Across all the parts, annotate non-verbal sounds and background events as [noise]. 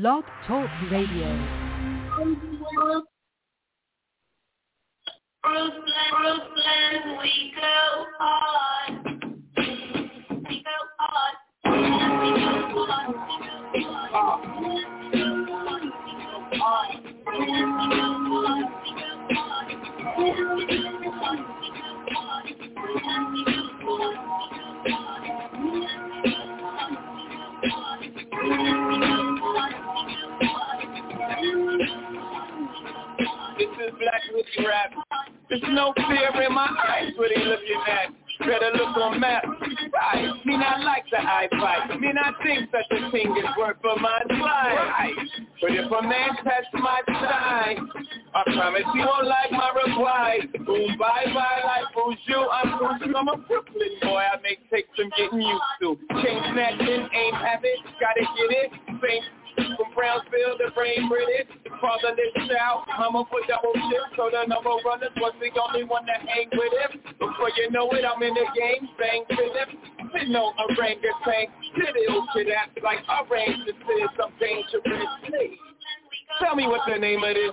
Blog Talk Radio. Brooklyn, Brooklyn, we go hard. We go hard. We go hard. We go hard. We go hard. We go hard. We go hard. We go hard. We go hard. We go hard. This is Black Witty Rap. There's no fear in my eyes. What they looking at? Better look on map. Right. Me not like the high fight. Me not think such a thing is worth for my life. But if a man touch my side, I promise he won't like my reply. Boom, bye bye, like bonjour. I'm bonjour. I'm a Brooklyn boy. I make takes I'm getting used to. change Chain snatching, ain't habit. Gotta get it. Same from Brownsville to Brain British. Father this out, mama put double shift, so the number runners was the only one to hang with him. Before you know it, I'm in the game, bang Philip. With no orangutan, to that like orange this is some dangerous place. Tell me what the name of this.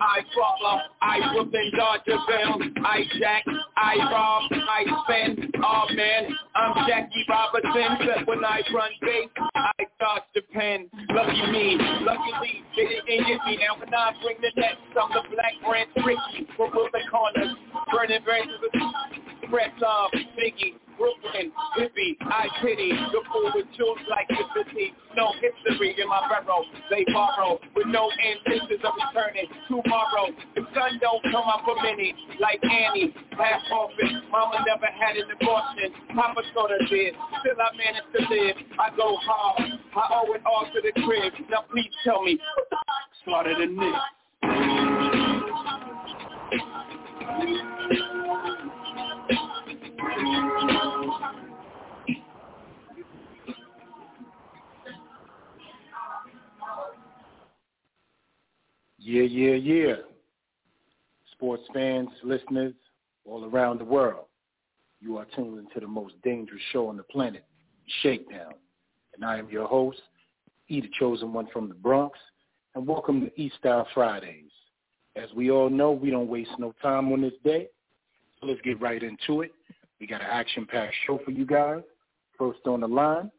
I follow, I whip and dodge a bound, I jack, I rob, I spend, oh man, I'm Jackie Robinson, but when I run base, I dodge the pen, lucky me, luckily, they didn't get me, now when I bring the nets, I'm the black Branch Rickey, move the corners, burning branches of press off, Biggie, Brooklyn, hippie, I pity, the fool with jewels like city, no history in my barrel, they borrow, with no intentions of returning tomorrow. The sun don't come up for many, like Annie, half orphan, mama never had an abortion, papa sorta did, still I managed to live, I go hard, I owe it all to the crib, now please tell me, what the fuck started in this? Yeah, yeah, yeah. Sports fans, listeners, all around the world, you are tuned into the most dangerous show on the planet, Shakedown. And I am your host, E, the chosen one from the Bronx, and welcome to E-Style Fridays. As we all know, we don't waste no time on this day, so let's get right into it. We got an action-packed show for you guys. First on the line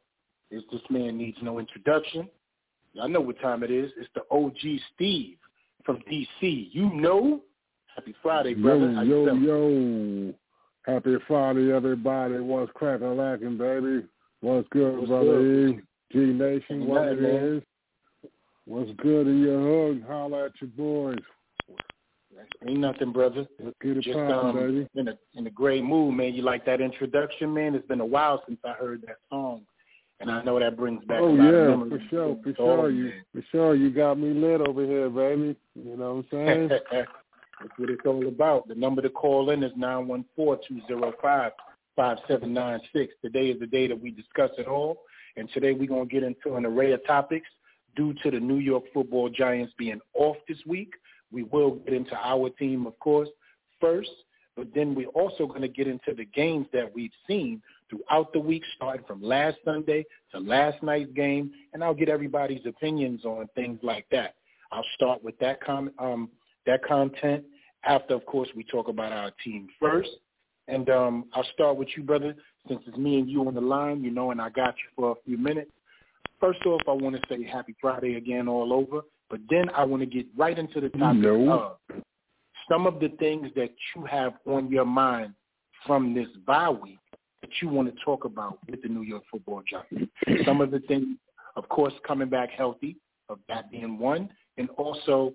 is this man needs no introduction. Y'all know what time it is. It's the OG Steve from DC. You know. Happy Friday, brother. Yo, yo, yo. Happy Friday, everybody. What's cracking, lacking, baby? What's good, What's brother good? G Nation, what it is. What's good in your hood? Holla at your boys. Ain't nothing, brother. Let's get it Just poppin', um, baby. in a in a great mood, man. You like that introduction, man? It's been a while since I heard that song, and I know that brings back Oh a lot of yeah, memories. for sure, for sure. You for sure you got me lit over here, baby. You know what I'm saying? [laughs] That's what it's all about. The number to call in is nine one four two zero five five seven nine six. Today is the day that we discuss it all, and today we're gonna get into an array of topics. Due to the New York Football Giants being off this week, we will get into our team, of course, first. But then we're also going to get into the games that we've seen throughout the week, starting from last Sunday to last night's game, and I'll get everybody's opinions on things like that. I'll start with that com- um, that content after, of course, we talk about our team first. And um, I'll start with you, brother, since it's me and you on the line, you know, and I got you for a few minutes. First off, I want to say happy Friday again all over, but then I want to get right into the topic know. of some of the things that you have on your mind from this bye week that you want to talk about with the New York Football Giants. [clears throat] some of the things, of course, coming back healthy, of that being one, and also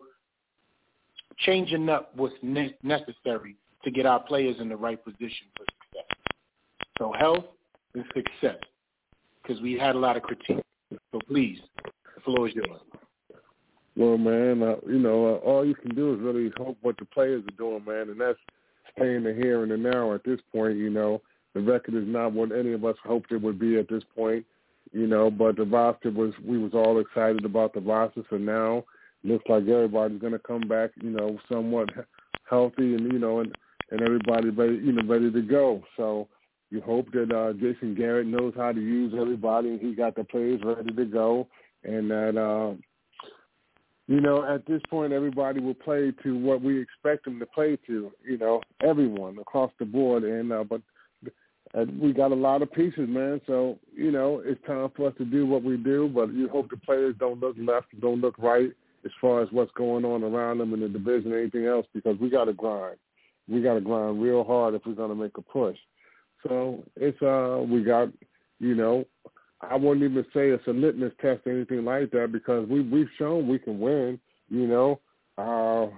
changing up what's ne- necessary to get our players in the right position for success. So health and success, because we had a lot of critique. So please, the floor is yours. Well, man, uh, you know, uh, all you can do is really hope what the players are doing, man, and that's stay in the here and the now at this point. You know, the record is not what any of us hoped it would be at this point. You know, but the roster was we was all excited about the roster. So now looks like everybody's going to come back. You know, somewhat healthy and you know and and everybody ready you know ready to go. So you hope that uh, Jason Garrett knows how to use everybody and he got the players ready to go, and that uh, you know at this point everybody will play to what we expect them to play to. You know, everyone across the board, and uh, but. And we got a lot of pieces, man. So you know, it's time for us to do what we do. But you hope the players don't look left, don't look right, as far as what's going on around them in the division or anything else, because we got to grind. We got to grind real hard if we're going to make a push. So it's uh we got you know I wouldn't even say it's a litmus test or anything like that because we we've shown we can win. You know, our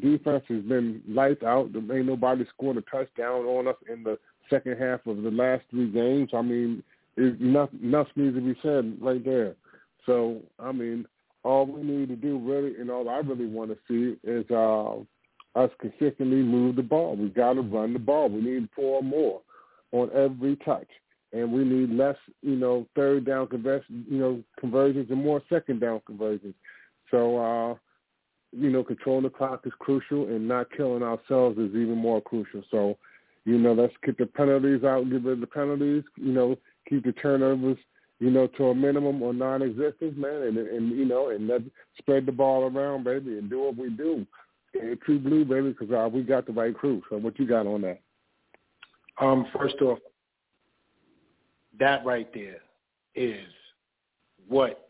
defense has been lights out. There ain't nobody scored a touchdown on us in the second half of the last three games. I mean, it, enough enough needs to be said right there. So I mean, all we need to do really, and all I really want to see is uh, us consistently move the ball. We got to run the ball. We need four more on every touch, and we need less, you know, third down conversion, you know, conversions and more second down conversions. So, uh, you know, controlling the clock is crucial, and not killing ourselves is even more crucial. So, you know, let's get the penalties out, get rid of the penalties. You know, keep the turnovers, you know, to a minimum or non-existent, man, and and you know, and let spread the ball around, baby, and do what we do. And true blue, baby, because uh, we got the right crew. So, what you got on that? Um, first off, that right there is what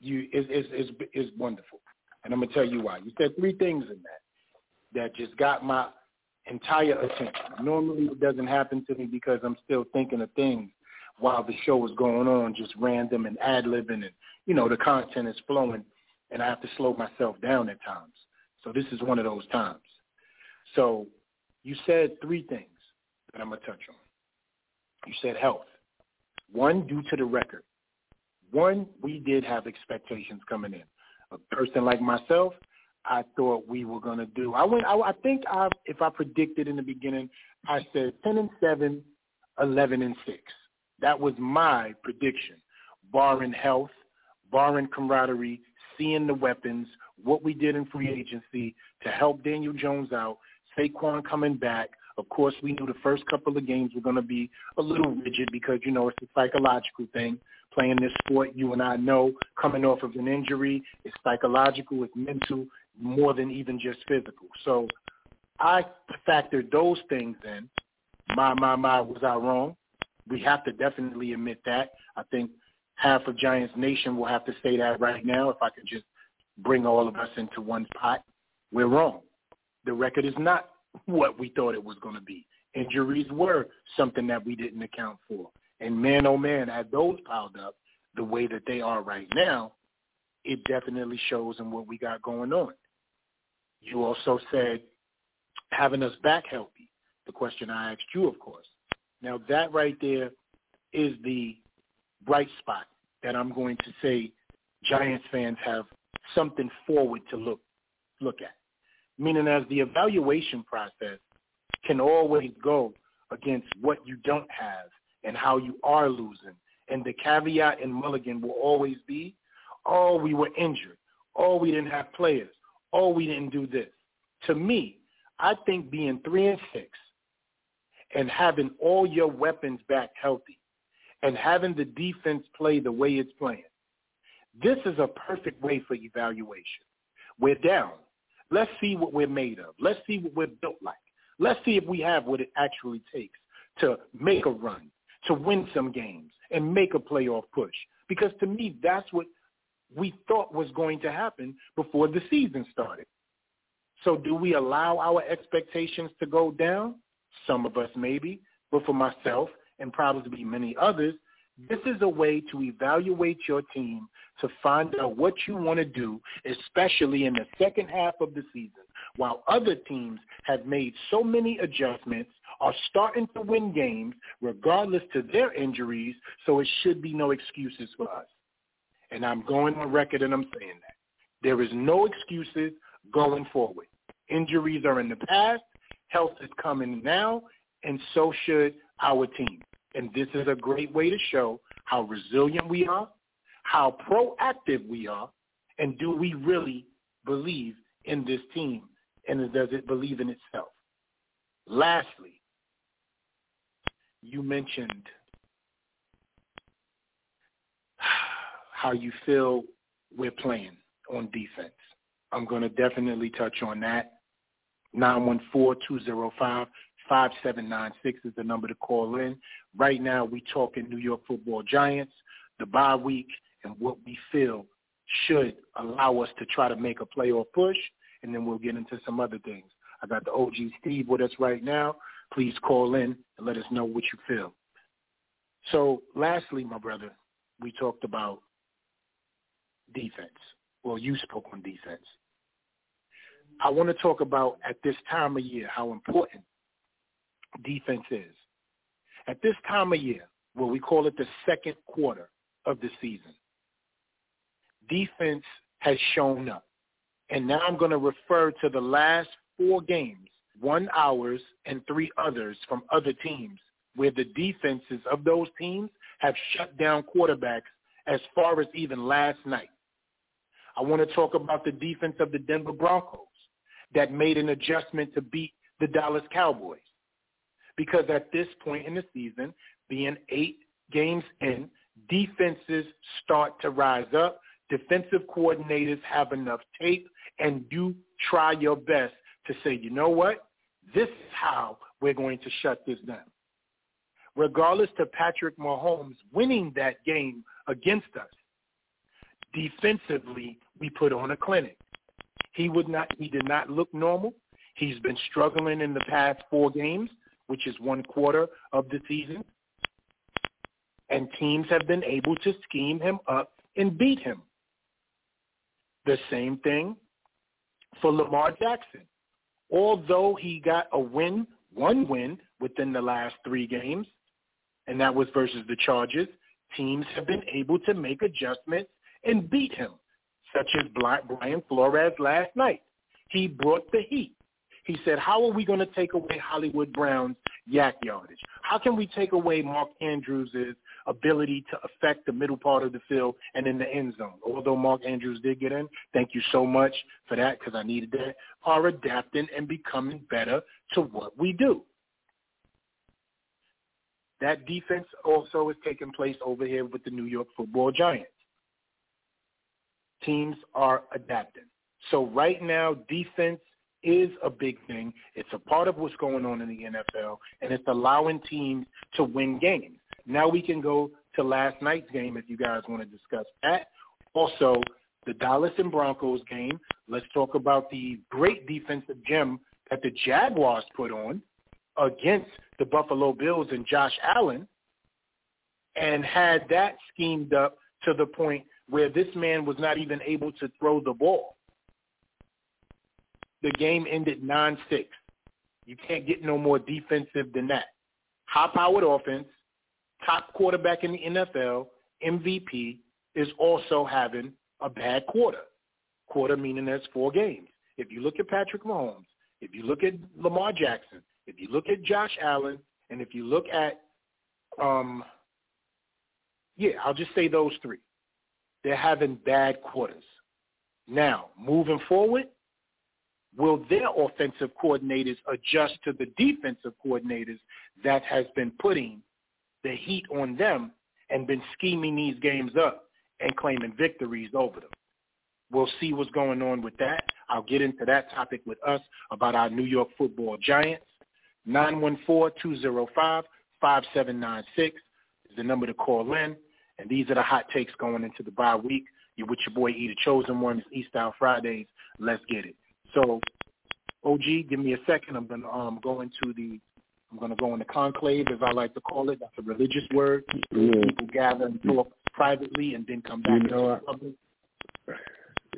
you is is is is wonderful, and I'm gonna tell you why. You said three things in that that just got my entire attention. Normally, it doesn't happen to me because I'm still thinking of things while the show is going on, just random and ad libbing, and you know the content is flowing, and I have to slow myself down at times. So this is one of those times. So you said three things that I'm to touch on. You said health. One, due to the record. One, we did have expectations coming in. A person like myself, I thought we were going to do. I went. I, I think I, if I predicted in the beginning, I said 10 and 7, 11 and 6. That was my prediction, barring health, barring camaraderie, seeing the weapons, what we did in free agency to help Daniel Jones out, Saquon coming back. Of course, we knew the first couple of games were going to be a little rigid because, you know, it's a psychological thing. Playing this sport, you and I know, coming off of an injury, it's psychological, it's mental, more than even just physical. So I factored those things in. My, my, my, was I wrong? We have to definitely admit that. I think half of Giants Nation will have to say that right now. If I could just bring all of us into one pot, we're wrong the record is not what we thought it was going to be. Injuries were something that we didn't account for. And man, oh man, as those piled up the way that they are right now, it definitely shows in what we got going on. You also said having us back healthy, the question I asked you, of course. Now that right there is the bright spot that I'm going to say Giants fans have something forward to look look at meaning as the evaluation process can always go against what you don't have and how you are losing. And the caveat and mulligan will always be, oh, we were injured. Oh, we didn't have players. Oh, we didn't do this. To me, I think being three and six and having all your weapons back healthy and having the defense play the way it's playing, this is a perfect way for evaluation. We're down. Let's see what we're made of. Let's see what we're built like. Let's see if we have what it actually takes to make a run, to win some games, and make a playoff push. Because to me, that's what we thought was going to happen before the season started. So do we allow our expectations to go down? Some of us maybe, but for myself and probably many others, this is a way to evaluate your team to find out what you want to do, especially in the second half of the season, while other teams have made so many adjustments, are starting to win games regardless to their injuries, so it should be no excuses for us. And I'm going on record and I'm saying that. There is no excuses going forward. Injuries are in the past, health is coming now, and so should our team. And this is a great way to show how resilient we are, how proactive we are, and do we really believe in this team and does it believe in itself? Lastly, you mentioned how you feel we're playing on defense. I'm going to definitely touch on that. 914-205-5796 is the number to call in. Right now, we talking New York football giants, the bye week, and what we feel should allow us to try to make a playoff push, and then we'll get into some other things. I got the OG Steve with us right now. Please call in and let us know what you feel. So lastly, my brother, we talked about defense. Well, you spoke on defense. I want to talk about at this time of year how important defense is. At this time of year, where we call it the second quarter of the season, defense has shown up. And now I'm going to refer to the last four games, one ours and three others from other teams, where the defenses of those teams have shut down quarterbacks as far as even last night. I want to talk about the defense of the Denver Broncos that made an adjustment to beat the Dallas Cowboys. Because at this point in the season, being eight games in, defenses start to rise up. Defensive coordinators have enough tape, and you try your best to say, you know what? This is how we're going to shut this down. Regardless to Patrick Mahomes winning that game against us, defensively, we put on a clinic. He would not he did not look normal. He's been struggling in the past four games, which is one quarter of the season. And teams have been able to scheme him up and beat him. The same thing for Lamar Jackson. Although he got a win, one win within the last three games, and that was versus the Chargers, teams have been able to make adjustments and beat him such as Brian Flores last night. He brought the heat. He said, how are we going to take away Hollywood Brown's YAC yardage? How can we take away Mark Andrews' ability to affect the middle part of the field and in the end zone? Although Mark Andrews did get in, thank you so much for that because I needed that, are adapting and becoming better to what we do. That defense also is taking place over here with the New York football Giants teams are adapting. So right now, defense is a big thing. It's a part of what's going on in the NFL, and it's allowing teams to win games. Now we can go to last night's game if you guys want to discuss that. Also, the Dallas and Broncos game. Let's talk about the great defensive gem that the Jaguars put on against the Buffalo Bills and Josh Allen and had that schemed up to the point where this man was not even able to throw the ball. The game ended 9-6. You can't get no more defensive than that. High-powered offense, top quarterback in the NFL, MVP, is also having a bad quarter. Quarter meaning that's four games. If you look at Patrick Mahomes, if you look at Lamar Jackson, if you look at Josh Allen, and if you look at, um, yeah, I'll just say those three they're having bad quarters. Now, moving forward, will their offensive coordinators adjust to the defensive coordinators that has been putting the heat on them and been scheming these games up and claiming victories over them? We'll see what's going on with that. I'll get into that topic with us about our New York football giants. 914-205-5796 is the number to call in. And these are the hot takes going into the bye week. You're with your boy E, the chosen one. It's E-Style Fridays. Let's get it. So, OG, give me a second. I'm gonna um go into the I'm gonna go into conclave, as I like to call it. That's a religious word. Yeah. People gather and talk privately, and then come back You know, public.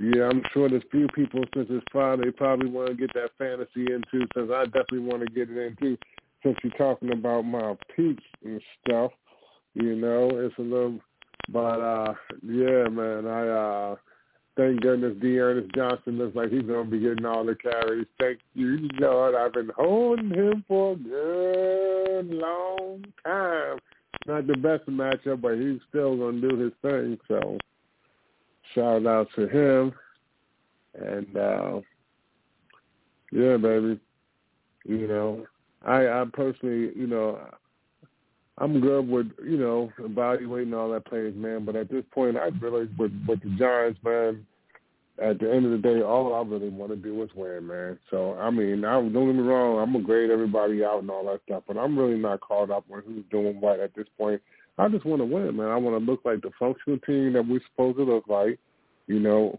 Yeah, I'm sure there's few people since it's Friday probably want to get that fantasy into since I definitely want to get it into since you're talking about my peaks and stuff. You know, it's a little but uh yeah, man, I uh Thank goodness D'Ernest Johnson looks like he's going to be getting all the carries. Thank you, Lord. I've been holding him for a good long time. Not the best matchup, but he's still going to do his thing. So shout out to him. And, uh, yeah, baby. You know, I, I personally, you know, I'm good with you know evaluating all that plays, man. But at this point, I really with with the Giants, man. At the end of the day, all I really want to do is win, man. So I mean, I, don't get me wrong, I'm gonna grade everybody out and all that stuff, but I'm really not caught up on who's doing what at this point. I just want to win, man. I want to look like the functional team that we're supposed to look like. You know,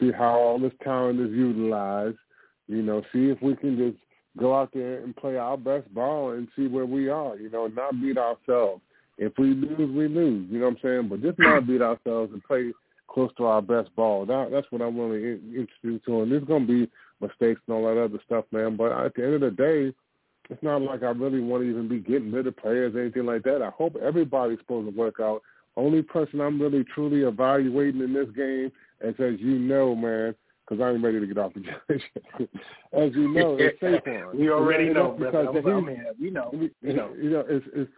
see how all this talent is utilized. You know, see if we can just go out there and play our best ball and see where we are, you know, not beat ourselves. If we lose, we lose, you know what I'm saying? But just not beat ourselves and play close to our best ball. That, that's what I'm really interested in. And there's going to be mistakes and all that other stuff, man. But at the end of the day, it's not like I really want to even be getting rid of players or anything like that. I hope everybody's supposed to work out. Only person I'm really truly evaluating in this game is, as you know, man, because I'm ready to get off the [laughs] judge. As you know, it's [laughs] Saquon. we already you know, because brother. he- I'm here. We know. you know, you know, it's it's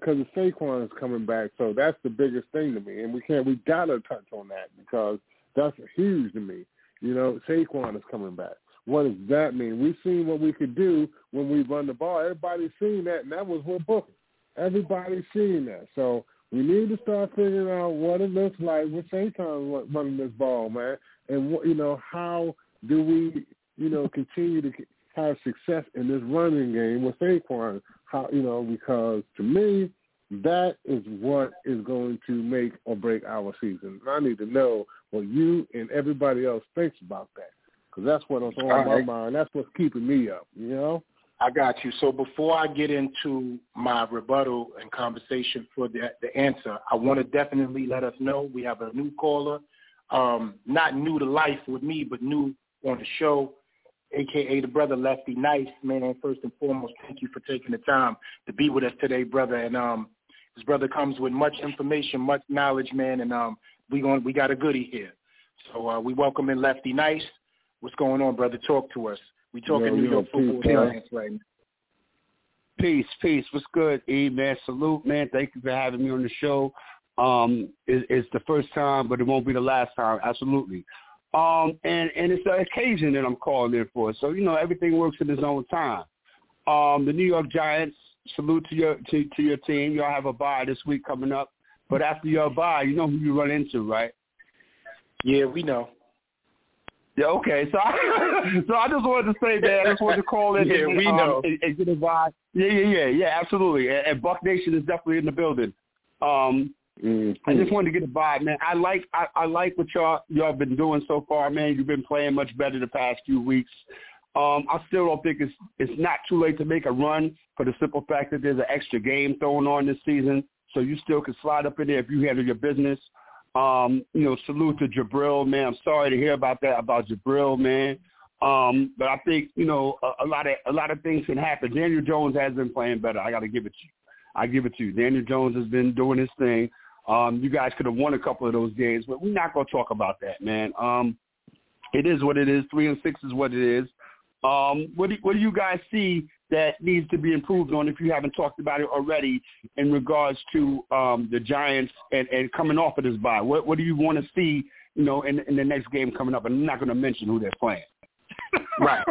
because Saquon is coming back, so that's the biggest thing to me, and we can't, we gotta touch on that because that's huge to me. You know, Saquon is coming back. What does that mean? We've seen what we could do when we run the ball. Everybody's seen that, and that was what Booker. Everybody's seen that. So we need to start figuring out what it looks like with Saquon running this ball, man, and what you know, how do we, you know, continue to have success in this running game with Saquon? How you know, because to me, that is what is going to make or break our season. I need to know what you and everybody else thinks about that, because that's what's on All my right. mind. That's what's keeping me up. You know. I got you. So before I get into my rebuttal and conversation for the the answer, I want to definitely let us know we have a new caller, um, not new to life with me, but new on the show, aka the brother Lefty Nice. Man, first and foremost, thank you for taking the time to be with us today, brother. And um, this brother comes with much information, much knowledge, man. And um, we going we got a goodie here. So uh, we welcome in Lefty Nice. What's going on, brother? Talk to us. We talking New yo, York football peace, giants right now. Peace, peace. What's good, E man? Salute, man. Thank you for having me on the show. Um, it, it's the first time, but it won't be the last time. Absolutely. Um, and and it's the occasion that I'm calling in for. So you know everything works in its own time. Um, the New York Giants. Salute to your to, to your team. Y'all have a bye this week coming up. But after your bye, you know who you run into, right? Yeah, we know. Yeah, okay. So I, [laughs] so I just wanted to say that. I just wanted to call in [laughs] Yeah, and, we um, know. and, and get a vibe. Yeah, yeah, yeah, yeah, absolutely. And, and Buck Nation is definitely in the building. Um, Mhm. I just wanted to get a vibe, man. I like I, I like what y'all y'all been doing so far, man. You've been playing much better the past few weeks. Um, I still don't think it's it's not too late to make a run for the simple fact that there's an extra game thrown on this season, so you still can slide up in there if you handle your business. Um, you know, salute to Jabrill, man. I'm sorry to hear about that about Jabrill, man. Um, but I think you know a, a lot of a lot of things can happen. Daniel Jones has been playing better. I got to give it to you. I give it to you. Daniel Jones has been doing his thing. Um, you guys could have won a couple of those games, but we're not going to talk about that, man. Um, it is what it is. Three and six is what it is. Um, what do what do you guys see that needs to be improved on if you haven't talked about it already in regards to um, the Giants and, and coming off of this bye? What what do you want to see, you know, in, in the next game coming up? And I'm not going to mention who they're playing. Right.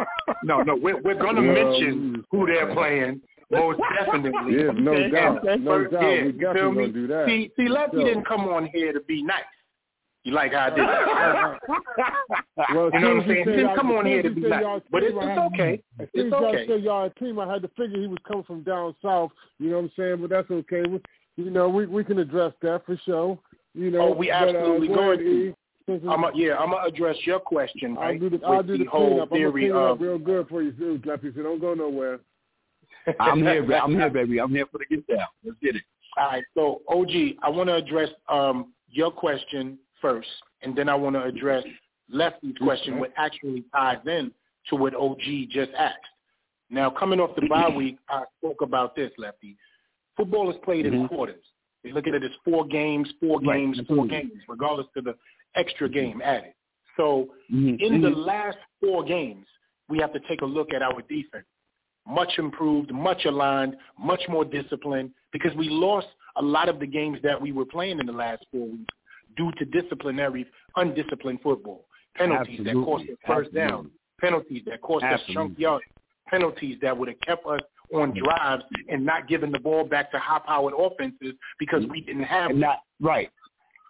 No, no, we're, we're going [laughs] to mention who they're playing most definitely. Yeah, no Okay, doubt. okay. No First, doubt. yeah, We gonna me? do that. See, see, Lefty So- didn't come on here to be nice. You like how I did that? [laughs] Well, You know what I'm as soon as saying? He didn't come on here to be nice. But it's, it's okay. As soon as y'all okay. said y'all a team, I had to figure he was coming from down south. You know what I'm saying? But that's okay. We, you know, we we can address that for sure. You know, Oh, we but, absolutely uh, going to. I'm a, yeah, I'm gonna address your question, I'll right? do the I'll do the, whole cleanup. I'm gonna theory clean of up real good for you, too, Lefty. So don't go nowhere. I'm here, [laughs] I'm here, baby. I'm here for the get down. Let's get it. All right, so OG, I want to address um, your question first, and then I want to address Lefty's question, which actually ties in to what OG just asked. Now, coming off the bye [clears throat] week, I spoke about this, Lefty. Football is played in Mhm. quarters. You look at it as four games, four Right, games, four absolutely. games, regardless of the extra game added. So Mhm. in the Mhm. last four games, we have to take a look at our defense. Much improved, much aligned, much more disciplined, because we lost a lot of the games that we were playing in the last four weeks due to disciplinary, undisciplined football. Penalties that cost us Absolutely. first down, penalties that cost us chunk yards, penalties that would have kept us on drives and not giving the ball back to high-powered offenses because mm-hmm. we didn't have and not right,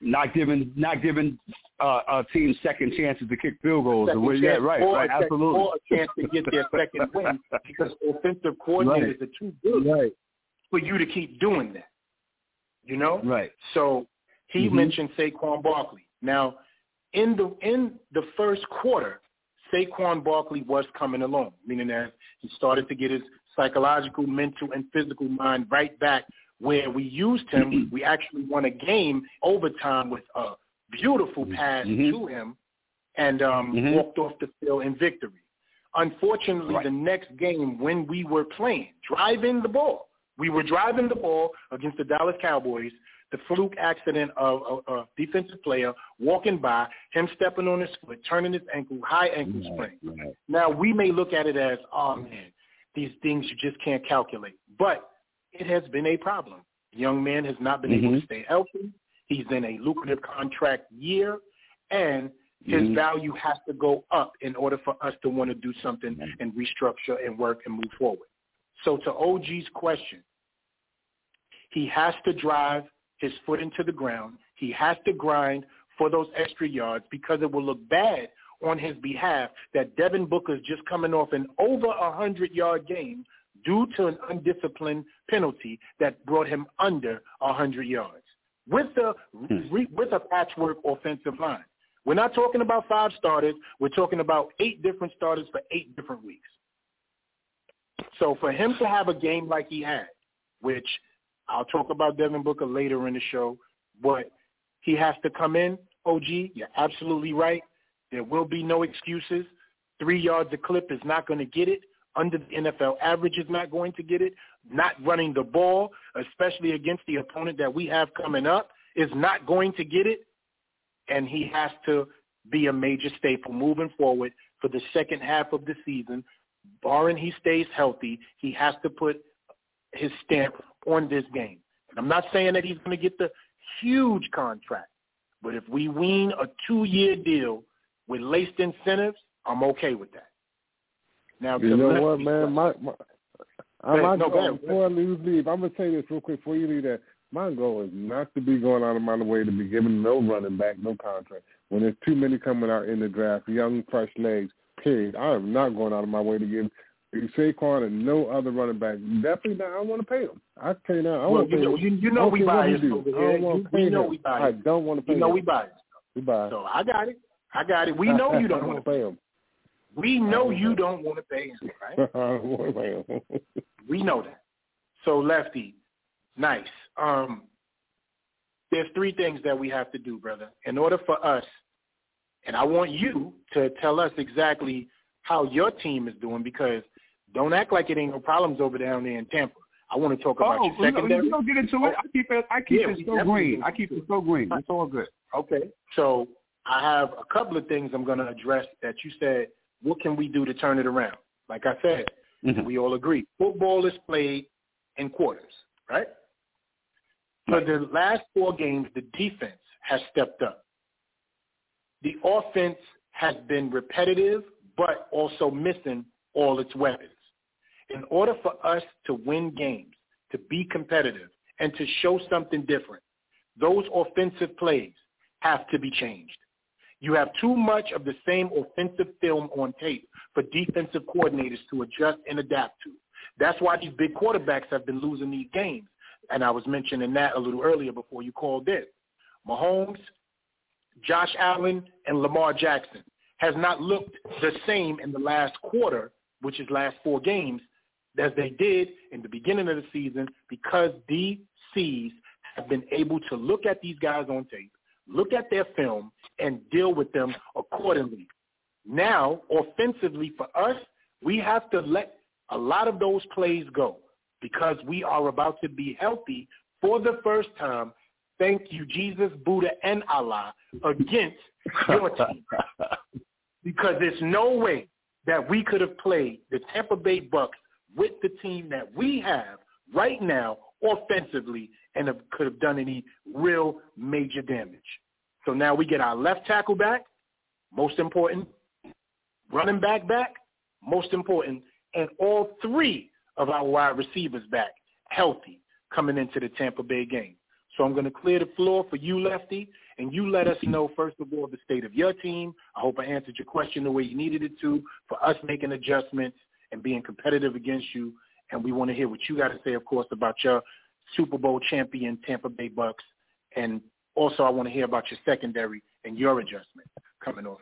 not giving not giving uh, uh, teams second chances to kick field goals. second Or, yeah, right, or right, absolutely. or a chance to get their second [laughs] win because offensive coordinators are too good Right, for you to keep doing that. You know? right. So he Mhm. mentioned Saquon Barkley. Now, in the in the first quarter, Saquon Barkley was coming along, meaning that he started to get his psychological, mental, and physical mind right back where we used him. [clears throat] we actually won a game overtime with a beautiful pass Mhm. to him and um, Mhm. walked off the field in victory. Unfortunately, Right. the next game when we were playing, driving the ball, we were driving the ball against the Dallas Cowboys. The fluke accident of a, a defensive player walking by, him stepping on his foot, turning his ankle, high ankle sprain. Right. Now we may look at it as, oh man, these things you just can't calculate, but it has been a problem. The young man has not been able Mhm. to stay healthy. He's in a lucrative contract year, and his Mhm. value has to go up in order for us to want to do something Mhm. and restructure and work and move forward. So to OG's question, he has to drive his foot into the ground. He has to grind for those extra yards because it will look bad on his behalf that Devontae Booker's just coming off an over a hundred yard game due to an undisciplined penalty that brought him under hundred yards with the hmm. re, with a patchwork offensive line. We're not talking about five starters. We're talking about eight different starters for eight different weeks. So for him to have a game like he had, which I'll talk about Devontae Booker later in the show, but he has to come in. OG, you're absolutely right. There will be no excuses. Three yards a clip is not going to get it. Under the NFL average is not going to get it. Not running the ball, especially against the opponent that we have coming up, is not going to get it. And he has to be a major staple moving forward for the second half of the season. Barring he stays healthy, he has to put his stamp on this game. And I'm not saying that he's going to get the huge contract, but if we wean a two-year deal with laced incentives, I'm okay with that. Now, You know what, man? My, my, ahead. my No, goal, before I leave, leave, I'm gonna say this real quick before you leave. That my goal is not to be going out of my way to be giving no running back no contract when there's too many coming out in the draft, young fresh legs. Period. I am not going out of my way to give Saquon and no other running back. Definitely not. I don't want to pay him. I tell you now. I Well, want to you pay know, him. you, you know we biased over I here. don't want You, to pay we know him. we I biased. don't want to pay You know him. we biased. We biased. So I got it. I got it. We know you [laughs] don't want to pay pay. him. We know you don't don't want to pay him, right? I don't want to pay him. We know that. So Lefty, nice. Um, there's three things that we have to do, brother. In order for us, and I want you to tell us exactly how your team is doing because don't act like it ain't no problems over down there in Tampa. I want to talk about Oh, your we secondary. we gonna get into it. I keep it. I keep Yeah, it so green. I keep it so green. It's all good. Okay. So I have a couple of things I'm going to address that you said, what can we do to turn it around? Like I said, Mhm. we all agree. Football is played in quarters, right? For the last four games, the defense has stepped up. The offense has been repetitive, but also missing all its weapons. In order for us to win games, to be competitive, and to show something different, those offensive plays have to be changed. You have too much of the same offensive film on tape for defensive coordinators to adjust and adapt to. That's why these big quarterbacks have been losing these games. And I was mentioning that a little earlier before you called in. Mahomes, Josh Allen, and Lamar Jackson has not looked the same in the last quarter, which is last four games, as they did in the beginning of the season because DCs have been able to look at these guys on tape, look at their film, and deal with them accordingly. Now, offensively for us, we have to let a lot of those plays go because we are about to be healthy for the first time thank you, Jesus, Buddha, and Allah, against your team. [laughs] because there's no way that we could have played the Tampa Bay Bucks with the team that we have right now offensively and have, could have done any real major damage. So now we get our left tackle back, most important, running back back, most important, and all three of our wide receivers back, healthy, coming into the Tampa Bay game. So I'm going to clear the floor for you, Lefty, and you let us know, first of all, the state of your team. I hope I answered your question the way you needed it to for us making adjustments and being competitive against you. And we want to hear what you got to say, of course, about your Super Bowl champion Tampa Bay Bucks. And also I want to hear about your secondary and your adjustment coming off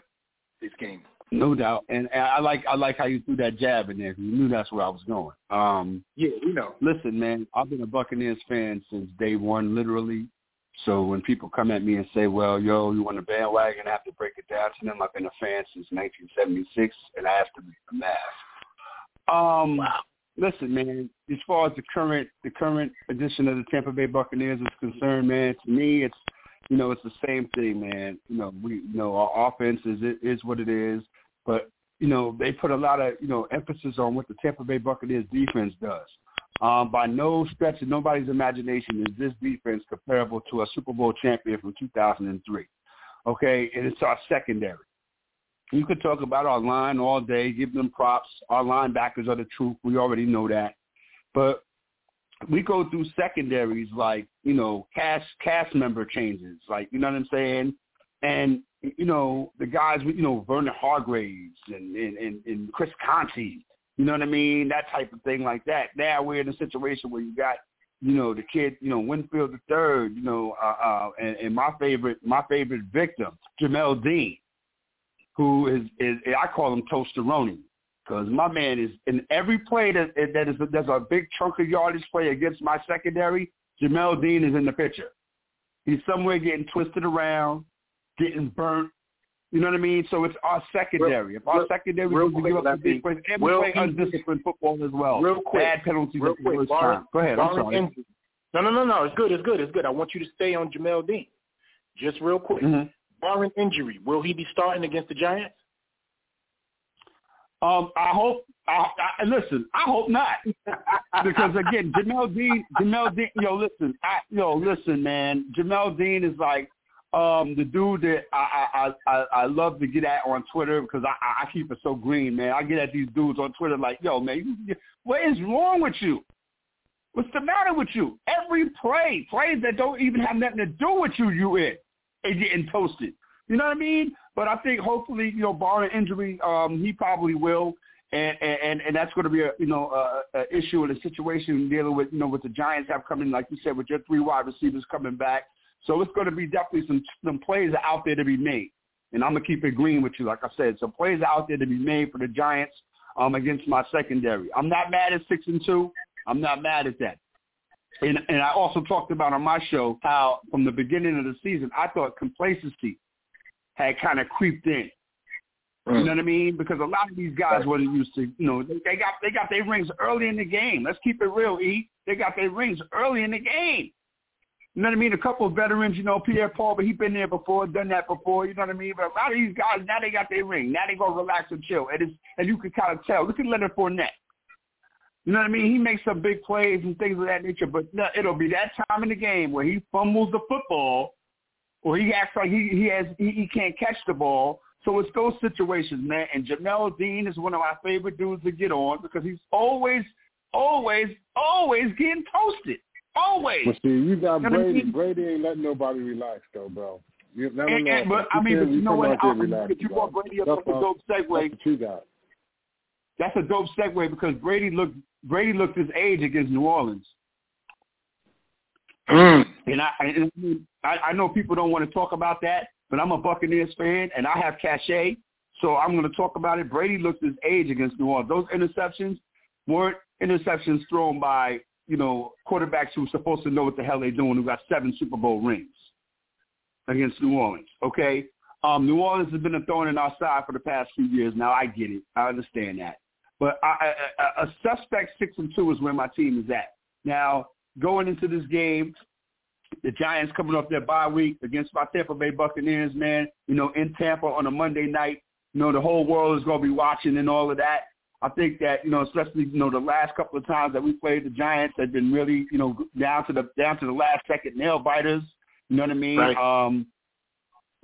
this game. No doubt, and I like I like how you threw that jab in there. You knew that's where I was going. Um, yeah, you know. Listen, man, I've been a Buccaneers fan since day one, literally. So when people come at me and say, "Well, yo, you want a bandwagon?" I have to break it down to them. I've been a fan since 1976, and I have to make the math. Um, wow. Listen, man. As far as the current the current edition of the Tampa Bay Buccaneers is concerned, man, to me, it's you know, it's the same thing, man. You know, we you know our offense is is what it is, but you know they put a lot of you know emphasis on what the Tampa Bay Buccaneers defense does. Um, by no stretch of nobody's imagination is this defense comparable to a Super Bowl champion from 2003. Okay, and it's our secondary. You could talk about our line all day, give them props. Our linebackers are the truth. We already know that. But we go through secondaries like you know cast cast member changes, like you know what I'm saying, and you know the guys you know Vernon Hargreaves and and and, and Chris Conte, you know what I mean, that type of thing like that. Now we're in a situation where you got you know the kid you know Winfield the third, you know, uh, uh, and, and my favorite my favorite victim Jamel Dean, who is is I call him Toasteroni because my man is in every play that that is there's a big chunk of yardage play against my secondary. Jamel Dean is in the picture. He's somewhere getting twisted around, getting burnt. You know what I mean? So it's our secondary. Real, if our real, secondary real to give up the big plays, and we play undisciplined football as well. Real quick, Bad penalties real at the quick, worst time. Go ahead. I'm sorry. Injury. No, no, no, no. It's good. It's good. It's good. I want you to stay on Jamel Dean. Just real quick. Mm-hmm. Barring injury, will he be starting against the Giants? Um, I hope. I, I, listen, I hope not, [laughs] because again, Jamel Dean, Jamel Dean, yo, listen, I, yo, listen, man, Jamel Dean is like um the dude that I I I, I love to get at on Twitter because I I keep it so green, man. I get at these dudes on Twitter like, yo, man, you, what is wrong with you? What's the matter with you? Every play, plays that don't even have nothing to do with you, you in, and getting toasted. You know what I mean? But I think hopefully, you know, barring injury, um, he probably will. And, and and that's going to be a you know a, a issue in a situation dealing with you know with the Giants have coming like you said with your three wide receivers coming back. So it's going to be definitely some some plays out there to be made. And I'm gonna keep it green with you, like I said, some plays out there to be made for the Giants um against my secondary. I'm not mad at six and two. I'm not mad at that. And and I also talked about on my show how from the beginning of the season I thought complacency had kind of creeped in. You mm. know what I mean? Because a lot of these guys wasn't used to, you know, they, they got they got their rings early in the game. Let's keep it real, E. They got their rings early in the game. You know what I mean? A couple of veterans, you know, Pierre Paul, but he's been there before, done that before. You know what I mean? But a lot of these guys now they got their ring. Now they go relax and chill, and it's and you can kind of tell. Look at Leonard Fournette. You know what I mean? He makes some big plays and things of that nature, but no, it'll be that time in the game where he fumbles the football, or he acts like he he has he, he can't catch the ball, so it's those situations, man. And Jamel Dean is one of my favorite dudes to get on because he's always, always, always getting toasted. Always. But see, you got You know what I Brady. mean? Brady ain't letting nobody relax though, bro. You never And, know. and, but I mean, but you know what? There you bro. brought Brady up, a all- dope segue. That's what you got. That's a dope segue because Brady looked Brady looked his age against New Orleans. Mm. And I, and I, I know people don't want to talk about that, but I'm a Buccaneers fan and I have cachet, so I'm going to talk about it. Brady looked his age against New Orleans. Those interceptions weren't interceptions thrown by you know quarterbacks who are supposed to know what the hell they're doing, who got seven Super Bowl rings against New Orleans. Okay, um, New Orleans has been a thorn in our side for the past few years. Now I get it, I understand that, but I, I, a a suspect six and two is where my team is at now. Going into this game, the Giants coming off their bye week against my Tampa Bay Buccaneers, man. You know, in Tampa on a Monday night. You know, the whole world is going to be watching and all of that. I think that you know, especially you know, the last couple of times that we played the Giants have been really you know down to the down to the last second nail biters. You know what I mean? Right. Um,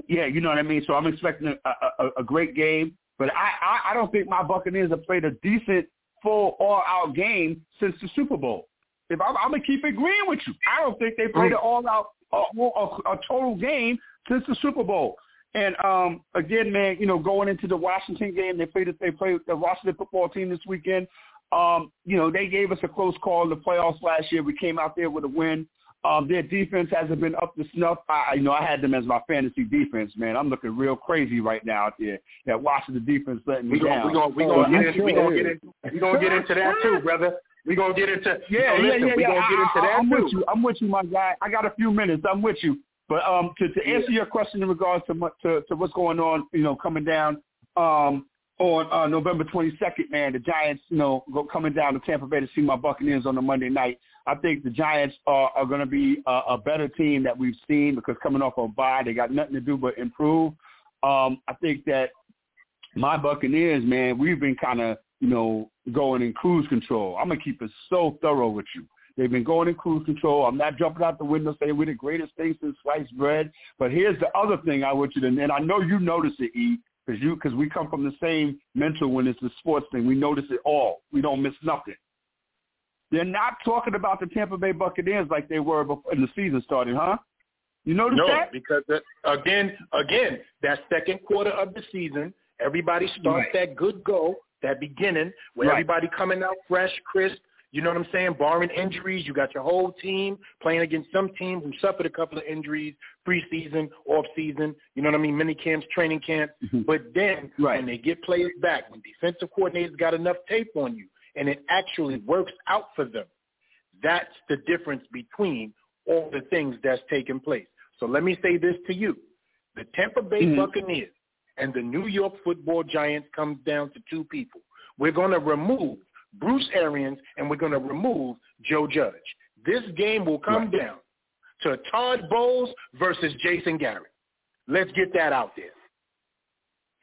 yeah, you know what I mean. So I'm expecting a, a, a great game, but I, I I don't think my Buccaneers have played a decent full all out game since the Super Bowl. If I'm, I'm gonna keep agreeing with you, I don't think they played an all out a, a, a total game since the Super Bowl. And um, again, man, you know, going into the Washington game, they played they played the Washington football team this weekend. Um, you know, they gave us a close call in the playoffs last year. We came out there with a win. Um, their defense hasn't been up to snuff. I, you know, I had them as my fantasy defense, man. I'm looking real crazy right now out there. That Washington defense letting me We gonna down. we gonna we gonna I'm get into we gonna get into we gonna get into that too, [laughs] brother. We gonna get into Yeah, yeah, listen, yeah, We yeah. gonna get I, into I, that I'm too. with you. I'm with you, my guy. I got a few minutes. I'm with you. But um, to, to answer your question in regards to, to to what's going on, you know, coming down um, on uh, November 22nd, man, the Giants, you know, go coming down to Tampa Bay to see my Buccaneers on the Monday night. I think the Giants are, are going to be a, a better team that we've seen because coming off a bye, they got nothing to do but improve. Um, I think that my Buccaneers, man, we've been kind of, you know, going in cruise control. I'm gonna keep it so thorough with you. They've been going in cruise control. I'm not jumping out the window saying we're the greatest thing since sliced bread. But here's the other thing I want you to, and I know you notice it, E, because you, because we come from the same mental when it's the sports thing. We notice it all. We don't miss nothing. They're not talking about the Tampa Bay Buccaneers like they were before the season started, huh? You notice No, that? No, because that, again, again, that second quarter of the season, everybody starts Right. that good go, that beginning where Right. everybody coming out fresh, crisp. You know what I'm saying? Barring injuries, you got your whole team playing against some team who suffered a couple of injuries, preseason, off season. You know what I mean? Mini camps, training camps. Mhm. But then Right. when they get players back, when defensive coordinators got enough tape on you, and it actually works out for them, that's the difference between all the things that's taking place. So let me say this to you. The Tampa Bay Mhm. Buccaneers and the New York football Giants comes down to two people. We're going to remove Bruce Arians and we're going to remove Joe Judge. This game will come down to Todd Bowles versus Jason Garrett. Let's get that out there.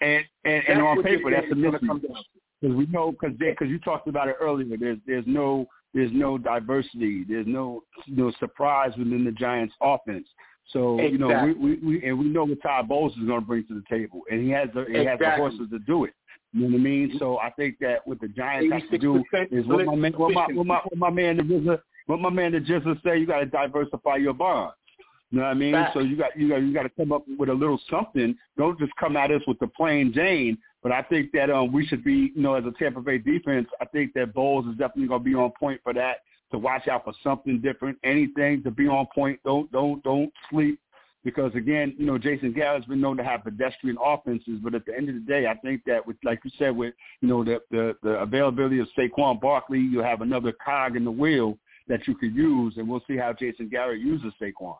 And and, and on paper, that's game is gonna come down to. Because we know, because because you talked about it earlier. There's there's no there's no diversity. There's no no surprise within the Giants' offense. So you know we, we we and we know what Todd Bowles is going to bring to the table, and he has the he has the horses to do it. You know what I mean? So I think that what the Giants have to do is what my man what my what my, what my man the what my man the Jizzle say. You got to diversify your bonds. You know what I mean? So you got you got you got to come up with a little something. Don't just come at us with the plain Jane. But I think that um we should be, you know, as a Tampa Bay defense, I think that Bowles is definitely going to be on point for that. To watch out for something different, anything to be on point. Don't don't don't sleep because again, you know, Jason Garrett's been known to have pedestrian offenses, but at the end of the day, I think that with like you said, with you know the the, the availability of Saquon Barkley, you'll have another cog in the wheel that you could use, and we'll see how Jason Garrett uses Saquon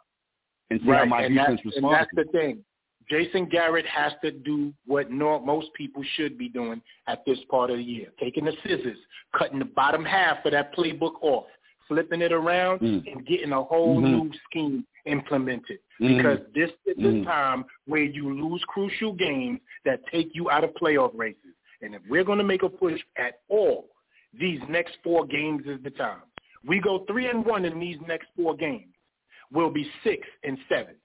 and see how my and defense that's, and that's the thing. Jason Garrett has to do what most people should be doing at this part of the year, taking the scissors, cutting the bottom half of that playbook off, flipping it around, Mm. and getting a whole Mhm. new scheme implemented. Mhm. Because this is the Mhm. time where you lose crucial games that take you out of playoff races. And if we're going to make a push at all, these next four games is the time. We go three and one in these next four games We'll be six and seven.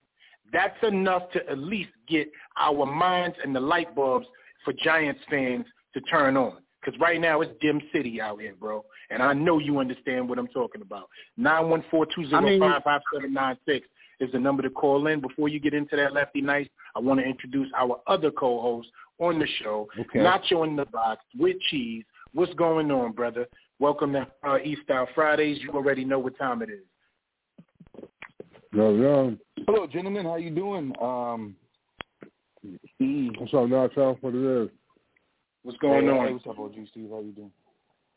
That's enough to at least get our minds and the light bulbs for Giants fans to turn on. Because right now it's dim city out here, bro. And I know you understand what I'm talking about. Nine one four two zero five five seven nine six is the number to call in. Before you get into that lefty night, I want to introduce our other co-host on the show, Okay. Nacho in the Box with cheese. What's going on, brother? Welcome to uh, E-Style Fridays. You already know what time it is. Yo, yo. Hello, gentlemen. How you doing? Um. What's up, Nacho? What it is? What's going hey, on? Hey, what's up, OG Steve? How you doing?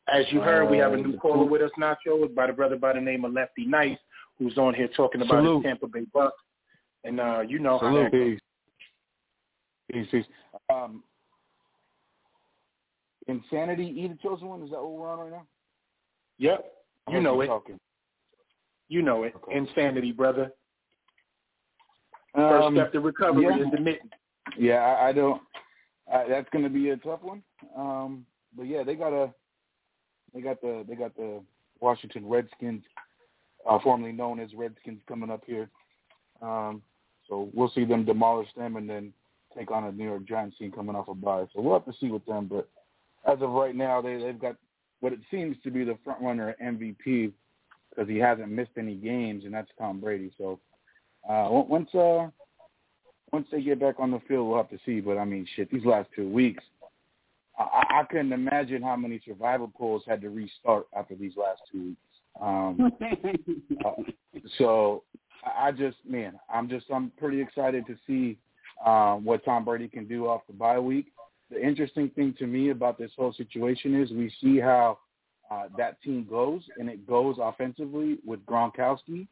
As you heard, we have a Uh, new caller with us, Nacho. It's by the brother by the name of Lefty Nice, who's on here talking about Salute. his Tampa Bay Bucks. And uh, you know how that goes. Peace. Peace, peace. Um, Insanity, either chosen one. Is that what we're on right now? Yep. You know it. Talking. You know it. Insanity, brother. First Um, step to recovery yeah. is admitting. Yeah, I, I don't. Uh, that's going to be a tough one. Um, but yeah, they got a. They got the they got the Washington Redskins, uh, formerly known as Redskins, coming up here. Um, so we'll see them demolish them and then take on a New York Giants team coming off a bye. So we'll have to see with them. But as of right now, they they've got what it seems to be the front runner MVP because he hasn't missed any games, and that's Tom Brady. So uh, once uh, once they get back on the field, we'll have to see. But I mean, shit, these last two weeks, I, I couldn't imagine how many survival pools had to restart after these last two weeks. Um, [laughs] uh, so I just, man, I'm just, I'm pretty excited to see um, what Tom Brady can do off the bye week. The interesting thing to me about this whole situation is we see how uh, that team goes, and it goes offensively with Gronkowski,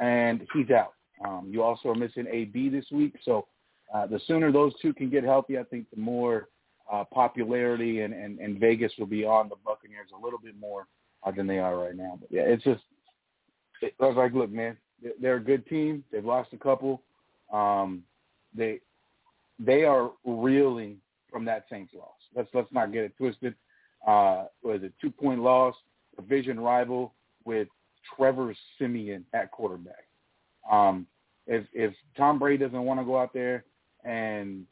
and he's out. Um, you also are missing AB this week, so uh, the sooner those two can get healthy, I think the more uh, popularity and, and, and Vegas will be on the Buccaneers a little bit more uh, than they are right now. But yeah, it's just it, I was like, look, man, they- they're a good team. They've lost a couple. Um, they they are reeling from that Saints loss. Let's let's not get it twisted. Uh, was a two point loss, division rival with Trevor Siemian at quarterback. Um, if if Tom Brady doesn't want to go out there and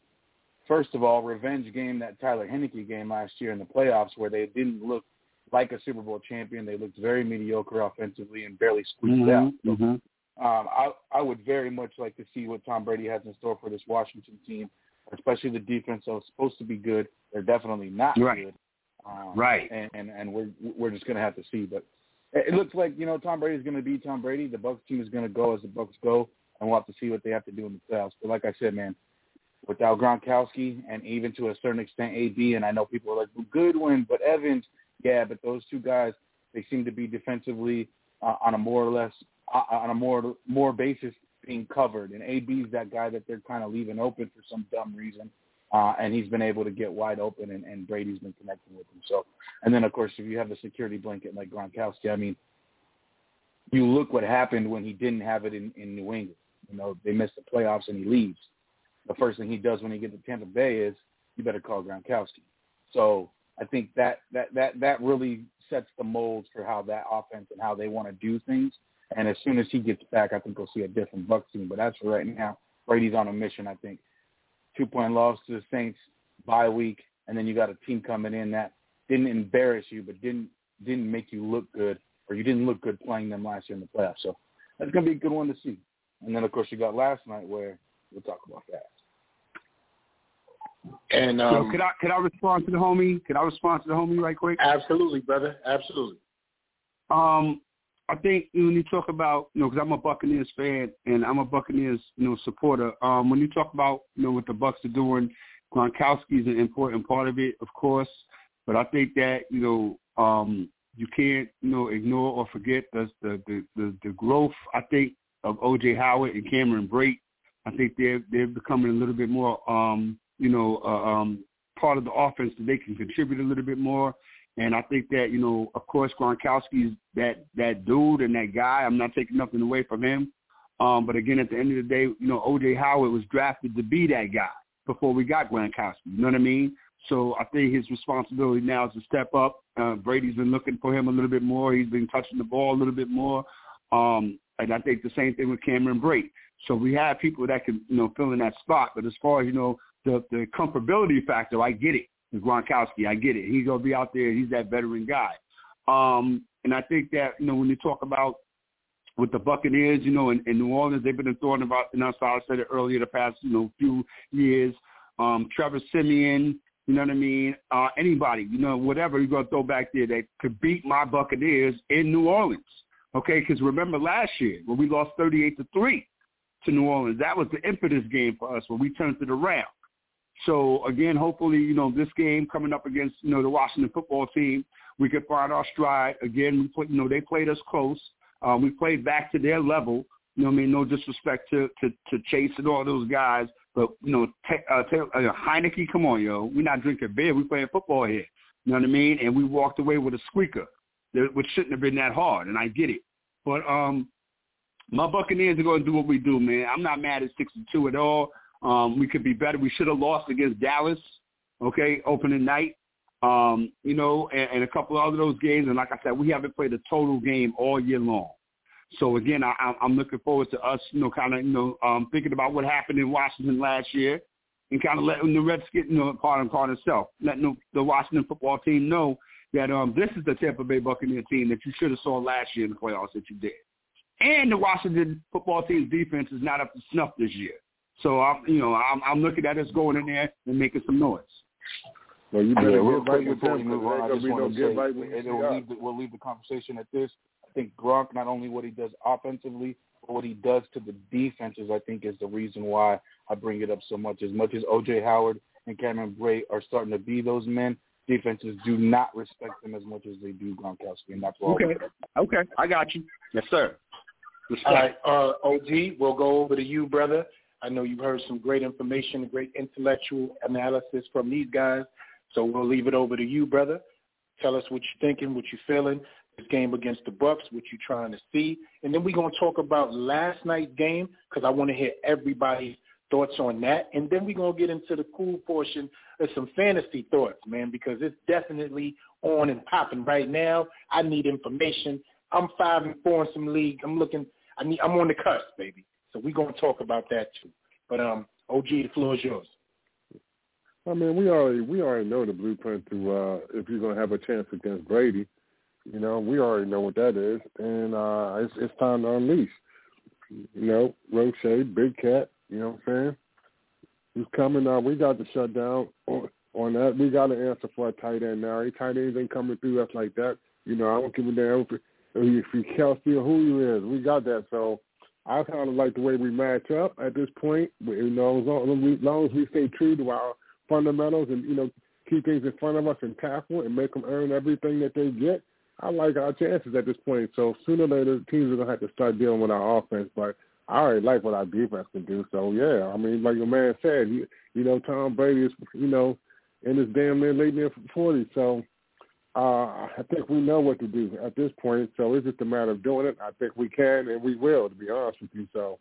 first of all, revenge game that Tyler Heinicke game last year in the playoffs where they didn't look like a Super Bowl champion. They looked very mediocre offensively and barely squeaked out. So, Mhm. um, I I would very much like to see what Tom Brady has in store for this Washington team, especially the defense. So it's supposed to be good. They're definitely not Right. good. Um, Right. And, and and we're we're just gonna have to see. But it looks like you know Tom Brady's gonna be Tom Brady. The Bucks team is gonna go as the Bucks go, and we'll have to see what they have to do in the playoffs. But like I said, man, without Gronkowski and even to a certain extent AB, and I know people are like well, Godwin, but Evans, yeah, but those two guys they seem to be defensively uh, on a more or less uh, on a more more basis being covered, and AB's that guy that they're kind of leaving open for some dumb reason. Uh, and he's been able to get wide open, and, and Brady's been connecting with him. So, and then of course, if you have the security blanket like Gronkowski, I mean, you look what happened when he didn't have it in, in New England. You know, they missed the playoffs and he leaves. The first thing he does when he gets to Tampa Bay is you better call Gronkowski. So I think that that that that really sets the molds for how that offense and how they want to do things. And as soon as he gets back, I think we'll see a different Bucks team. But as for right now, Brady's on a mission. I think two point loss to the Saints bye week, and then you got a team coming in that didn't embarrass you, but didn't didn't make you look good, or you didn't look good playing them last year in the playoffs. So that's gonna be a good one to see. And then of course you got last night where we'll talk about that. And So um, could I could I respond to the homie? Could I respond to the homie right quick? absolutely, brother, absolutely. Um, I think when you talk about, you know, because I'm a Buccaneers fan and I'm a Buccaneers, you know, supporter. Um, when you talk about, you know, what the Bucks are doing, Gronkowski is an important part of it, of course. But I think that, you know, um, you can't, you know, ignore or forget the the the, the, growth. I think of OJ Howard and Cameron Brate. I think they're they're becoming a little bit more, um, you know, uh, um, part of the offense that they can contribute a little bit more. And I think that, you know, of course, Gronkowski is that, that dude and that guy. I'm not taking nothing away from him. Um, but again, at the end of the day, you know, O.J. Howard was drafted to be that guy before we got Gronkowski. You know what I mean? So I think his responsibility now is to step up. Uh, Brady's been looking for him a little bit more. He's been touching the ball a little bit more. Um, and I think the same thing with Cameron Brate. So we have people that can, you know, fill in that spot. But as far as, you know, the, the comfortability factor, I get it. Gronkowski, I get it. He's gonna be out there. He's that veteran guy. Um, and I think that you know when you talk about with the Buccaneers, you know, in, in New Orleans, they've been throwing about. And I said it earlier, the past you know few years. Um, Trevor Siemian, you know what I mean? Uh, anybody, you know, whatever you're gonna throw back there that could beat my Buccaneers in New Orleans. Okay, because remember last year when we lost 38 to three to New Orleans, that was the impetus game for us when we turned it around. So again, hopefully, you know, this game coming up against, you know, the Washington football team, we could find our stride. Again, we put, you know, they played us close. Um, we played back to their level. You know, what I mean, no disrespect to to, to Chase and all those guys, but you know, te- uh, te- uh, Heinicke, come on, yo, we're not drinking beer. We're playing football here. You know what I mean? And we walked away with a squeaker, which shouldn't have been that hard, and I get it. But um, my Buccaneers are going to do what we do, man. I'm not mad at six and two at all. Um, we could be better. We should have lost against Dallas, okay, opening night. Um, you know, and, and a couple of other those games. And like I said, we haven't played a total game all year long. So again, I, I'm looking forward to us, you know, kind of, you know, um, thinking about what happened in Washington last year, and kind of letting the Redskins, you know, part and part itself, letting the, the Washington football team know that um, this is the Tampa Bay Buccaneer team that you should have saw last year in the playoffs that you did, and the Washington football team's defense is not up to snuff this year. So I'm, you know, I'm, I'm looking at us going in there and making some noise. Well, you better Yeah, real get right quick with before we move on, I just want to say, right we'll, leave, the, we'll leave the conversation at this. I think Gronk, not only what he does offensively, but what he does to the defenses, I think is the reason why I bring it up so much. As much as O.J. Howard and Cameron Brate are starting to be those men, defenses do not respect them as much as they do Gronkowski, and that's why. Okay, okay, I got you. Yes, sir. Respect. All right, uh, OG, we'll go over to you, brother. I know you've heard some great information, great intellectual analysis from these guys. So we'll leave it over to you, brother. Tell us what you're thinking, what you're feeling. This game against the Bucks, what you're trying to see, and then we're gonna talk about last night's game because I want to hear everybody's thoughts on that, and then we're gonna get into the cool portion of some fantasy thoughts, man, because it's definitely on and popping right now. I need information. I'm five and four in some league. I'm looking. I need. I'm on the cusp, baby. So we're gonna talk about that too. But um, OG, the floor is yours. I mean, we already we already know the blueprint to uh if you're gonna have a chance against Brady. You know, we already know what that is, and uh it's it's time to unleash. You know, Roche, Big Cat. You know what I'm saying? Who's coming? Uh, we got the shutdown on, on that. We got an answer for a tight end now. Any tight ends ain't coming through us like that. You know, I don't give a damn if, if Kelce or who you is. We got that. So I kind of like the way we match up at this point. You know, as long as we, as long as we stay true to our fundamentals and you know keep things in front of us and tackle and make them earn everything that they get. I like our chances at this point. So sooner or later, teams are gonna have to start dealing with our offense. But I already like what our defense can do. So yeah, I mean, like your man said, you, you know, Tom Brady is you know in his damn near late near forty. So uh, I think we know what to do at this point. So it's just a matter of doing it. I think we can and we will. To be honest with you, so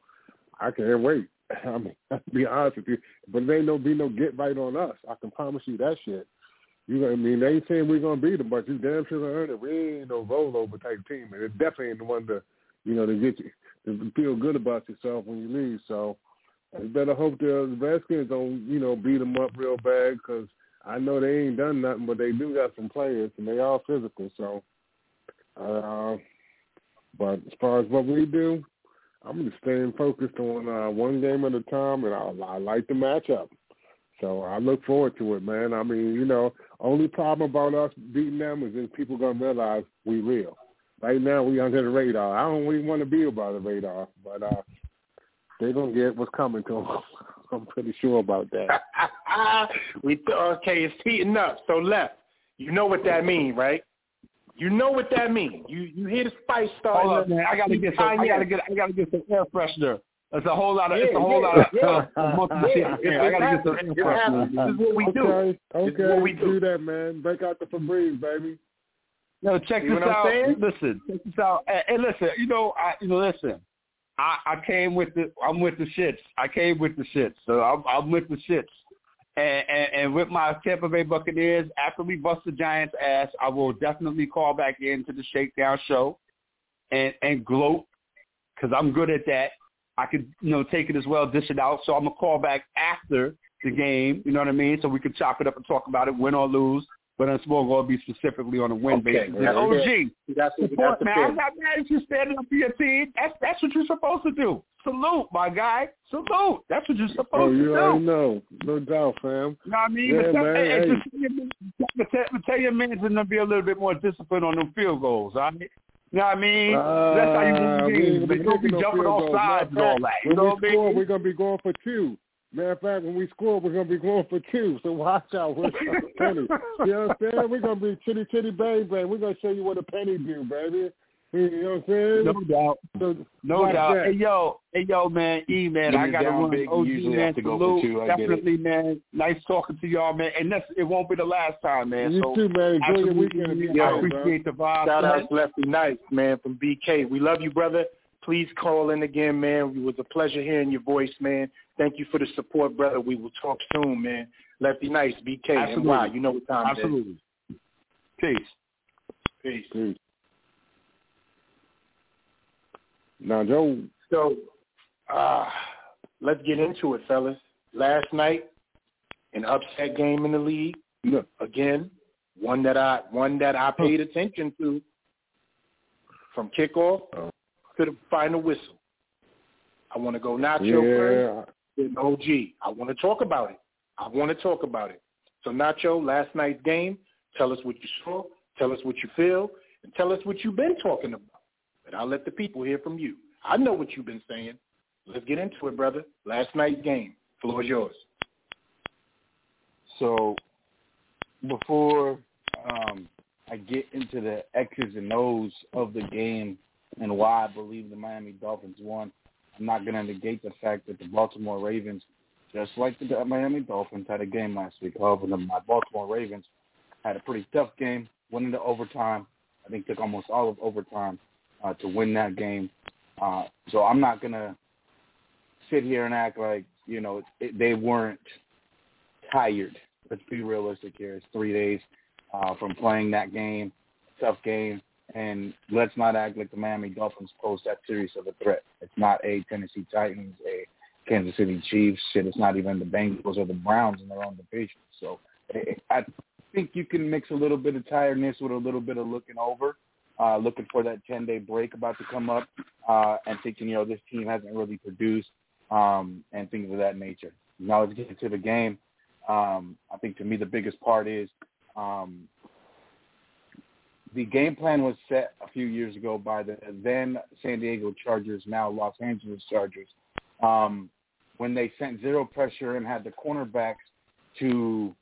I can't wait. [laughs] I mean, [laughs] to be honest with you, but there ain't no be no get right on us. I can promise you that shit. You know, what I mean, they ain't saying we're gonna beat them, but you damn sure gonna earn it. We ain't no rollover type team, and it definitely ain't the one to, you know, to get you to feel good about yourself when you leave. So, you better hope the Redskins don't, you know, beat them up real bad because I know they ain't done nothing, but they do got some players and they are physical. So, uh, but as far as what we do, I'm just staying focused on uh, one game at a time, and I, I like the matchup. So I look forward to it, man. I mean, you know, only problem about us beating them is that people gonna realize we real. Right now, we under the radar. I don't really want to be about the radar, but uh, they gonna get what's coming to them. [laughs] I'm pretty sure about that. [laughs] we okay, it's heating up. So left, you know what that means, right? You know what that means. You you hear the spice starting. Hold up, man. I gotta get some. I gotta get. I gotta get some air freshener. It's a whole lot of. Yeah, it's a whole yeah, lot of. yeah. Uh, Yeah, Yeah, I gotta get some air freshener. This is what we do. okay, This is okay, what we do. do that, man. Break out the Febreze, baby. No, check See this out. saying? Listen, check this out. Hey, hey, listen. You know, I you know, listen. I I came with the. I'm with the shits. I came with the shits. So I'm I'm with the shits. And, and and with my Tampa Bay Buccaneers, after we bust the Giants' ass, I will definitely call back into the Shakedown show, and and gloat because I'm good at that. I could you know take it as well, dish it out. So I'm gonna call back after the game. You know what I mean? So we can chop it up and talk about it, win or lose. But more going to be specifically on a win Okay, basis. yeah, OG, to, we support, man. I'm not mad at you standing up for your team. That's that's what you're supposed to do. Salute, my guy. Salute. That's what you're supposed Oh, to you do. already know, no doubt, fam. You know what I mean? Yeah, but tell, man, hey, hey. just tell your, men- but tell, but tell your men to be a little bit more disciplined on them field goals. Right? You know what I mean? That's how you Uh, win games. But gonna don't be jumping off sides and all that. You know what I mean? we're gonna be going for two. Matter of fact, when we score, we're gonna be going for two. So watch out, we're penny. You know what I'm saying? We're gonna be chitty chitty bang bang. We're gonna show you what a penny do, baby. You know what I'm saying? No doubt. So, No doubt. that. Hey yo, hey yo, man, E man, When I you're gotta down run. big, you OG usually man, have to go for salute. two. I get it. Definitely, man. Nice talking to y'all, man. And that's it won't be the last time, man. You so too, man. Enjoy your weekend. and I Yo, bro. appreciate the vibe. Shout man. out to Lefty Nice, man, from BK. We love you, brother. Please call in again, man. It was a pleasure hearing your voice, man. Thank you for the support, brother. We will talk soon, man. Lefty Nice, BK, Absolutely. NY. You know what time Absolutely. Peace. it is. Peace. Peace. Now, Joe, So, uh, let's get into it, fellas. Last night, an upset game in the league. look, Again, one that I one that I paid attention to from kickoff Oh. To the final whistle. I want to go Nacho first, yeah, then OG. I want to talk about it. I want to talk about it. So Nacho, last night's game. Tell us what you saw. Tell us what you feel, and tell us what you've been talking about. And I'll let the people hear from you. I know what you've been saying. Let's get into it, brother. Last night's game. Floor is yours. So before um, I get into the X's and O's of the game and why I believe the Miami Dolphins won, I'm not going to negate the fact that the Baltimore Ravens, just like the Miami Dolphins, had a game last week. However, the, my Baltimore Ravens had a pretty tough game, went into overtime. I think took almost all of overtime uh, to win that game. Uh, so I'm not going to sit here and act like, you know, it, they weren't tired. Let's be realistic here. It's three days uh, from playing that game, tough game, and let's not act like the Miami Dolphins pose that serious of a threat. It's not a Tennessee Titans, a Kansas City Chiefs. Shit, it's not even the Bengals or the Browns in their own division. So eh, I think you can mix a little bit of tiredness with a little bit of looking over, uh, looking for that 10-day break about to come up, uh, and thinking, you know, this team hasn't really produced um, and things of that nature. Now let's get into the game. Um, I think to me the biggest part is um, the game plan was set a few years ago by the then San Diego Chargers, now Los Angeles Chargers, um, when they sent zero pressure and had the cornerbacks to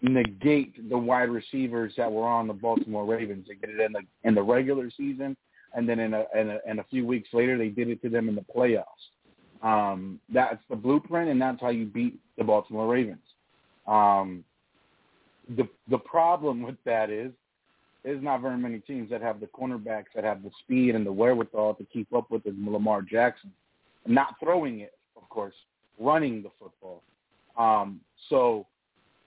negate the wide receivers that were on the Baltimore Ravens. They did it in the in the regular season, and then in a, in a, in a few weeks later, they did it to them in the playoffs. Um, that's the blueprint, and that's how you beat the Baltimore Ravens. Um, the the problem with that is there's not very many teams that have the cornerbacks that have the speed and the wherewithal to keep up with Lamar Jackson. Not throwing it, of course, running the football. Um, so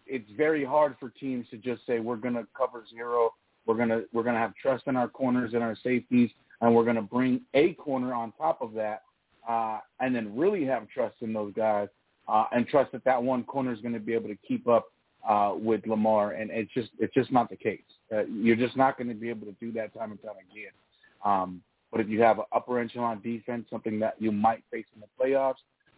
it's very hard for teams to just say we're going to cover zero. We're going to we're going to have trust in our corners and our safeties, and we're going to bring a corner on top of that, uh, and then really have trust in those guys uh, and trust that that one corner is going to be able to keep up uh, with Lamar. And it's just it's just not the case. Uh, you're just not going to be able to do that time and time again. Um, but if you have an upper echelon defense, something that you might face in the playoffs,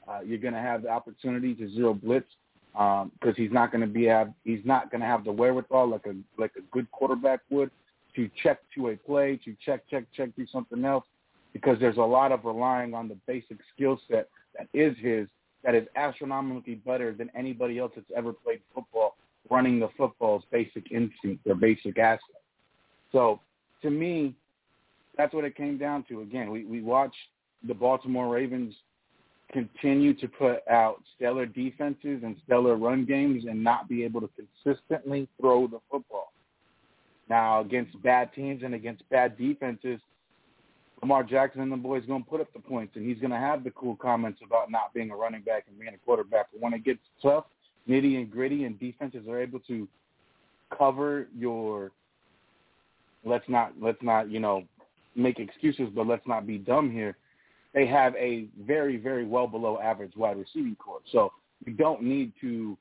uh, you're going to have the opportunity to zero blitz because um, he's not going to be have he's not going to have the wherewithal like a like a good quarterback would to check to a play, to check check check do something else, because there's a lot of relying on the basic skill set that is his that is astronomically better than anybody else that's ever played football. Running the football's basic instinct, their basic asset. So to me, that's what it came down to. Again, we we watched the Baltimore Ravens continue to put out stellar defenses and stellar run games and not be able to consistently throw the football. Now, against bad teams and against bad defenses, Lamar Jackson and the boys going to put up the points, and he's going to have the cool comments about not being a running back and being a quarterback. But when it gets tough, nitty and gritty, and defenses are able to cover your let's not let's not you know make excuses, but let's not be dumb here they have a very, very well below average wide receiving corps. So you don't need to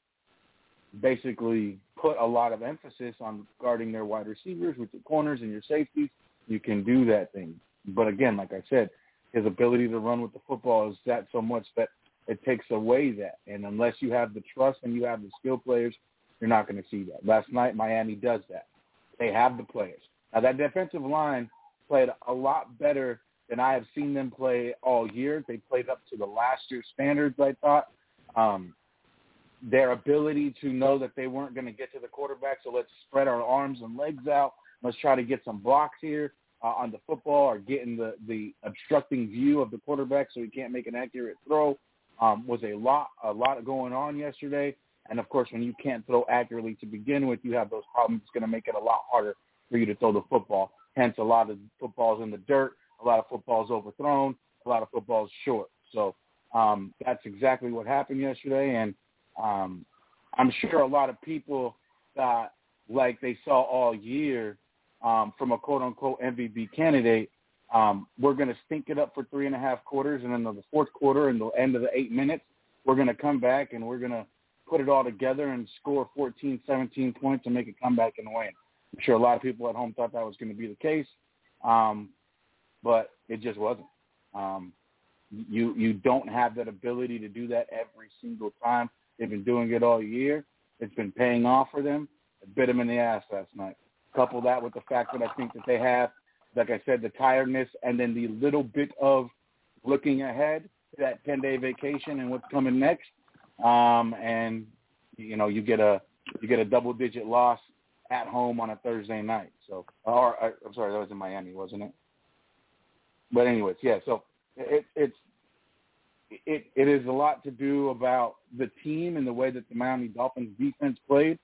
basically put a lot of emphasis on guarding their wide receivers with your corners and your safeties. You can do that thing. But again, like I said, his ability to run with the football is that so much that it takes away that. And unless you have the trust and you have the skill players, you're not going to see that. Last night, Miami does that. They have the players. Now, that defensive line played a lot better than I have seen them play all year. They played up to the last year's standards, I thought. Um, their ability to know that they weren't going to get to the quarterback, so let's spread our arms and legs out. Let's try to get some blocks here uh, on the football or get in the, the obstructing view of the quarterback so he can't make an accurate throw. Um, was a lot a lot going on yesterday. And of course, when you can't throw accurately to begin with, you have those problems. It's going to make it a lot harder for you to throw the football. Hence, a lot of footballs in the dirt, a lot of footballs overthrown, a lot of footballs short. So um, that's exactly what happened yesterday, and um, I'm sure a lot of people thought, like they saw all year um, from a quote unquote MVP candidate, um, we're going to stink it up for three and a half quarters, and then the fourth quarter and the end of the eight minutes, we're going to come back and we're going to put it all together and score 14, 17 points and make a comeback and win. I'm sure a lot of people at home thought that was going to be the case, um, but it just wasn't. Um, you you don't have that ability to do that every single time. They've been doing it all year. It's been paying off for them. It bit them in the ass last night. Couple that with the fact that I think that they have, like I said, the tiredness and then the little bit of looking ahead to that 10-day vacation and what's coming next. Um, and you know, you get a you get a double-digit loss at home on a Thursday night. So, or I'm sorry, that was in Miami, wasn't it? But anyways, yeah. So it, it's it it is a lot to do about the team and the way that the Miami Dolphins defense played,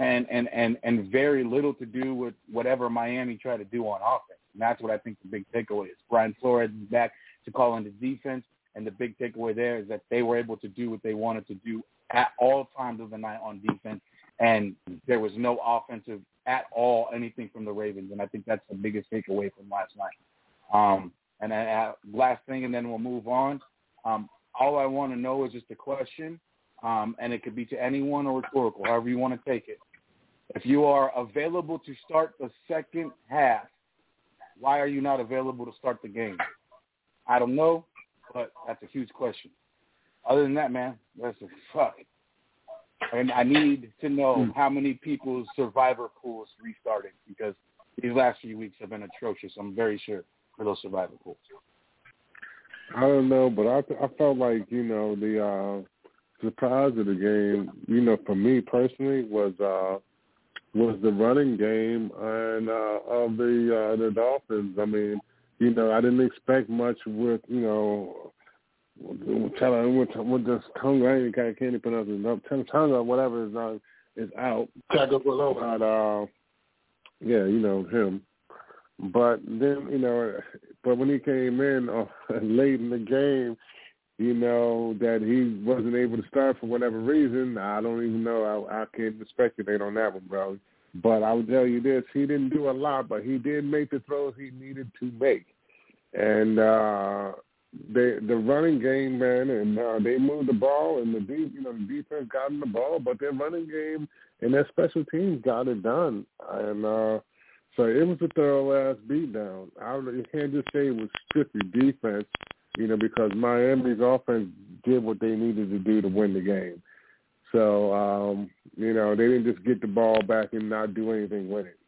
and and and and very little to do with whatever Miami tried to do on offense. And that's what I think the big takeaway is. Brian Flores is back to calling the defense, and the big takeaway there is that they were able to do what they wanted to do at all times of the night on defense, and there was no offensive at all anything from the Ravens, and I think that's the biggest takeaway from last night. Um, and then uh, last thing, and then we'll move on. Um, all I want to know is just a question, um, and it could be to anyone or rhetorical, however you want to take it. If you are available to start the second half, why are you not available to start the game? I don't know, but that's a huge question. Other than that, man, that's a fuck. And I need to know how many people's survivor pools restarted because these last few weeks have been atrocious. I'm very sure for those survivor pools. I don't know, but I I felt like you know the uh surprise of the game, you know, for me personally was uh was the running game and uh of the uh the Dolphins. I mean, you know, I didn't expect much with you know tell her with with this tongue I can't can't even pronounce it. No, tongue or whatever is not is out. But uh yeah, you know him. But then, you know, but when he came in uh, [laughs] late in the game, you know, that he wasn't able to start for whatever reason, I don't even know. I, I can't speculate on that one, bro. But I will tell you this, he didn't do a lot, but he did make the throws he needed to make. And uh they the running game, man, and uh, they moved the ball, and the deep, you know, the defense got in the ball, but their running game and their special teams got it done. And uh so it was a thorough ass beatdown. I can't just say it was strictly defense, you know, because Miami's offense did what they needed to do to win the game. So, um, you know, they didn't just get the ball back and not do anything with it.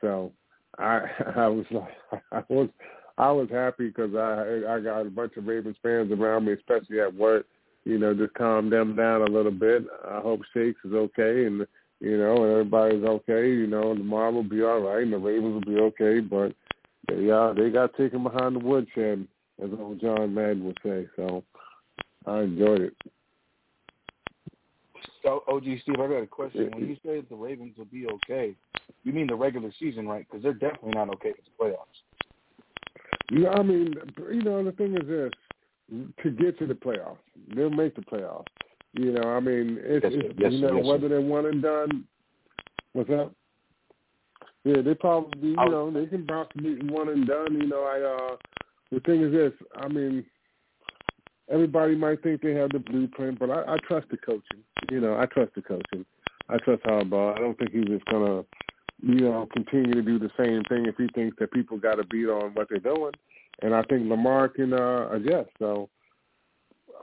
So, I [laughs] I was like [laughs] I was I was happy because I I got a bunch of Ravens fans around me, especially at work. You know, just calm them down a little bit. I hope Shakes is okay and you know, and everybody's okay, you know, tomorrow will be all right and the Ravens will be okay, but they uh they got taken behind the woodshed, as old John Madden would say. So I enjoyed it. So, OG Steve, I got a question. When you say the Ravens will be okay, you mean the regular season, right? Because they're definitely not okay with the playoffs. Yeah, I mean, you know, the thing is this: to get to the playoffs, they'll make the playoffs. You know, I mean, it's, yes, it's yes, you know yes, whether they're one and done. What's that? Yeah, they probably you know they can possibly be one and done. You know, I uh the thing is this. I mean, everybody might think they have the blueprint, but I, I trust the coaching. You know, I trust the coaching. I trust Harbaugh. I don't think he's just gonna, you know, continue to do the same thing if he thinks that people got to beat on what they're doing. And I think Lamar can uh, adjust. So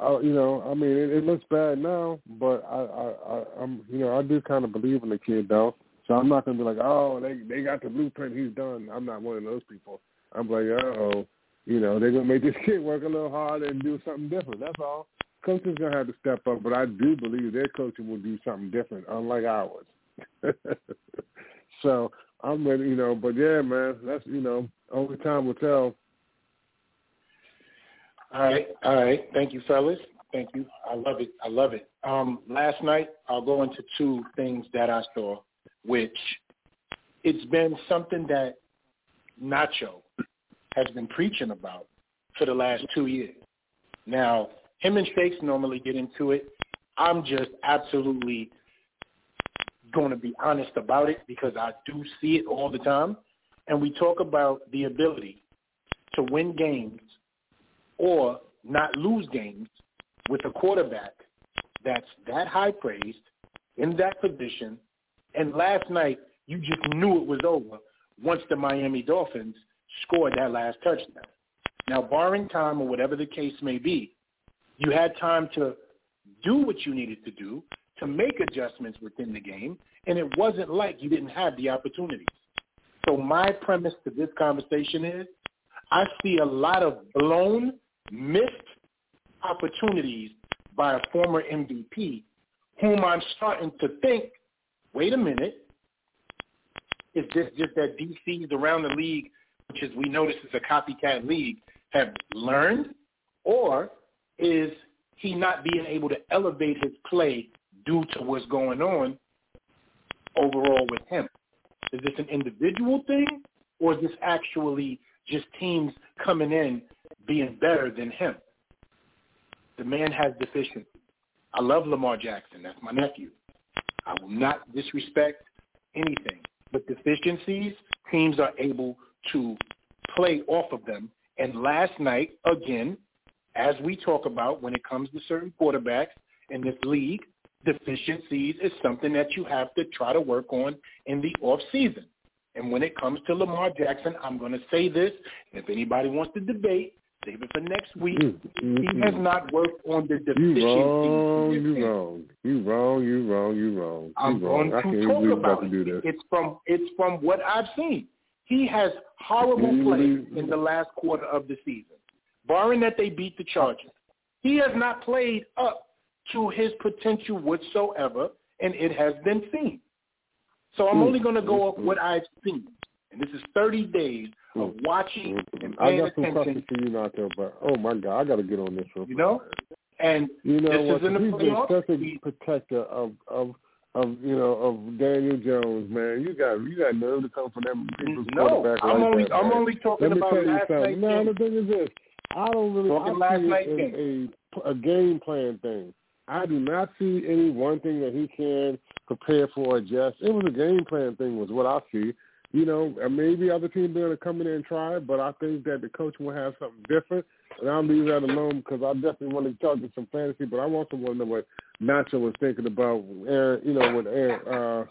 uh, you know, I mean, it, it looks bad now, but I, I, I, I'm, you know, I do kind of believe in the kid though. So I'm not gonna be like, oh, they they got the blueprint, he's done. I'm not one of those people. I'm like, uh oh, you know, they're gonna make this [laughs] kid work a little harder and do something different. That's all. Coaches gonna have to step up, but I do believe their coaching will do something different, unlike ours. [laughs] so I'm ready, you know. But yeah, man, that's you know, only time will tell. All right, all right. Thank you, fellas. Thank you. I love it. I love it. Um, last night, I'll go into two things that I saw, which it's been something that Nacho has been preaching about for the last two years. Now, him and Shakes normally get into it. I'm just absolutely going to be honest about it because I do see it all the time. And we talk about the ability to win games or not lose games with a quarterback that's that high praised in that position. And last night, you just knew it was over once the Miami Dolphins scored that last touchdown. Now, barring time or whatever the case may be, you had time to do what you needed to do to make adjustments within the game, and it wasn't like you didn't have the opportunities. So my premise to this conversation is I see a lot of blown, missed opportunities by a former MVP whom I'm starting to think, wait a minute, is this just that DCs around the league, which is we notice is a copycat league, have learned? Or is he not being able to elevate his play due to what's going on overall with him? Is this an individual thing, or is this actually just teams coming in being better than him? The man has deficiencies. I love Lamar Jackson. That's my nephew. I will not disrespect anything. But deficiencies, teams are able to play off of them. And last night, again, as we talk about when it comes to certain quarterbacks in this league, deficiencies is something that you have to try to work on in the off season. And when it comes to Lamar Jackson, I'm going to say this, and if anybody wants to debate, save it for next week. Mm-hmm. He has not worked on the deficiencies. You wrong, you wrong, you wrong, you wrong, you wrong. I'm you wrong. going I to can't talk about about to do it. It's from it's from what I've seen. He has horrible Mm-hmm. play in the last quarter of the season, barring that they beat the Chargers. He has not played up to his potential whatsoever, and it has been seen. So I'm only going to go off Mm. what I've seen, and this is 30 days of Mm. watching and paying I got some attention. questions for you now, though, but oh my God, I got to get on this real You know, and You know this is in the He's playoffs. such a protector of of of you know of Daniel Jones, man. You got you got nerve to come from them people's no, quarterback I'm like only that, I'm man. only talking about last night's No, the thing is this: I don't really Talking I see it as a a game plan thing. I do not see any one thing that he can prepare for or adjust. It was a game plan thing, was what I see. You know, maybe other teams are going to come in there and try it, but I think that the coach will have something different. And I'll leave that alone because I definitely want to talk to some fantasy, but I also want to know what Nacho was thinking about Aaron, you know, with Aaron, uh,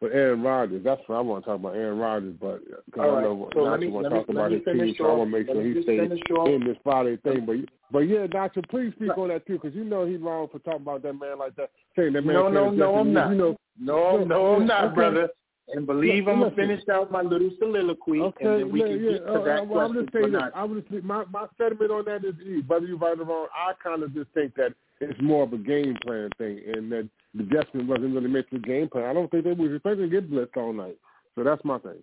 with Aaron Rodgers. That's what I want to talk about, Aaron Rodgers, but because I right. know So Nacho me- want to talk let about his team, so I want to make sure he stays in this Friday thing. But but yeah, Nacho, please speak on that too, because you know he's wrong for talking about that man like that, saying that man. No, no, no. I'm not. You know, No, no, I'm not, brother. And believe Look, I'm gonna finish out my little soliloquy, Okay, and then we yeah, can yeah. get to Uh, that uh, well, I'm question just saying or this. I would just, my my sentiment on that is easy. Whether you're right or wrong, I kind of just think that it's more of a game plan thing, and that the adjustment wasn't really meant to game plan. I don't think they was expecting to get blitzed all night. So that's my thing.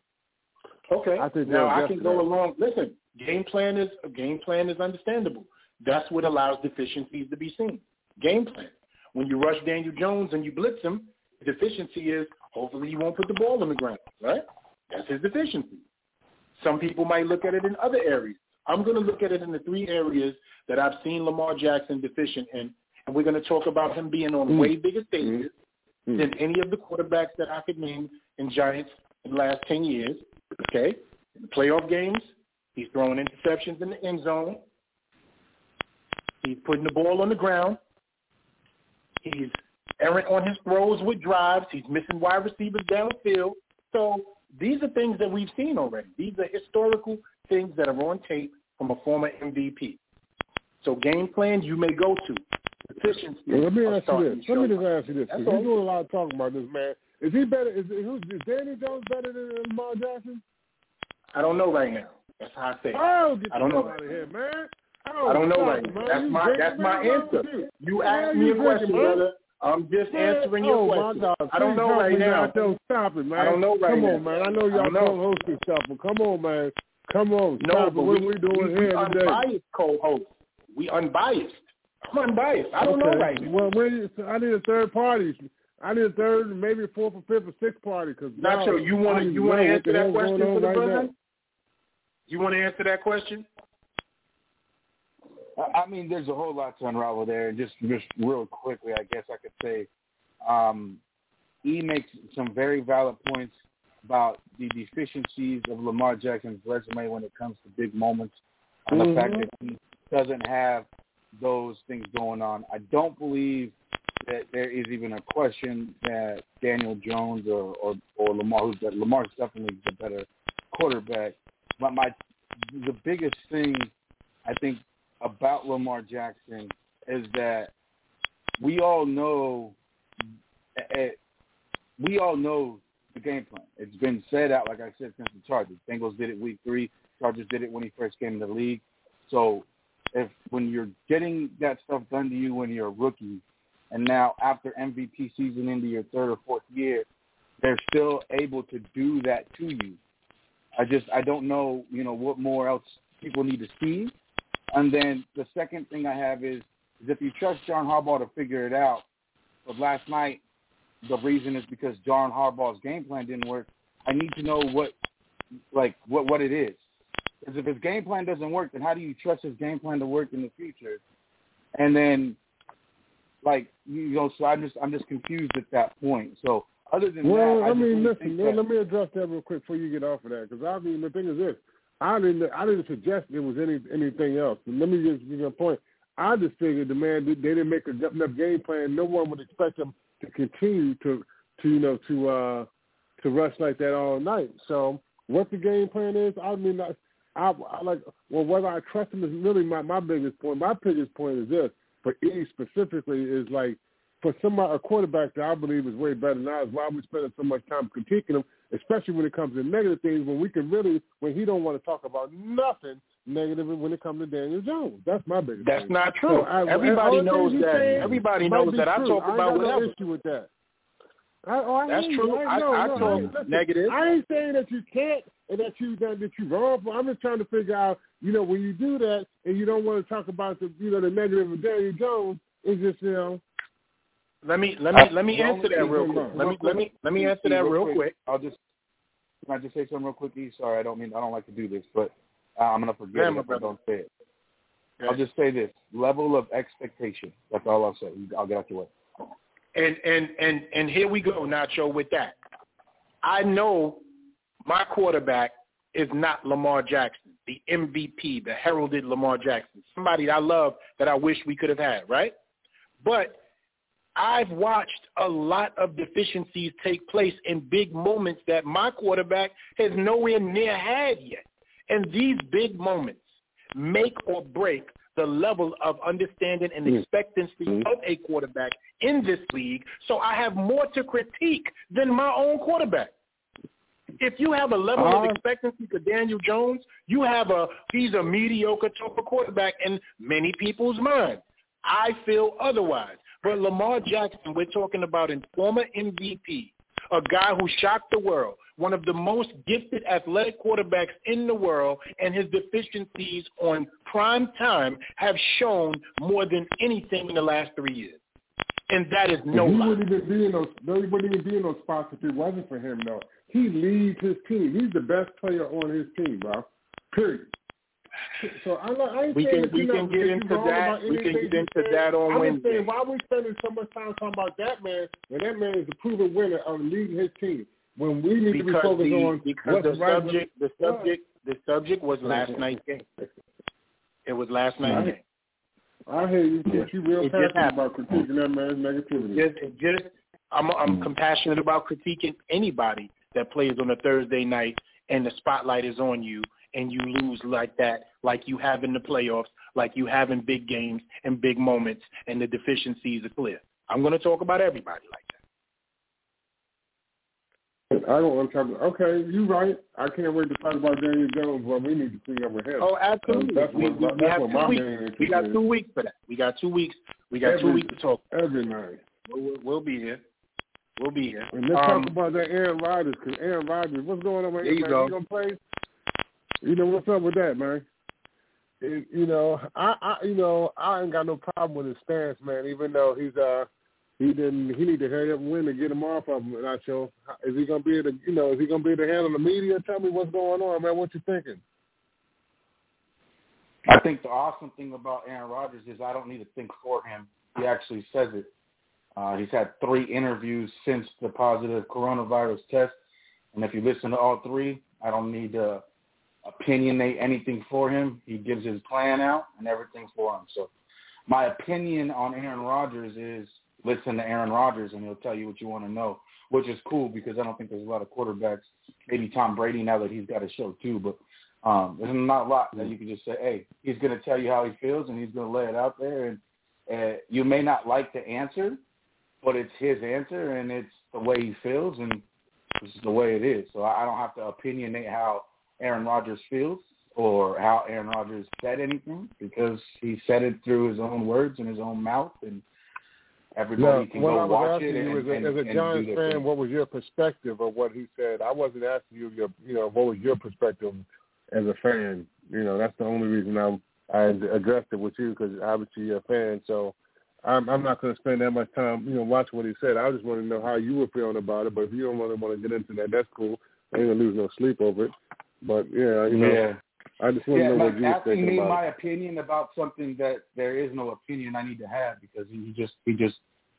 Okay. I think now I can go along. Listen, game plan is a game plan is understandable. That's what allows deficiencies to be seen. Game plan. When you rush Daniel Jones and you blitz him, the deficiency is hopefully you won't put the ball on the ground, right? That's his deficiency. Some people might look at it in other areas. I'm going to look at it in the three areas that I've seen Lamar Jackson deficient in, and we're going to talk about him being on Mm. way bigger stages Mm. than any of the quarterbacks that I could name in Giants in the last 10 years. Okay? In the playoff games, he's throwing interceptions in the end zone. He's putting the ball on the ground. He's errant on his throws with drives. He's missing wide receivers downfield. So these are things that we've seen already. These are historical things that are on tape from a former MVP. So game plan you may go to. Efficiency. Well, let me ask you this. Let me just ask you this. You're doing a lot of talking about this man. Is he better? Is, is, is Danny Jones better than Lamar Jackson? I don't know right now. That's how I say it. Oh, get I don't know. out of here, man. I don't know right now. That's You my that's my man? Answer. with You asked me a question, brother. I'm just answering oh, your my question. God. I don't know right now. Don't stop it, man. I don't know right now. Come now. on, man. I know y'all don't know. co-hosting stuff, but come on, man. Come on. No, stop but. What we, we doing we, here we today? unbiased co-host. We unbiased. I'm unbiased. I don't okay. know right now. Well, we, I need a third party. I need a third, maybe a fourth or fifth or sixth party. Cause Nacho, you want to you want to answer that question for the right brother? now. You want to answer that question? I mean, there's a whole lot to unravel there. Just, just real quickly, I guess I could say, um, E makes some very valid points about the deficiencies of Lamar Jackson's resume when it comes to big moments, and the fact that he doesn't have those things going on. I don't believe that there is even a question that Daniel Jones or or, or Lamar, who's that Lamar's definitely the better quarterback. But my the biggest thing I think about Lamar Jackson is that we all know eh, we all know the game plan. It's been said out, like I said, since the Chargers. Bengals did it week three. Chargers did it when he first came in the league. So if when you're getting that stuff done to you when you're a rookie, and now after MVP season into your third or fourth year, they're still able to do that to you. I just I don't know, you know, what more else people need to see. And then the second thing I have is, is if you trust John Harbaugh to figure it out, but last night the reason is because John Harbaugh's game plan didn't work. I need to know what like what what it is. Because if his game plan doesn't work, then how do you trust his game plan to work in the future? And then, like you know, so I'm just I'm just confused at that point. So other than Well, that, I, just mean, listen, let, that- let me address that real quick before you get off of that, because I mean, the thing is this: I didn't, I didn't suggest there was any anything else. Let me just give you a point. I just figured the man they didn't make enough game plan. No one would expect them to continue to, to you know, to uh, to rush like that all night. So what the game plan is, I mean, I, I, I like well whether I trust him is really my my biggest point. My biggest point is this for E specifically is like for somebody a quarterback that I believe is way better than ours, why are we spending so much time critiquing him, especially when it comes to negative things when we can really when he don't want to talk about nothing negative when it comes to Daniel Jones. That's my biggest That's thing. not So true. I- Everybody knows that. Everybody knows that. I talk about got whatever. no issue with that. I, oh, I That's true. I, I- no, I no, talk ain't- listen, negative. I ain't saying that you can't and that you that, that you wrong. For. I'm just trying to figure out, you know, when you do that and you don't want to talk about the, you know, the negative of Daniel Jones, it's just, you know, Let me let me Uh, let me answer that real real quick. quick, Let me let me let me answer that real quick. I'll just can I just say something real quick? E? Sorry, I don't mean I don't like to do this, but I'm gonna forget Yeah, it if I don't say it. Okay. I'll just say this: level of expectation. That's all I'll say. I'll get out your way. And and and and here we go, Nacho, with that. I know my quarterback is not Lamar Jackson, the MVP, the heralded Lamar Jackson, somebody I love that I wish we could have had, right? But I've watched a lot of deficiencies take place in big moments that my quarterback has nowhere near had yet. And these big moments make or break the level of understanding and Mm. expectancy Mm. of a quarterback in this league. So I have more to critique than my own quarterback. If you have a level of Uh, expectancy for Daniel Jones, you have a he's a mediocre type of quarterback in many people's minds. I feel otherwise. But Lamar Jackson, we're talking about a former MVP, a guy who shocked the world, one of the most gifted athletic quarterbacks in the world, and his deficiencies on prime time have shown more than anything in the last three years. And that is no he lie. wouldn't even be in those. No, he wouldn't even be in those spots if it wasn't for him. Though he leads his team. He's the best player on his team, bro. Period. So I'm not, I ain't We saying can- we you're can get into that. We can get into that on I'm Wednesday. saying, why are we spending so much time talking about that man when that man is a proven winner of leading his team? When we need to be because focused the, on because what's the right subject the subject the subject was last night's game. It was last night's game. I hear you, but you real It just passionate about critiquing that man's negativity. Just it just I'm I'm mm. compassionate about critiquing anybody that plays on a Thursday night and the spotlight is on you and you lose like that, like you have in the playoffs, like you have in big games and big moments, and the deficiencies are clear. I'm going to talk about everybody like that. I don't want to talk. About, Okay, you're right. I can't wait to talk about Daniel Jones. Well, we need to clean up with him. Oh, absolutely. That's we, what- we, that's we have what two my weeks. main We got is. two weeks for that. We got two weeks. We got two weeks to talk. every night. We'll, we'll be here. We'll be here. And let's Um, talk about that Aaron Rodgers because Aaron Rodgers, what's going on with Aaron you man? go. He gonna play? You know what's up with that, man? It, you know, I, I, you know, I ain't got no problem with his stance, man. Even though he's uh, he didn't, he need to hurry up and win to get him off of him. Sure. Is he gonna be able to, you know, is he gonna be able to handle the media? Tell me what's going on, man. What you thinking? I think the awesome thing about Aaron Rodgers is I don't need to think for him. He actually says it. Uh, he's had three interviews since the positive coronavirus test, and if you listen to all three, I don't need to opinionate anything for him. He gives his plan out and everything for him. So my opinion on Aaron Rodgers is listen to Aaron Rodgers and he'll tell you what you want to know, which is cool because I don't think there's a lot of quarterbacks. Maybe Tom Brady now that he's got a show too, but um, there's not a lot that you can just say, hey, he's going to tell you how he feels and he's going to lay it out there. And uh, you may not like the answer, but it's his answer and it's the way he feels and this is the way it is. So I don't have to opinionate how Aaron Rodgers feels or how Aaron Rodgers said anything because he said it through his own words and his own mouth and everybody now, can go I was watch it you and, as a, and, as a Giants fan, thing. what was your perspective of what he said? I wasn't asking you your, you know, what was your perspective as a fan? You know, that's the only reason I'm I addressed it with you because obviously you're a fan. So I'm I'm not going to spend that much time, you know, watching what he said. I just want to know how you were feeling about it. But if you don't really want to get into that, that's cool. I ain't gonna lose no sleep over it. But yeah, you know, yeah. I just want yeah, know like what you were asking thinking me about. my opinion about something that there is no opinion I need to have because he just he just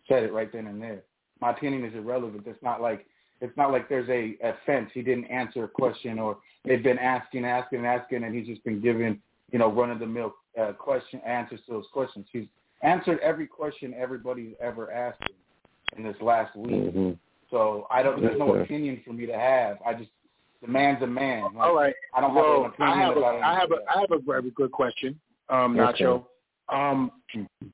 said it right then and there. My opinion is irrelevant. It's not like it's not like there's a offense. He didn't answer a question or they've been asking, asking, asking, and he's just been giving you know run of the mill uh, question answers to those questions. He's answered every question everybody's ever asked him in this last week. hmm So I don't. There's no opinion for me to have. I just the man's a man. Like, All right. I don't have an Well, opinion I have a, about I have a, have a very good question, um, Okay. Nacho. Um,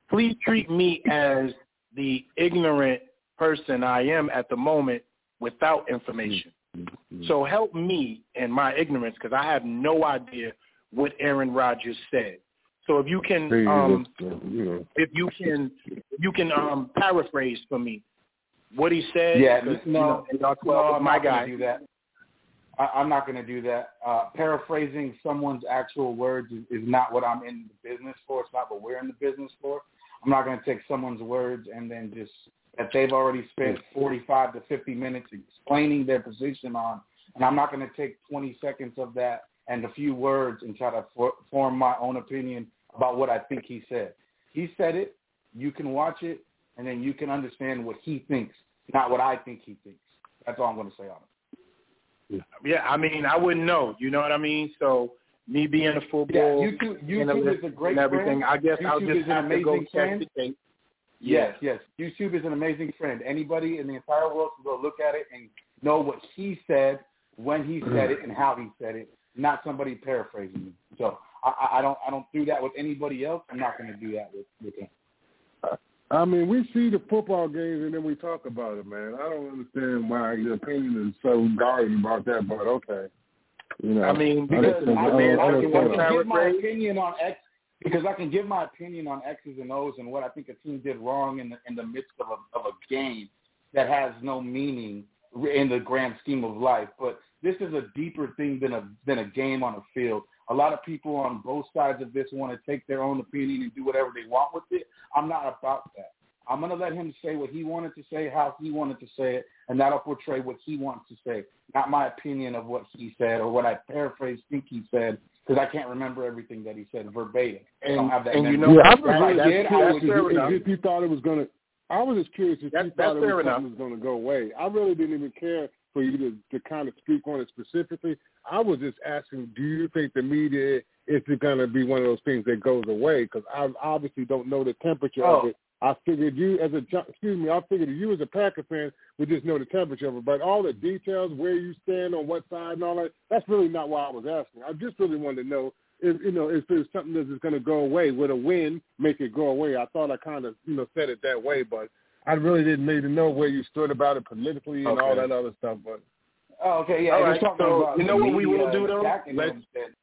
please treat me as the ignorant person I am at the moment without information. Mm-hmm. So help me in my ignorance because I have no idea what Aaron Rodgers said. So if you can, um, just, you know, if you can, if you can um, paraphrase for me what he said. Yeah, because, no, you know, y'all no, 12 my not guy. do that. I, I'm not going to do that. Uh, paraphrasing someone's actual words is, is not what I'm in the business for. It's not what we're in the business for. I'm not going to take someone's words and then just that they've already spent 45 to 50 minutes explaining their position on, and I'm not going to take 20 seconds of that and a few words and try to for, form my own opinion about what I think he said. He said it. You can watch it, and then you can understand what he thinks, not what I think he thinks. That's all I'm going to say on it. Yeah, I mean, I wouldn't know. You know what I mean? So me being a football Yeah, YouTube, YouTube analyst is a great and everything, friend. I guess I'll just have to go amazing check friend. the tape. Yes, yes. YouTube is an amazing friend. Anybody in the entire world can go look at it and know what he said, when he said mm-hmm. it, and how he said it. Not somebody paraphrasing him. So I, I- I don't I don't do that with anybody else. I'm not going to do that with, with him. I mean, we see the football games and then we talk about it, man. I don't understand why your opinion is so guarded about that, but okay. You know, I mean, because I, I the man don't- I I can, I can give my paraphrase. opinion on X because I can give my opinion on X's and O's and what I think a team did wrong in the in the midst of a of a game that has no meaning in the grand scheme of life. But this is a deeper thing than a than a game on a field. A lot of people on both sides of this want to take their own opinion and do whatever they want with it. I'm not about that. I'm going to let him say what he wanted to say, how he wanted to say it, and that'll portray what he wants to say, not my opinion of what he said or what I paraphrase think he said, because I can't remember everything that he said verbatim. I don't And, have that and you know, yeah, I that- was really that's- just I curious would- if, fair you- if you thought it was going to. I was just curious if That's- you that's thought it was was going to go away. I really didn't even care for you to, to kind of speak on it specifically. I was just asking, do you think the media is going to be one of those things that goes away? Because I obviously don't know the temperature of Oh. it. I figured you as a excuse me, I figured you as a Packer fan would just know the temperature of it, but all the details, where you stand on what side and all that, that's really not why I was asking. I just really wanted to know if you know if there's something that's going to go away. Would a win make it go away? I thought I kind of you know said it that way, but I really didn't need to know where you stood about it politically and all that other stuff. But Oh, okay, yeah. All talking so about you know what we will media do, though? Let's-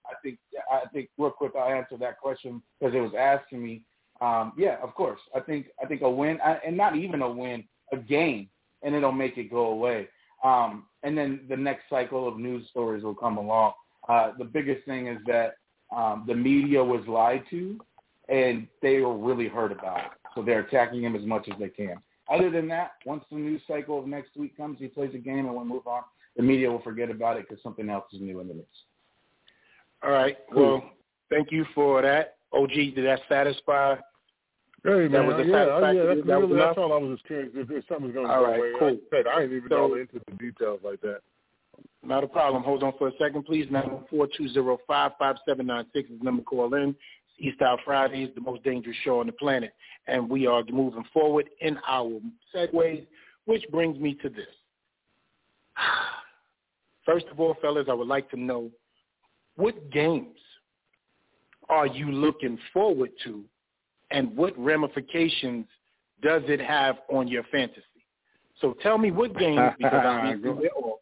I think I think real quick I'll answer that question because it was asking me. Um, yeah, of course. I think I think a win I- and not even a win, a game, and it'll make it go away. Um, and then the next cycle of news stories will come along. Uh, the biggest thing is that um, the media was lied to, and they were really hurt about it. So they're attacking him as much as they can. Other than that, once the news cycle of next week comes, he plays a game and we'll move on. The media will forget about it because something else is new in the mix. All right. Well, Thank you for that. OG, did that satisfy? Hey That man, was a yeah, satisfaction? yeah, that's, That was really, that's enough? all I was just curious if, if something's going to go right, away. cool. I said, I ain't even So- all into the details like that. Not a problem. Hold on for a second, please. Nine four two zero five five seven nine six is the number to call in. E-Style Fridays, the most dangerous show on the planet. And we are moving forward in our segues, which brings me to this. [sighs] First of all, fellas, I would like to know what games are you looking forward to and what ramifications does it have on your fantasy? So tell me what games, [laughs] because obviously we're off.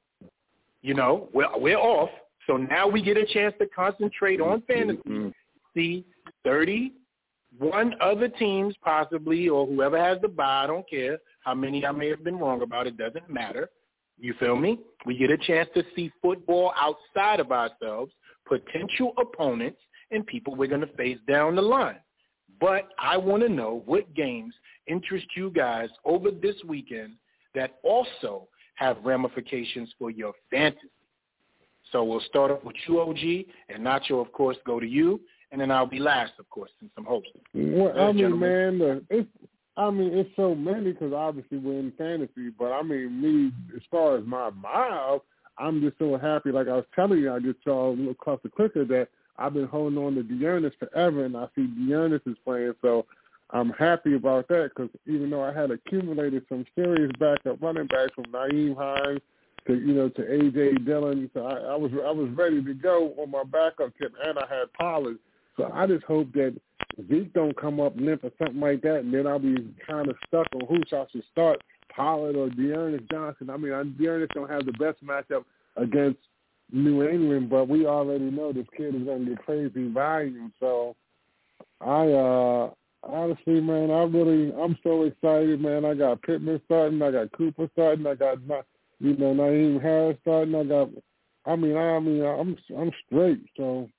You know, we're, we're off. So now we get a chance to concentrate on fantasy. Mhm. See 31 other teams possibly, or whoever has the buy, I don't care how many I may have been wrong about, it doesn't matter. You feel me? We get a chance to see football outside of ourselves, potential opponents, and people we're going to face down the line. But I want to know what games interest you guys over this weekend that also have ramifications for your fantasy. So we'll start off with you, OG, and Nacho, of course, go to you, and then I'll be last, of course, since I'm hosting. Well, I mean, gentlemen. man, the, it's I mean, it's so many because obviously we're in fantasy. But I mean, me as far as my mile, I'm just so happy. Like I was telling you, I just saw across the clicker that I've been holding on to D'Ernest forever, and I see D'Ernest is playing, so I'm happy about that because even though I had accumulated some serious backup running backs from Nyheim Hines to you know to AJ Dillon, so I, I was I was ready to go on my backup kit, and I had Pollard. So I just hope that Zeke don't come up limp or something like that, and then I'll be kind of stuck on who I should start, Pollard or D'Ernest Johnson. I mean, D'Ernest don't have the best matchup against New England, but we already know this kid is going to get crazy volume. So I uh honestly, man, I really I'm so excited, man. I got Pittman starting, I got Cooper starting, I got Na- you know Naeem Harris starting, I got I mean I mean I'm I'm straight. So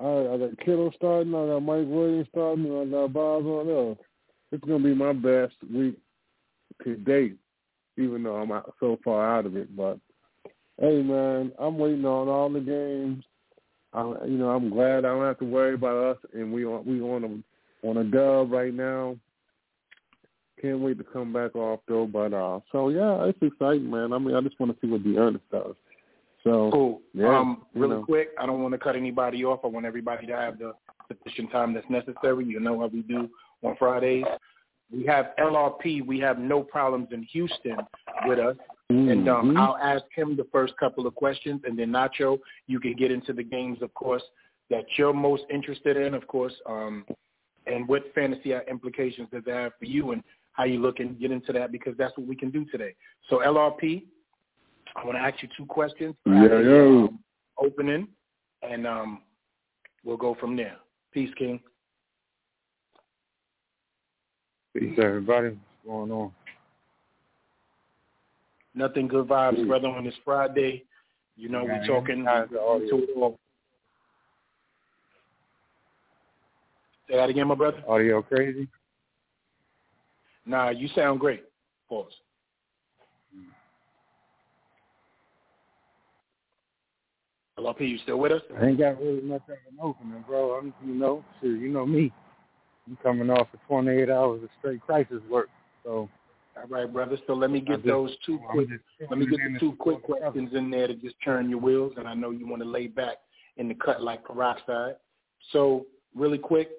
I I got Kittle starting, I got Mike Williams starting, and I got Bob on there. It's gonna be my best week to date, even though I'm out, so far out of it. But hey, man, I'm waiting on all the games. I, you know, I'm glad I don't have to worry about us, and we on we on a on a dub right now. Can't wait to come back off though. But uh, so yeah, it's exciting, man. I mean, I just want to see what D'Ernest does. So Cool. Yeah, um, really know. quick, I don't want to cut anybody off. I want everybody to have the sufficient time that's necessary. You know how we do on Fridays. We have LRP. We have no problems in Houston with us. And um, Mhm. I'll ask him the first couple of questions, and then Nacho, you can get into the games, of course, that you're most interested in, of course, um, and what fantasy implications does that have for you, and how you look and get into that, because that's what we can do today. So LRP, I want to ask you two questions. Yeah, yo. Um, opening, and um, we'll go from there. Peace, King. Peace, everybody. What's going on? Nothing good vibes, Peace. brother, on this Friday. You know, Yeah, we're talking how's the audio? to it all. Say that again, my brother. Audio crazy? Nah, you sound great. Pause. LRP, you still with us? I ain't got really much of an opening, bro. I'm, you know, shit, you know me. I'm coming off of 28 hours of straight crisis work, so All right, brother. So let me get just- those two quick. Let me get the two quick support the brother. questions in there to just turn your wheels, and I know you want to lay back in the cut like peroxide. So, really quick,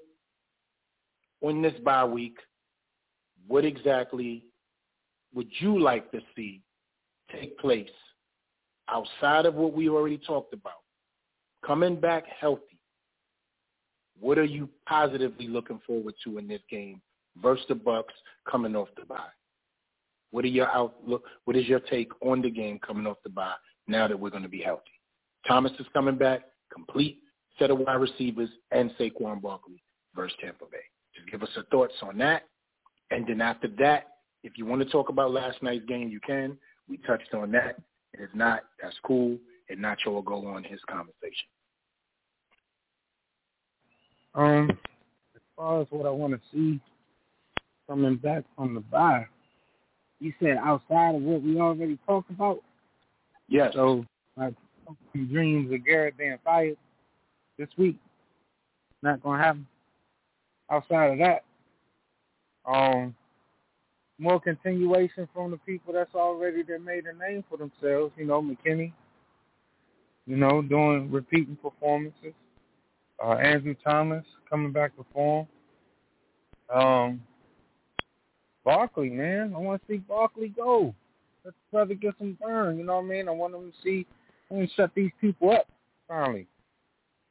on this bye week, what exactly would you like to see take place outside of what we already talked about? Coming back healthy. What are you positively looking forward to in this game versus the Bucs coming off the bye? What are your outlook? What is your take on the game coming off the bye now that we're going to be healthy? Thomas is coming back, complete set of wide receivers, and Saquon Barkley versus Tampa Bay. Just give us your thoughts on that. And then after that, if you want to talk about last night's game, you can. We touched on that. If not, that's cool. And Nacho will go on his conversation. Um, as far as what I want to see coming back from the bye, you said outside of what we already talked about. Yes. So, like, dreams of Garrett being fired this week. Not gonna happen. Outside of that, um, more continuation from the people that's already that made a name for themselves. You know, McKinney. You know, doing repeating performances. Uh, Andrew Thomas coming back to form. Um, Barkley, man, I want to see Barkley go. Let the brother get some burn. You know what I mean? I want him to see. I want to shut these people up finally.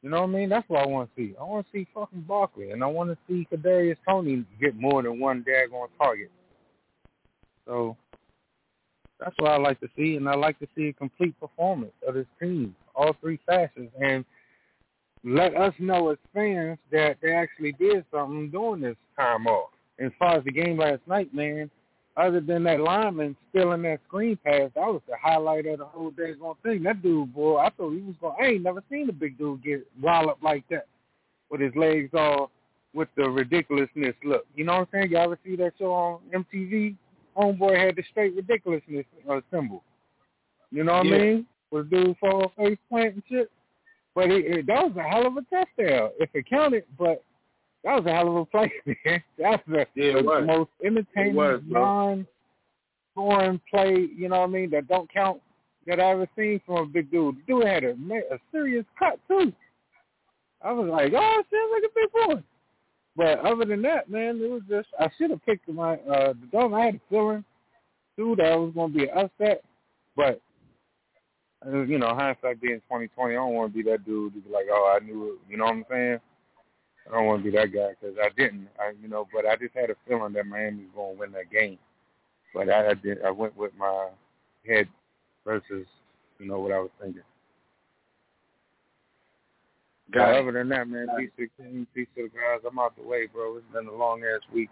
You know what I mean? That's what I want to see. I want to see fucking Barkley, and I want to see Kadarius Toney get more than one daggone target. So that's what I like to see, and I like to see a complete performance of this team, all three facets, and let us know as fans that they actually did something during this time off. As far as the game last night, man, other than that lineman stealing that screen pass, that was the highlight of the whole daggone thing. That dude, boy, I thought he was going. I ain't never seen a big dude get walloped like that with his legs all with the ridiculousness look. You know what I'm saying? Y'all ever see that show on MTV? Homeboy had the straight ridiculousness uh, symbol. You know what Yeah. I mean? With dude fall face plant and shit. But it, it, that was a hell of a touchdown if it counted. But that was a hell of a play, [laughs] man. That was the, Yeah, it the most entertaining, was, non-scoring play. You know what I mean? That don't count that I ever seen from a big dude. The dude had a a serious cut too. I was like, oh, sounds like a big boy. But other than that, man, it was just I should have picked my uh the dog. I had a feeling too that I was to be upset, but uh, you know, hindsight being twenty twenty, I don't want to be that dude to be like, oh, I knew it. You know what I'm saying? I don't want to be that guy because I didn't. I, you know, but I just had a feeling that Miami was going to win that game. But I, I did. I went with my head versus, you know, what I was thinking. Got other than that, man, peace to the king, peace to the guys. I'm out the way, bro. It's been a long ass week.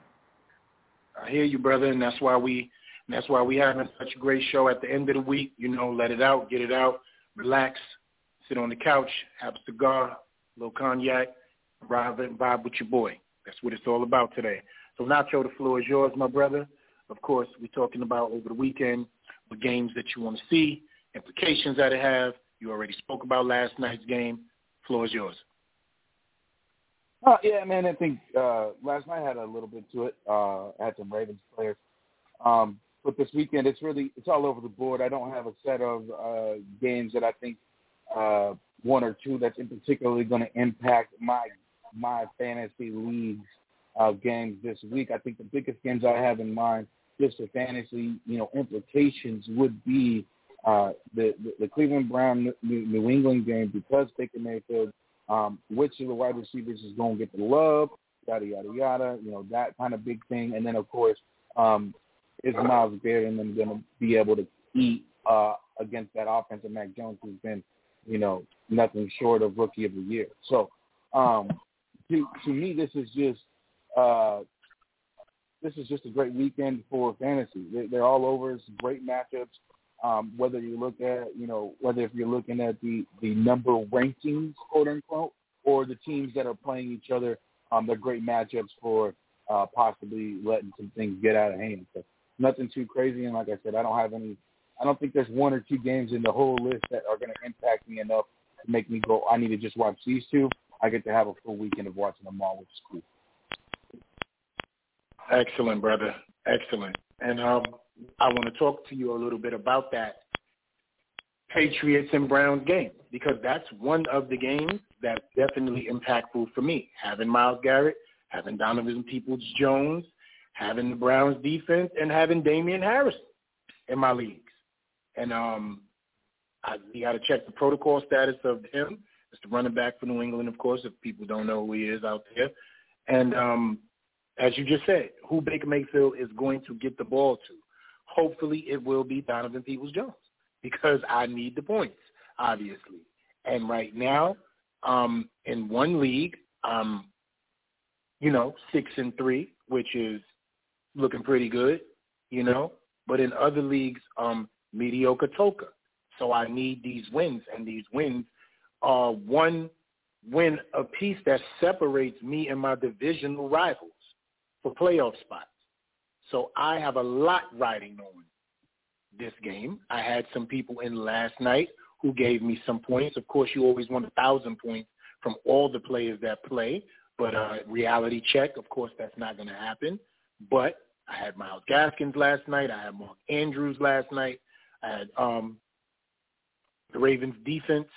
I hear you, brother, and that's why we that's why we having such a great show at the end of the week. You know, let it out, get it out, relax, sit on the couch, have a cigar, a little cognac, vibe and vibe with your boy. That's what it's all about today. So Nacho, the floor is yours, my brother. Of course, we're talking about over the weekend the games that you want to see, implications that it have. You already spoke about last night's game. Floor is yours. Uh, yeah, man. I think uh, last night had a little bit to it. Uh, had some Ravens players, um, but this weekend it's really it's all over the board. I don't have a set of uh, games that I think uh, one or two that's in particularly going to impact my my fantasy leagues uh, games this week. I think the biggest games I have in mind, just for fantasy, you know, implications would be uh, the, the the Cleveland Brown New, New England game because Baker Mayfield um, which of the wide receivers is going to get the love, yada, yada, yada, you know, that kind of big thing. And then, of course, um, is Myles Garrett and them going to be able to eat uh, against that offense of Mac Jones who's been, you know, nothing short of rookie of the year. So um, to, to me, this is just uh, this is just a great weekend for fantasy. They're, all over. It's great matchups. Um, whether you look at, you know, whether if you're looking at the, the number rankings, quote unquote, or the teams that are playing each other, um, they're great matchups for uh, possibly letting some things get out of hand. So nothing too crazy. And like I said, I don't have any, I don't think there's one or two games in the whole list that are going to impact me enough to make me go, I need to just watch these two. I get to have a full weekend of watching them all, which is cool. Excellent, brother. Excellent. And um, I want to talk to you a little bit about that Patriots and Browns game because that's one of the games that's definitely impactful for me. Having Myles Garrett, having Donovan Peoples-Jones, having the Browns defense, and having Damien Harris in my leagues. And um, I, you got to check the protocol status of him. It's the running back for New England, of course, if people don't know who he is out there. And um, as you just said, who Baker Mayfield is going to get the ball to. Hopefully it will be Donovan Peoples-Jones because I need the points, obviously. And right now, um, in one league, um, you know, six and three, which is looking pretty good, you know. But in other leagues, um, mediocre toka. So I need these wins, and these wins are one win apiece that separates me and my divisional rivals for playoff spots. So I have a lot riding on this game. I had some people in last night who gave me some points. Of course, you always want a thousand points from all the players that play. But uh, reality check, of course, that's not going to happen. But I had Myles Gaskins last night. I had Mark Andrews last night. I had um, the Ravens defense,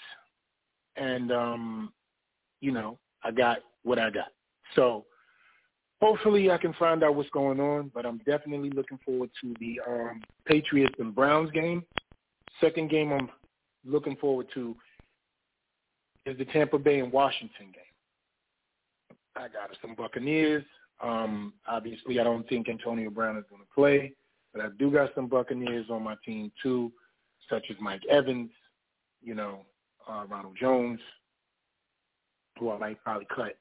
and um, you know, I got what I got. So hopefully I can find out what's going on, but I'm definitely looking forward to the um, Patriots and Browns game. Second game I'm looking forward to is the Tampa Bay and Washington game. I got some Buccaneers. Um, obviously, I don't think Antonio Brown is going to play, but I do got some Buccaneers on my team too, such as Mike Evans, you know, uh, Ronald Jones, who I might probably cut.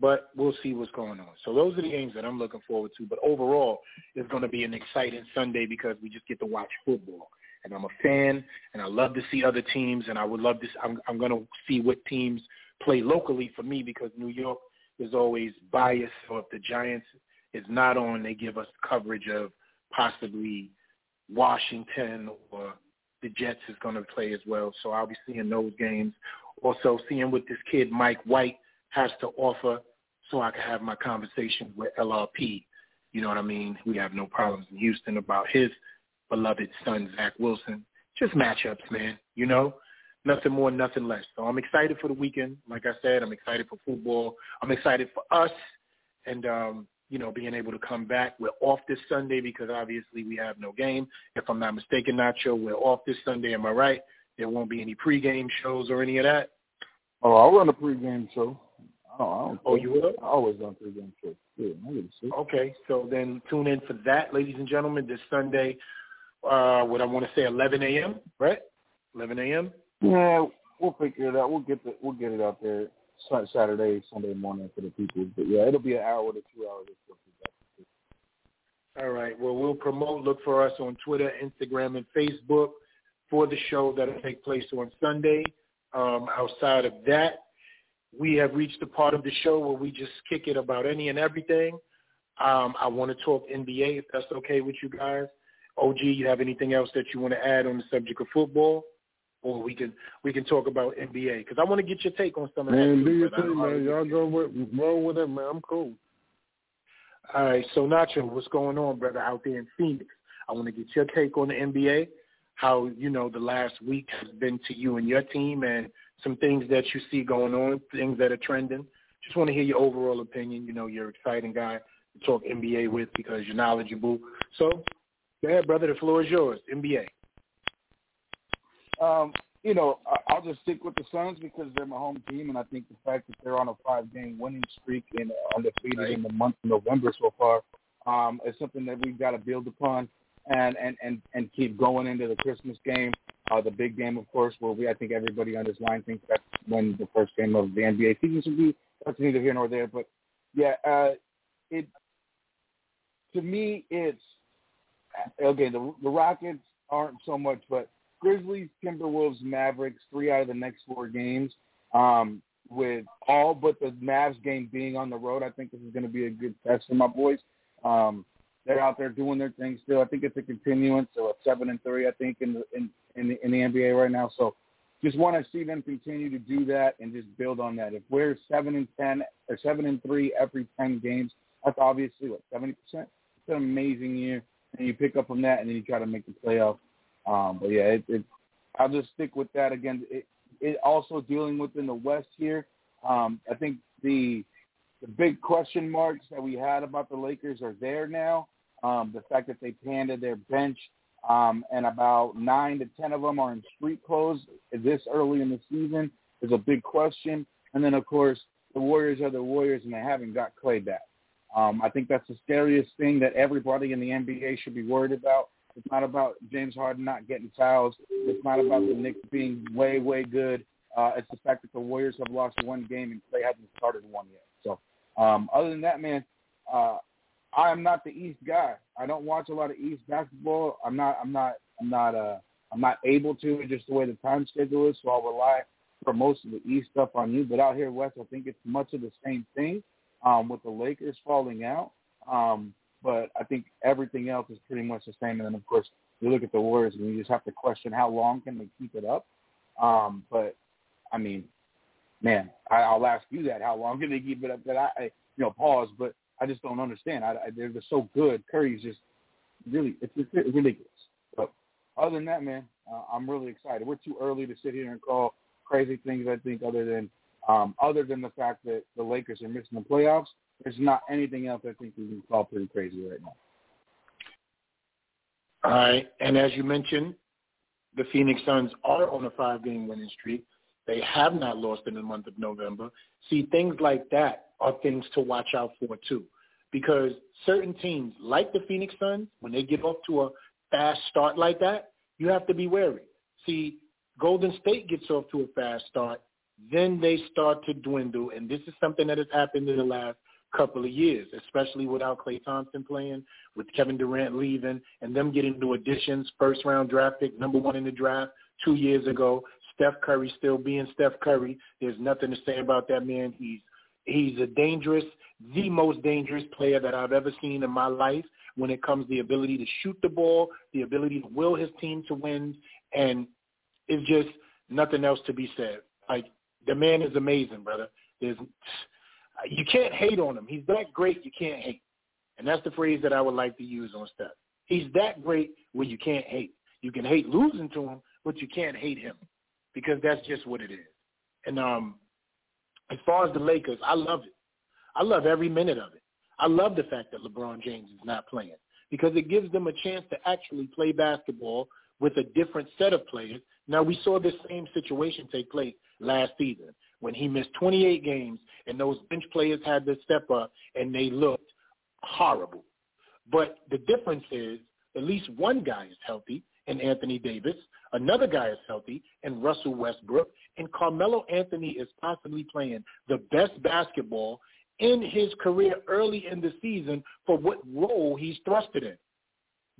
But we'll see what's going on. So those are the games that I'm looking forward to. But overall, it's going to be an exciting Sunday because we just get to watch football. And I'm a fan, and I love to see other teams, and I would love to. I'm, I'm going to see what teams play locally for me because New York is always biased. So if the Giants is not on, they give us coverage of possibly Washington or the Jets is going to play as well. So I'll be seeing those games. Also seeing what this kid Mike White has to offer so I can have my conversation with LRP. You know what I mean? We have no problems in Houston about his beloved son, Zach Wilson. Just matchups, man. You know, nothing more, nothing less. So I'm excited for the weekend. Like I said, I'm excited for football. I'm excited for us and, um, you know, being able to come back. We're off this Sunday because obviously we have no game. If I'm not mistaken, Nacho, we're off this Sunday. Am I right? There won't be any pregame shows or any of that. Oh, I'll run a pregame show. Oh, I don't Oh, you will? I always run pregame shows. Yeah, I get it. Okay, so then tune in for that, ladies and gentlemen, this Sunday, uh, what I want to say, 11 a.m., right? 11 a.m.? Yeah, we'll figure it out. We'll get the we'll get it out there Saturday, Sunday morning for the people. But yeah, it'll be an hour to two hours. All right. Well, we'll promote. Look for us on Twitter, Instagram, and Facebook for the show that'll take place on Sunday. Um, outside of that, we have reached the part of the show where we just kick it about any and everything. Um, I want to talk NBA, if that's okay with you guys. OG, you have anything else that you want to add on the subject of football? Or we can we can talk about NBA because I want to get your take on some of that. Man, do your thing, man. Y'all go with roll with it, man. I'm cool. All right, so Nacho, what's going on, brother, out there in Phoenix? I want to get your take on the NBA, how, you know, the last week has been to you and your team and some things that you see going on, things that are trending. Just want to hear your overall opinion. You know, you're an exciting guy to talk NBA with because you're knowledgeable. So, ahead, brother. The floor is yours. NBA. Um, you know, I'll just stick with the Suns because they're my home team, and I think the fact that they're on a five-game winning streak and undefeated in the month of November so far um, is something that we've got to build upon and and and and keep going into the Christmas game, uh, the big game, of course, where we I think everybody on this line thinks that's when the first game of the NBA season should be. That's neither here nor there, but yeah, uh, it to me it's okay. The the Rockets aren't so much, but Grizzlies, Timberwolves, Mavericks, three out of the next four games. Um, with all but the Mavs game being on the road, I think this is going to be a good test for my boys. Um, they're out there doing their thing still. I think it's a continuance of seven and three. I think in the in in the, in the NBA right now. So just want to see them continue to do that and just build on that. If we're seven and ten or seven and three every ten games, that's obviously what seventy percent. It's an amazing year, and you pick up from that, and then you try to make the playoffs. Um, but yeah, it, it, I'll just stick with that again. It, it also dealing with in the West here. Um, I think the the big question marks that we had about the Lakers are there now. Um, the fact that they panded their bench um, and about nine to ten of them are in street clothes this early in the season is a big question. And then of course the Warriors are the Warriors and they haven't got Klay back. Um, I think that's the scariest thing that everybody in the NBA should be worried about. It's not about James Harden not getting fouls. It's not about the Knicks being way, way good. Uh, it's the fact that the Warriors have lost one game and Klay hasn't started one yet. So um, other than that, man, uh, I am not the East guy. I don't watch a lot of East basketball. I'm not. I'm not. I'm not. Uh, I'm not able to. Just the way the time schedule is, so I'll rely for most of the East stuff on you. But out here west, I think it's much of the same thing um, with the Lakers falling out. Um, but I think everything else is pretty much the same. And then of course you look at the Warriors and you just have to question how long can they keep it up. Um, but I mean, man, I, I'll ask you that. How long can they keep it up? That I, I you know, pause. But I just don't understand. I, I, they're just so good. Curry's just really, it's, it's ridiculous. But other than that, man, uh, I'm really excited. We're too early to sit here and call crazy things. I think other than um, other than the fact that the Lakers are missing the playoffs, there's not anything else I think we can call pretty crazy right now. All right, and as you mentioned, the Phoenix Suns are on a five-game winning streak. They have not lost in the month of November. See, things like that are things to watch out for too, because certain teams like the Phoenix Suns, when they get off to a fast start like that, you have to be wary. See, Golden State gets off to a fast start, then they start to dwindle, and this is something that has happened in the last couple of years, especially without Klay Thompson playing, with Kevin Durant leaving, and them getting new additions, first round draft pick, number one in the draft two years ago. Steph Curry still being Steph Curry. There's nothing to say about that man. He's he's a dangerous, the most dangerous player that I've ever seen in my life when it comes to the ability to shoot the ball, the ability to will his team to win, and it's just nothing else to be said. Like the man is amazing, brother. There's you can't hate on him. He's that great you can't hate. And that's the phrase that I would like to use on Steph. He's that great where you can't hate. You can hate losing to him, but you can't hate him because that's just what it is. And um, as far as the Lakers, I love it. I love every minute of it. I love the fact that LeBron James is not playing because it gives them a chance to actually play basketball with a different set of players. Now, we saw this same situation take place last season when he missed 28 games and those bench players had to step up and they looked horrible. But the difference is at least one guy is healthy and Anthony Davis, another guy is healthy and Russell Westbrook, and Carmelo Anthony is possibly playing the best basketball in his career early in the season for what role he's thrusted in.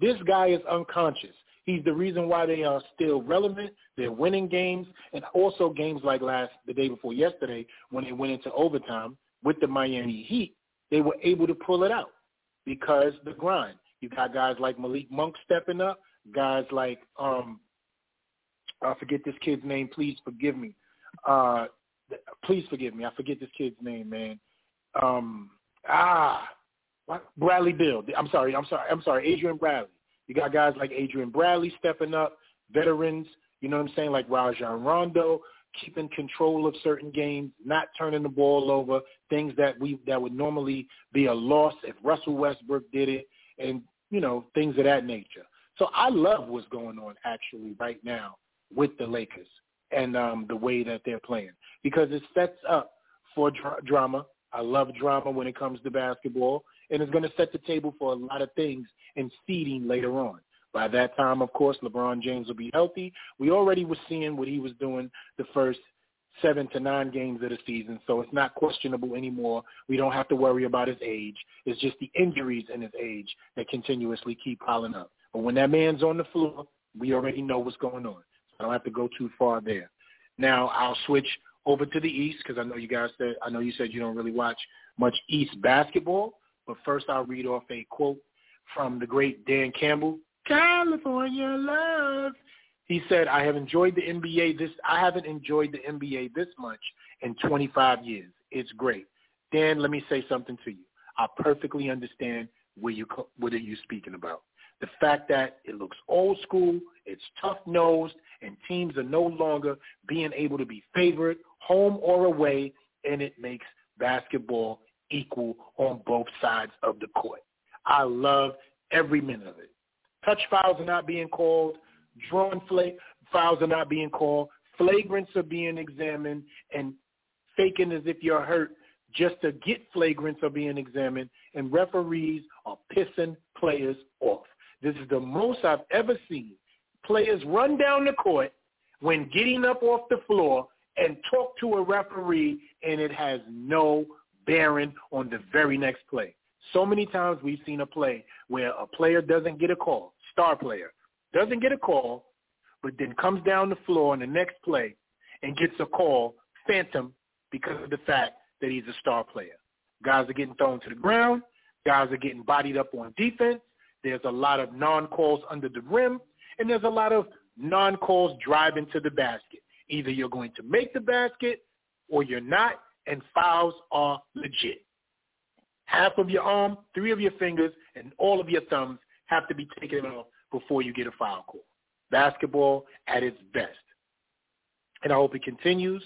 This guy is unconscious. He's the reason why they are still relevant. They're winning games, and also games like last the day before yesterday when they went into overtime with the Miami Heat, they were able to pull it out because the grind. You got guys like Malik Monk stepping up, guys like um I forget this kid's name. Please forgive me. Uh, please forgive me. I forget this kid's name, man. Um, ah, what? Bradley Beal. I'm sorry. I'm sorry. I'm sorry. Adrian Bradley. You got guys like Adrian Bradley stepping up, veterans. You know what I'm saying? Like Rajon Rondo keeping control of certain games, not turning the ball over, things that we that would normally be a loss if Russell Westbrook did it, and you know things of that nature. So I love what's going on actually right now with the Lakers and um, the way that they're playing because it sets up for dra- drama. I love drama when it comes to basketball, and it's going to set the table for a lot of things in seeding later on. By that time, of course, LeBron James will be healthy. We already were seeing what he was doing the first seven to nine games of the season, so it's not questionable anymore. We don't have to worry about his age. It's just the injuries in his age that continuously keep piling up. But when that man's on the floor, we already know what's going on. I don't have to go too far there. Now I'll switch over to the East because I know you guys said I know you said you don't really watch much East basketball. But first, I'll read off a quote from the great Dan Campbell. California love. He said, "I have enjoyed the NBA this. I haven't enjoyed the NBA this much in 25 years. It's great." Dan, let me say something to you. I perfectly understand what you what are you speaking about. The fact that it looks old school, it's tough nosed, and teams are no longer being able to be favored, home or away, and it makes basketball equal on both sides of the court. I love every minute of it. Touch fouls are not being called. Drawn flag fouls are not being called. Flagrants are being examined, and faking as if you're hurt just to get flagrants are being examined, and referees are pissing players off. This is the most I've ever seen players run down the court when getting up off the floor and talk to a referee, and it has no bearing on the very next play. So many times we've seen a play where a player doesn't get a call, star player, doesn't get a call, but then comes down the floor in the next play and gets a call, phantom, because of the fact that he's a star player. Guys are getting thrown to the ground. Guys are getting bodied up on defense. There's a lot of non-calls under the rim, and there's a lot of non-calls driving to the basket. Either you're going to make the basket or you're not, and fouls are legit. Half of your arm, three of your fingers, and all of your thumbs have to be taken off before you get a foul call. Basketball at its best. And I hope it continues,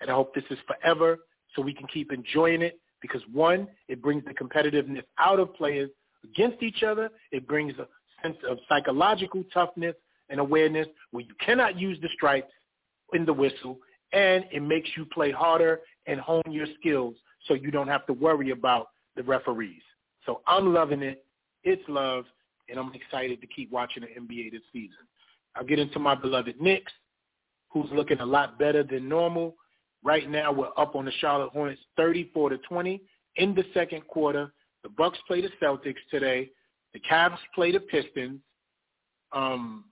and I hope this is forever so we can keep enjoying it because one, it brings the competitiveness out of players against each other. It brings a sense of psychological toughness and awareness where you cannot use the stripes in the whistle, and it makes you play harder and hone your skills so you don't have to worry about the referees. So I'm loving it. It's love, and I'm excited to keep watching the NBA this season. I'll get into my beloved Knicks, who's looking a lot better than normal. Right now, we're up on the Charlotte Hornets 34 to 20 in the second quarter. The Bucks play the Celtics today. The Cavs play the Pistons. Um,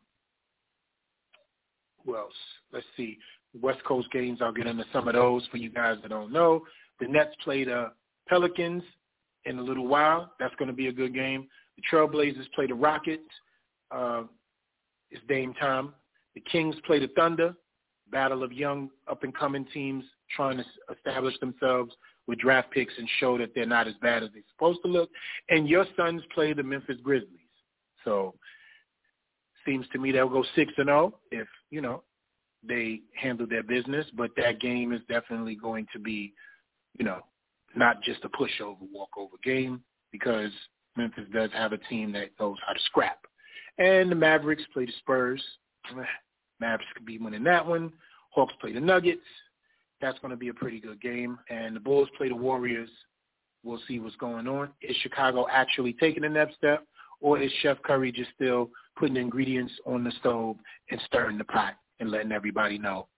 who else? Let's see. West Coast games, I'll get into some of those for you guys that don't know. The Nets play the Pelicans in a little while. That's going to be a good game. The Trailblazers play the Rockets. Uh, it's Dame time. The Kings play the Thunder battle of young up-and-coming teams trying to establish themselves with draft picks and show that they're not as bad as they're supposed to look. And your Suns play the Memphis Grizzlies. So seems to me they'll go 6 and 0 if, you know, they handle their business, but that game is definitely going to be, you know, not just a pushover, walkover game because Memphis does have a team that knows how to scrap. And the Mavericks play the Spurs. [sighs] Mavs could be winning that one. Hawks play the Nuggets. That's going to be a pretty good game. And the Bulls play the Warriors. We'll see what's going on. Is Chicago actually taking the next step, or is Chef Curry just still putting ingredients on the stove and stirring the pot and letting everybody know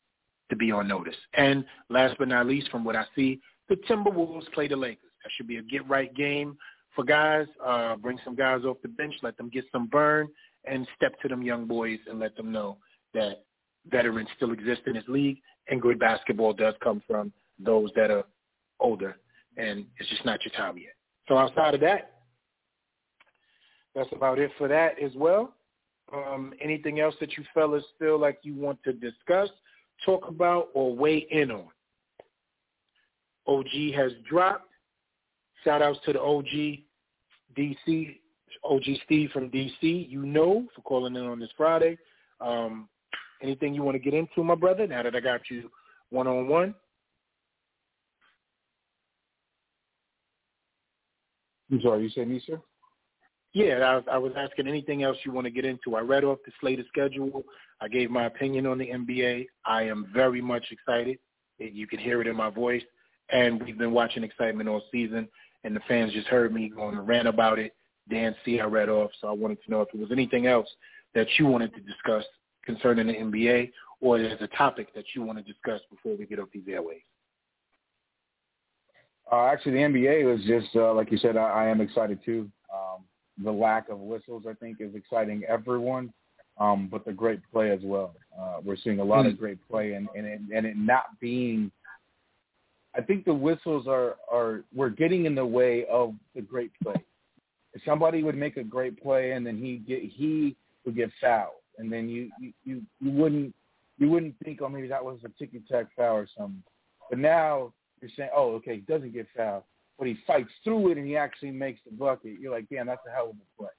to be on notice? And last but not least, from what I see, the Timberwolves play the Lakers. That should be a get-right game for guys. Uh, bring some guys off the bench, let them get some burn, and step to them young boys and let them know that veterans still exist in this league, and good basketball does come from those that are older, and it's just not your time yet. So outside of that, that's about it for that as well. Um, anything else that you fellas feel like you want to discuss, talk about, or weigh in on? OG has dropped. Shout outs to the OG DC, OG Steve from DC, you know, for calling in on this Friday. Um, Anything you want to get into, my brother, now that I got you one-on-one? I'm sorry, you said me, sir? Yeah, I was, I was asking anything else you want to get into. I read off the slate of schedule. I gave my opinion on the NBA. I am very much excited. You can hear it in my voice. And we've been watching excitement all season, and the fans just heard me going to rant about it. Dan C, I read off, so I wanted to know if there was anything else that you wanted to discuss concerning the NBA, or there's a topic that you want to discuss before we get off these airways? Uh, actually, the NBA was just uh, like you said. I, I am excited too. Um, the lack of whistles, I think, is exciting everyone, um, but the great play as well. Uh, we're seeing a lot mm. of great play, and and it, and it not being. I think the whistles are are we're getting in the way of the great play. If somebody would make a great play and then he get he would get fouled, and then you you you, you wouldn't you wouldn't think, oh, maybe that was a ticky tack foul or something. But now you're saying, oh, okay, he doesn't get fouled, but he fights through it and he actually makes the bucket. You're like, damn, that's a hell of a play.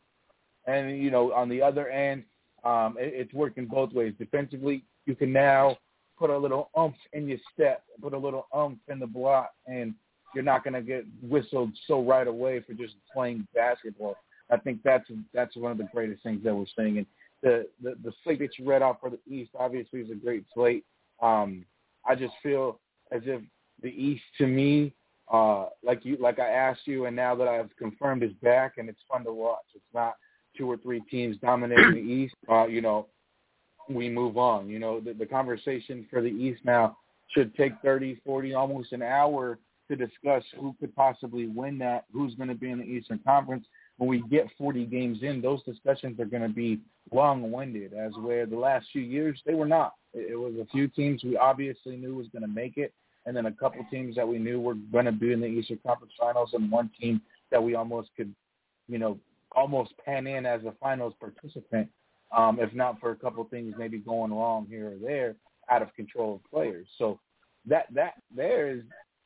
And you know, on the other end, um, it, it's working both ways. Defensively, you can now put a little umph in your step, put a little umph in the block, and you're not going to get whistled so right away for just playing basketball. I think that's that's one of the greatest things that we're seeing. And the, the the slate that you read off for the East obviously is a great slate. Um, I just feel as if the East to me, uh, like you like I asked you, and now that I've confirmed is back, and it's fun to watch. It's not two or three teams dominating the [clears throat] East. Uh, you know, we move on. You know, the, the conversation for the East now should take 30, 40, almost an hour to discuss who could possibly win that, who's going to be in the Eastern Conference, when we get 40 games in, those discussions are going to be long-winded, as where the last few years they were not. It was a few teams we obviously knew was going to make it, and then a couple teams that we knew were going to be in the Eastern Conference Finals, and one team that we almost could, you know, almost pan in as a finals participant, um, if not for a couple things maybe going wrong here or there, out of control of players. So that that there is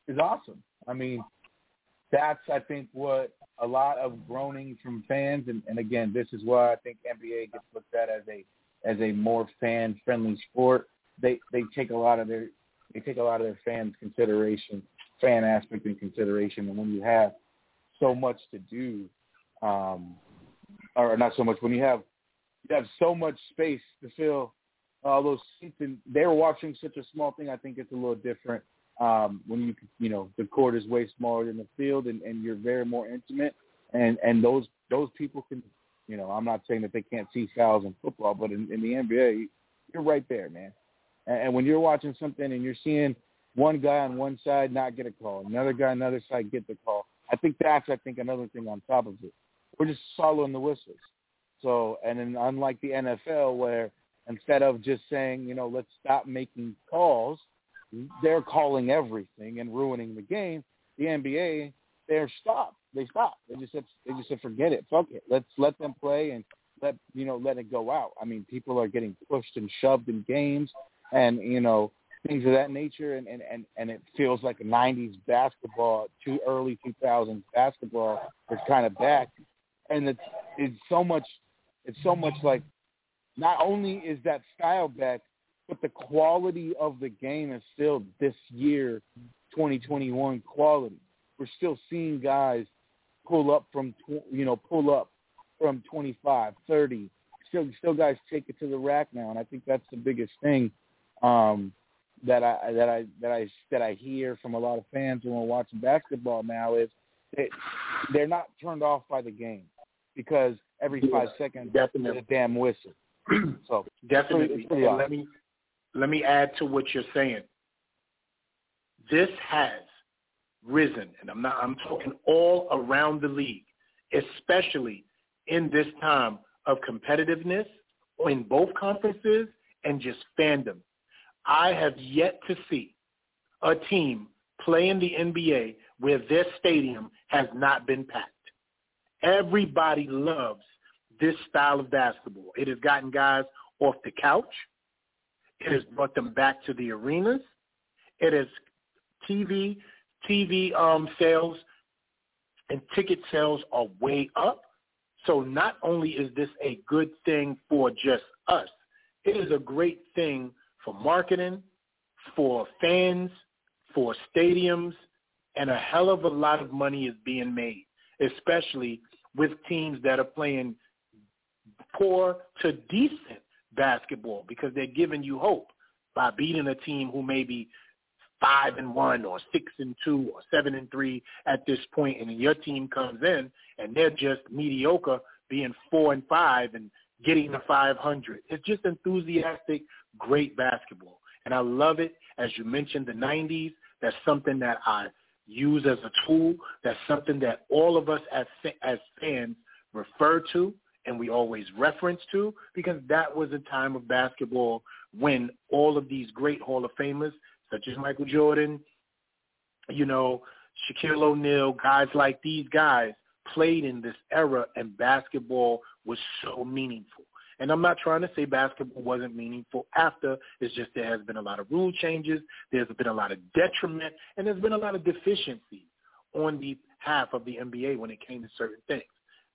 is awesome. I mean, that's I think what a lot of groaning from fans, and, and again, this is why I think NBA gets looked at as a as a more fan friendly sport. They they take a lot of their they take a lot of their fans consideration, fan aspect in consideration, and when you have so much to do, um, or not so much when you have you have so much space to fill all those seats, and they're watching such a small thing. I think it's a little different um, when you you know the court is way smaller than the field, and, and you're very more intimate, and and those those people can, you know, I'm not saying that they can't see fouls in football, but in, in the NBA, you're right there, man. And, and when you're watching something and you're seeing one guy on one side not get a call, another guy on the side get the call, I think that's I think another thing on top of it. We're just following the whistles. So, and then unlike the NFL where instead of just saying, you know, let's stop making calls, they're calling everything and ruining the game. The NBA, they're stopped. They stopped. They just said, they just said, forget it, fuck it. Let's let them play and let you know let it go out. I mean, people are getting pushed and shoved in games, and you know things of that nature, and and and, and it feels like a '90s basketball, too early 2000s basketball is kind of back, and it's it's so much, it's so much like not only is that style back, but the quality of the game is still this year, 2021 quality. We're still seeing guys pull up from, you know, pull up from 25, 30. Still, still guys take it to the rack now, and I think that's the biggest thing um, that I that I that I that I hear from a lot of fans when we're watching basketball now is that they're not turned off by the game because every five seconds Definitely. there's a damn whistle. [clears throat] So Definitely. pretty let me let me add to what you're saying. This has risen, and I'm not I'm talking all around the league, especially in this time of competitiveness in both conferences and just fandom. I have yet to see a team play in the NBA where their stadium has not been packed. Everybody loves this style of basketball. It has gotten guys off the couch. It has brought them back to the arenas. It has TV TV um, sales and ticket sales are way up. So not only is this a good thing for just us, it is a great thing for marketing, for fans, for stadiums, and a hell of a lot of money is being made, especially with teams that are playing poor to decent basketball because they're giving you hope by beating a team who may be five and one or six and two or seven and three at this point, and then your team comes in and they're just mediocre, being four and five and getting the 500. It's just enthusiastic, great basketball, and I love it. As you mentioned, the 90s. That's something that I use as a tool. That's something that all of us as as fans refer to and we always reference to because that was a time of basketball when all of these great Hall of Famers, such as Michael Jordan, you know, Shaquille O'Neal, guys like these guys played in this era and basketball was so meaningful. And I'm not trying to say basketball wasn't meaningful after. It's just there has been a lot of rule changes. There's been a lot of detriment, and there's been a lot of deficiencies on the half of the NBA when it came to certain things.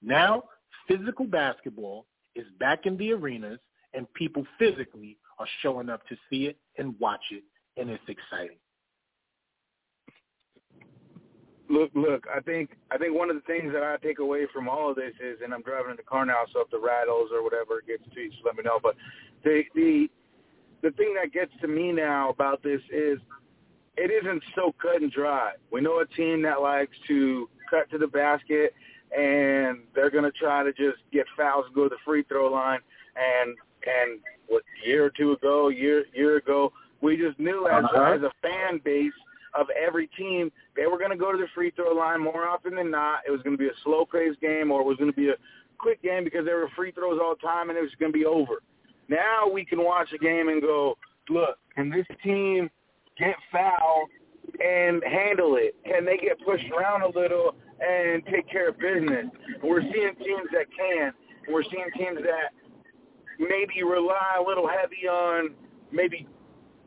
Now, physical basketball is back in the arenas, and people physically are showing up to see it and watch it, and it's exciting. Look, look. I think I think one of the things that I take away from all of this is, and I'm driving in the car now, so if the rattles or whatever gets to you, just let me know. But the the the thing that gets to me now about this is it isn't so cut and dry. We know a team that likes to cut to the basket and they're going to try to just get fouls and go to the free throw line. And and what a year or two ago, year year ago, we just knew as Uh-huh. as a fan base of every team, they were going to go to the free throw line more often than not. It was going to be a slow paced game, or it was going to be a quick game because there were free throws all the time, and it was going to be over. Now we can watch a game and go, look, can this team get fouled and handle it? Can they get pushed around a little and take care of business? And we're seeing teams that can, and we're seeing teams that maybe rely a little heavy on maybe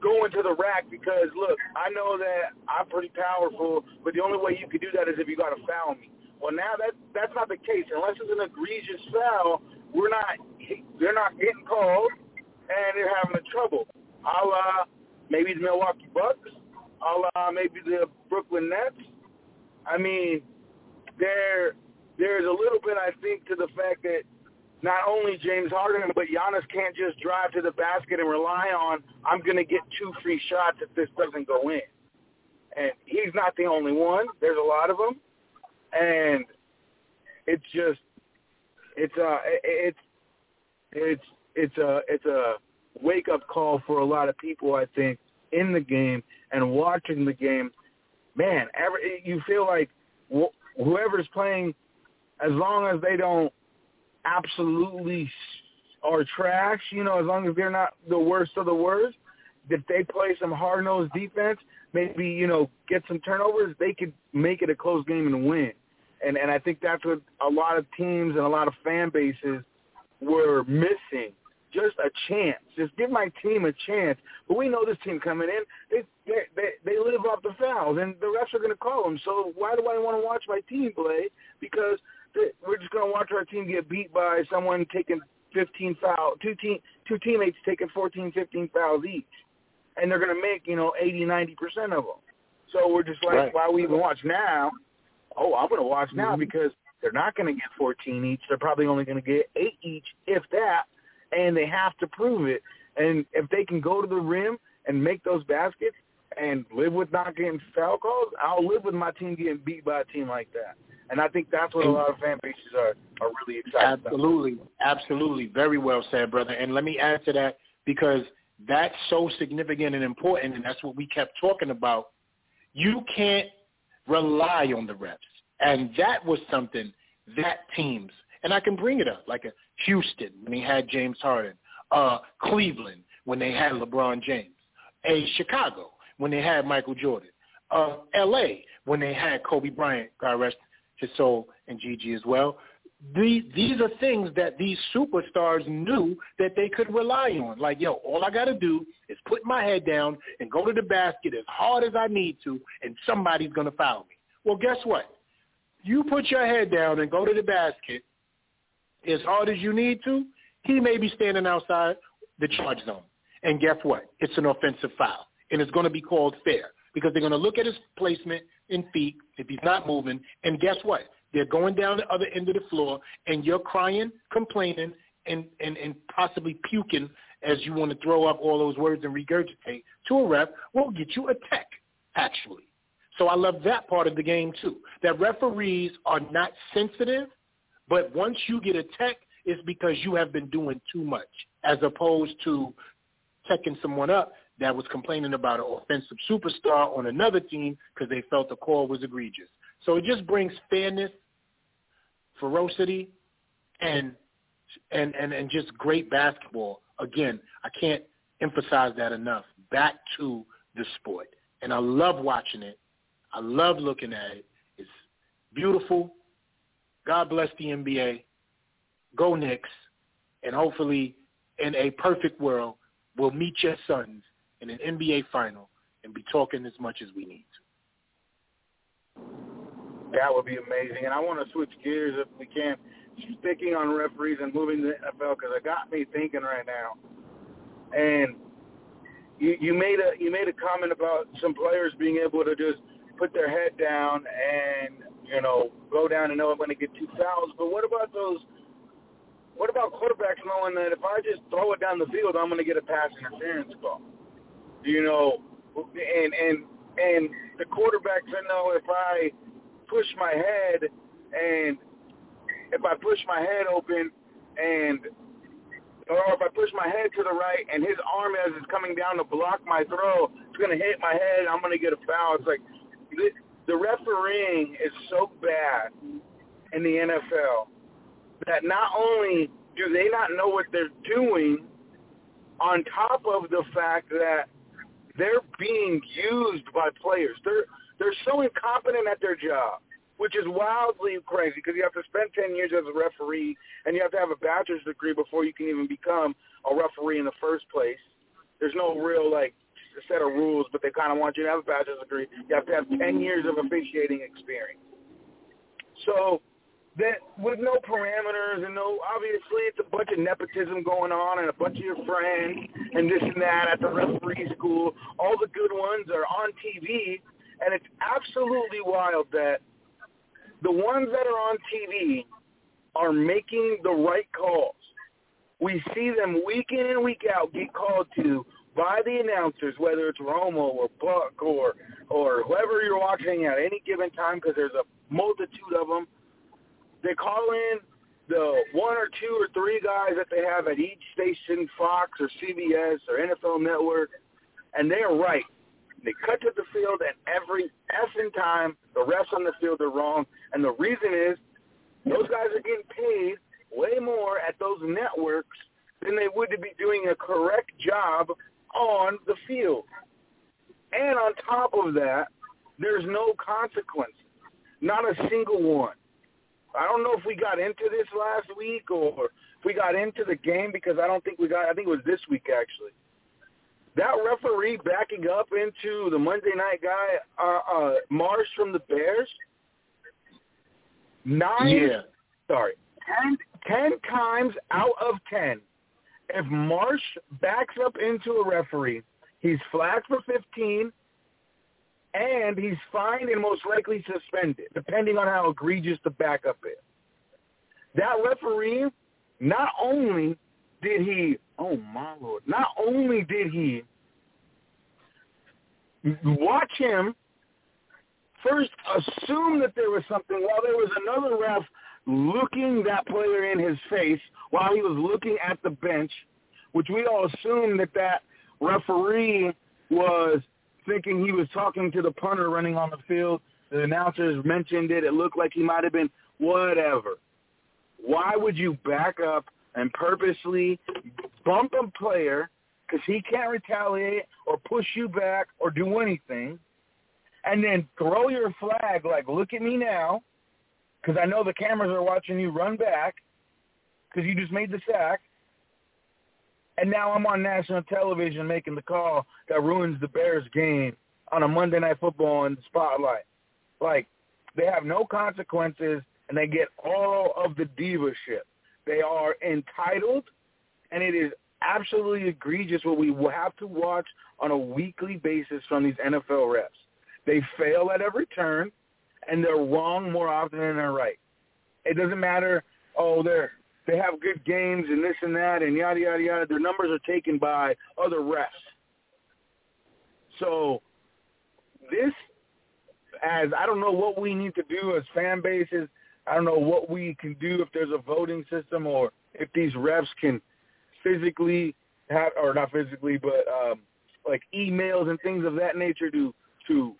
going to the rack because look, I know that I'm pretty powerful, but the only way you can do that is if you got to foul me. Well, now that that's not the case. Unless it's an egregious foul, we're not. They're not getting called, and they're having a trouble. A la maybe the Milwaukee Bucks, a la maybe the Brooklyn Nets. I mean, there there's a little bit I think to the fact that not only James Harden, but Giannis can't just drive to the basket and rely on I'm going to get two free shots if this doesn't go in. And he's not the only one. There's a lot of them, and it's just it's uh, a it's it's it's a it's a wake up call for a lot of people. I think in the game and watching the game, man, every, you feel like whoever's playing, as long as they don't absolutely are trash, you know, as long as they're not the worst of the worst, if they play some hard-nosed defense, maybe, you know, get some turnovers, they could make it a close game and win. And and I think that's what a lot of teams and a lot of fan bases were missing. Just a chance. Just give my team a chance. But we know this team coming in, they they they, they live off the fouls, and the refs are going to call them. So why do I want to watch my team play? Because we're just going to watch our team get beat by someone taking 15 fouls, two team two teammates taking 14, 15 fouls each, and they're going to make you know 80, 90 percent of them. So we're just like, Right. why we even watch now? Oh, I'm going to watch now Mm-hmm. because they're not going to get 14 each. They're probably only going to get eight each, if that, and they have to prove it. And if they can go to the rim and make those baskets and live with not getting foul calls, I'll live with my team getting beat by a team like that. And I think that's what a lot of fan bases are are really excited about. Absolutely, absolutely, very well said, brother. And let me add to that because that's so significant and important, and that's what we kept talking about. You can't rely on the refs, and that was something that teams, and I can bring it up like a Houston when they had James Harden, uh, Cleveland when they had LeBron James, a Chicago when they had Michael Jordan, uh, L.A. when they had Kobe Bryant, God rest his soul, and Gigi as well. These, these are things that these superstars knew that they could rely on. Like, yo, all I got to do is put my head down and go to the basket as hard as I need to, and somebody's going to foul me. Well, guess what? You put your head down and go to the basket as hard as you need to, he may be standing outside the charge zone. And guess what? It's an offensive foul. And it's going to be called fair because they're going to look at his placement in feet if he's not moving. And guess what? They're going down the other end of the floor and you're crying, complaining, and, and, and possibly puking as you want to throw up all those words and regurgitate to a ref will get you a tech, actually. So I love that part of the game too. That referees are not sensitive, but once you get a tech, it's because you have been doing too much, as opposed to teching someone up that was complaining about an offensive superstar on another team because they felt the call was egregious. So it just brings fairness, ferocity, and and and and just great basketball. Again, I can't emphasize that enough. Back to the sport, and I love watching it. I love looking at it. It's beautiful. God bless the NBA. Go Knicks, and hopefully, in a perfect world, we'll meet your sons in an NBA final and be talking as much as we need to. That would be amazing. And I want to switch gears if we can, sticking on referees and moving the NFL because it got me thinking right now. And you, you made a you made a comment about some players being able to just put their head down and you know go down and know I'm going to get two fouls. But what about those? What about quarterbacks knowing that if I just throw it down the field, I'm going to get a pass interference call? You know, and and and the quarterbacks know if I push my head and if I push my head open and or if I push my head to the right and his arm as is coming down to block my throw, it's going to hit my head. And I'm going to get a foul. It's like the, refereeing is so bad in the NFL that not only do they not know what they're doing, on top of the fact that they're being used by players. They're they're so incompetent at their job, which is wildly crazy because you have to spend 10 years as a referee and you have to have a bachelor's degree before you can even become a referee in the first place. There's no real like set of rules, but they kind of want you to have a bachelor's degree. You have to have 10 years of officiating experience. So that with no parameters and no, obviously it's a bunch of nepotism going on and a bunch of your friends and this and that at the referee school. All the good ones are on TV, and it's absolutely wild that the ones that are on TV are making the right calls. We see them week in and week out get called to by the announcers, whether it's Romo or Buck or or whoever you're watching at any given time, because there's a multitude of them. They call in the one or two or three guys that they have at each station, Fox or CBS or NFL Network, and they are right. They cut to the field, and every effing time the refs on the field are wrong. And the reason is those guys are getting paid way more at those networks than they would to be doing a correct job on the field. And on top of that, there's no consequences. Not a single one. I don't know if we got into this last week or if we got into the game because I don't think we got. I think it was this week actually. That referee backing up into the Monday night guy, uh, uh, Marsh from the Bears. Nine, Yeah. sorry, ten, ten times out of ten, if Marsh backs up into a referee, he's flagged for 15, and he's fined and most likely suspended, depending on how egregious the backup is. That referee, not only did he, oh my lord, not only did he watch him first assume that there was something while there was another ref looking that player in his face while he was looking at the bench, which we all assumed that that referee was thinking he was talking to the punter running on the field. The announcers mentioned it. It looked like he might have been whatever. Why would you back up and purposely bump a player because he can't retaliate or push you back or do anything, and then throw your flag like, look at me now, because I know the cameras are watching you run back because you just made the sack, and now I'm on national television making the call that ruins the Bears game on a Monday Night Football in the spotlight. Like, they have no consequences, and they get all of the diva shit. They are entitled, and it is absolutely egregious what we have to watch on a weekly basis from these NFL refs. They fail at every turn, and they're wrong more often than they're right. It doesn't matter, oh, they're they have good games and this and that and yada yada yada. Their numbers are taken by other refs. So this, as I don't know what we need to do as fan bases. I don't know what we can do if there's a voting system or if these refs can physically have, or not physically, but um, like emails and things of that nature to to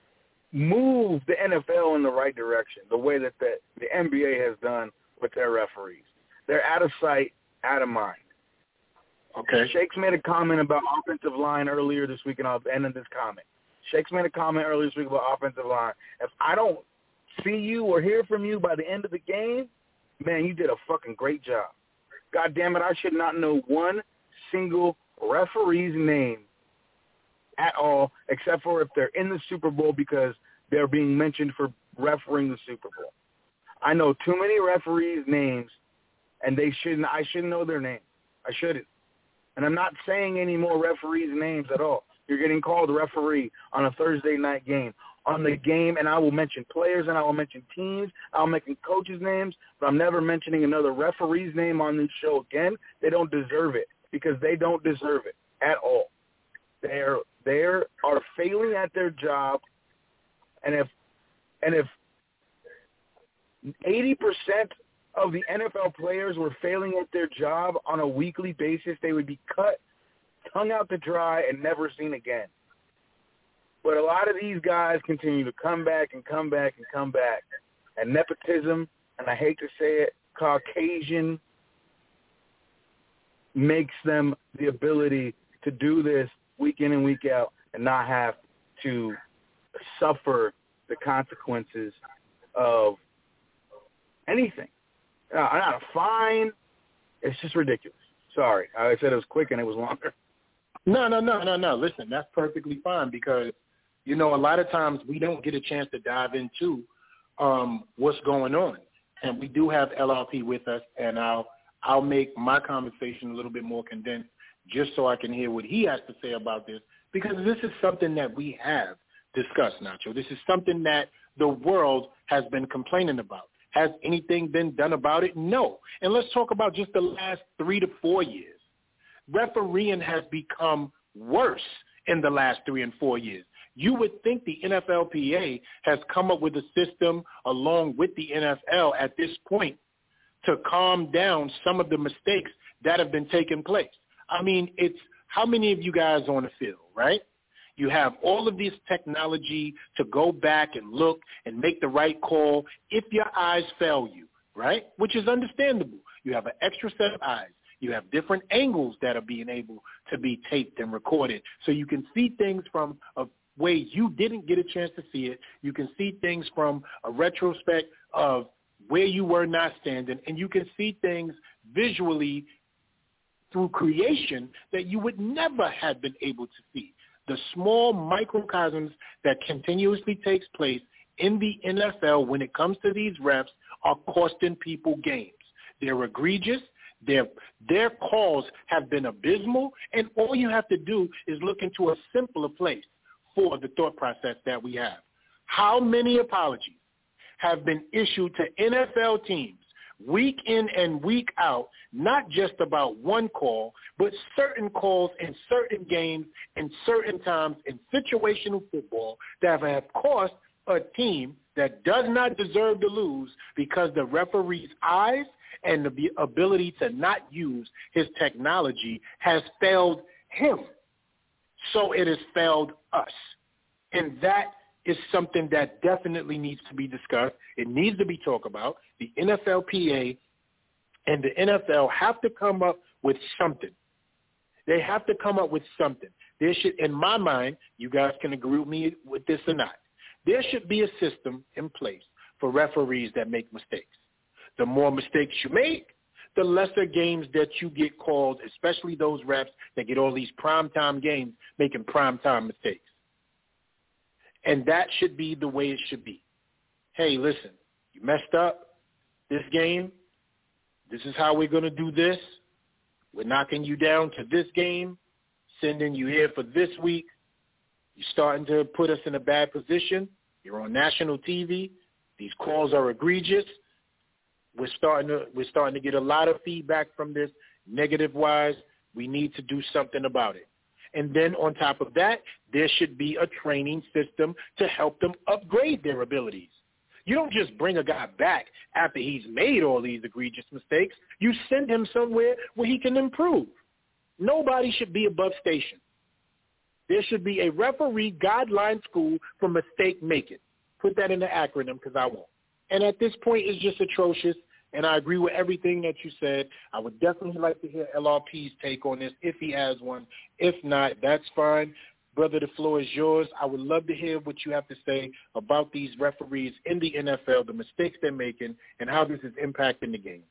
move the NFL in the right direction, the way that the, the NBA has done with their referees. They're out of sight, out of mind. Okay. Shakes made a comment about offensive line earlier this week, and I'll end in this comment. Shakes made a comment earlier this week about offensive line. If I don't see you or hear from you by the end of the game, man, you did a fucking great job. God damn it, I should not know one single referee's name at all, except for if they're in the Super Bowl because they're being mentioned for refereeing the Super Bowl. I know too many referees' names, and they shouldn't. I shouldn't know their name. I shouldn't. And I'm not saying any more referees' names at all. You're getting called referee on a Thursday night game. On the game, and I will mention players and I will mention teams. I'll mention coaches' names, but I'm never mentioning another referee's name on this show again. They don't deserve it because they don't deserve it at all. They're they are failing at their job, and if and if eighty percent of the NFL players were failing at their job on a weekly basis, they would be cut, hung out to dry, and never seen again. But a lot of these guys continue to come back and come back and come back. And nepotism, and I hate to say it, Caucasian makes them the ability to do this week in and week out and not have to suffer the consequences of anything. Uh, not a fine. It's just ridiculous. Sorry. I said it was quick and it was longer. No, no, no, no, no. Listen, that's perfectly fine because you know a lot of times we don't get a chance to dive into um, what's going on, and we do have LRP with us, and I'll I'll make my conversation a little bit more condensed just so I can hear what he has to say about this because this is something that we have discussed, Nacho. This is something that the world has been complaining about. Has anything been done about it? No. And let's talk about just the last three to four years. Refereeing has become worse in the last three and four years. You would think the NFLPA has come up with a system along with the NFL at this point to calm down some of the mistakes that have been taking place. I mean, it's how many of you guys on the field, right? You have all of this technology to go back and look and make the right call if your eyes fail you, right? Which is understandable. You have an extra set of eyes. You have different angles that are being able to be taped and recorded. So you can see things from a way you didn't get a chance to see it. You can see things from a retrospect of where you were not standing, and you can see things visually through creation that you would never have been able to see the small microcosms that continuously takes place in the NFL when it comes to these refs are costing people games. They're egregious. Their their calls have been abysmal, and all you have to do is look into a simpler place for the thought process that we have. How many apologies have been issued to NFL teams week in and week out, not just about one call, but certain calls in certain games and certain times in situational football that have cost a team that does not deserve to lose because the referee's eyes and the ability to not use his technology has failed him. So it has failed us. And that is something that definitely needs to be discussed. It needs to be talked about. The NFLPA and the NFL have to come up with something. They have to come up with something. There should, in my mind, you guys can agree with me with this or not. There should be a system in place for referees that make mistakes. The more mistakes you make, the lesser games that you get called, especially those refs that get all these primetime games making primetime mistakes. And that should be the way it should be. Hey, listen, you messed up this game. This is how we're going to do this. We're knocking you down to this game, sending you here for this week. You're starting to put us in a bad position. You're on national TV. These calls are egregious. We're starting to we're starting to get a lot of feedback from this negative wise. We need to do something about it. And then on top of that, there should be a training system to help them upgrade their abilities. You don't just bring a guy back after he's made all these egregious mistakes. You send him somewhere where he can improve. Nobody should be above station. There should be a referee guideline school for mistake making. Put that in the acronym because I won't. And at this point, it's just atrocious and I agree with everything that you said. I would definitely like to hear LRP's take on this if he has one. If not, that's fine. Brother, the floor is yours. I would love to hear what you have to say about these referees in the NFL, the mistakes they're making, and how this is impacting the game.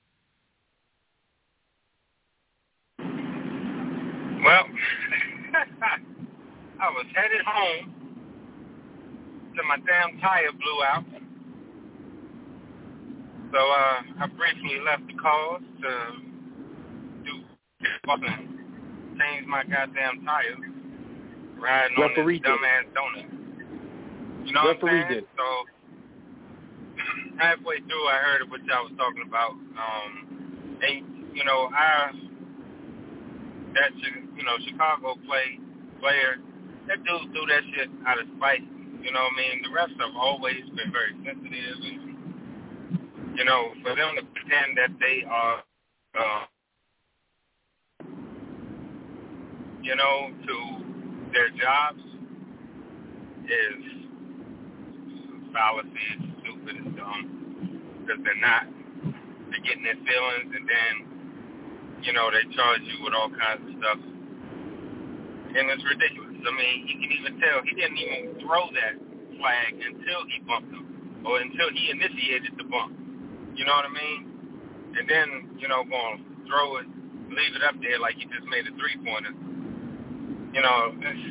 Well, [laughs] I was headed home till my damn tire blew out. So uh, I briefly left the cause to do fucking change my goddamn tires, riding Referee on this dumbass donut. You know Referee what I'm saying? did. So [clears throat] halfway through, I heard what y'all was talking about. Um, and you know, I that you know Chicago play player, that dude do that shit out of spite. You know what I mean? The refs have always been very sensitive and you know, for them to pretend that they are, uh, you know, to their jobs is fallacy, it's stupid, it's dumb, because they're not. They're getting their feelings, and then, you know, they charge you with all kinds of stuff. And it's ridiculous. I mean, you can even tell he didn't even throw that flag until he bumped him, or until he initiated the bump. You know what I mean? And then, you know, going to throw it, leave it up there like he just made a three-pointer. you know, it's,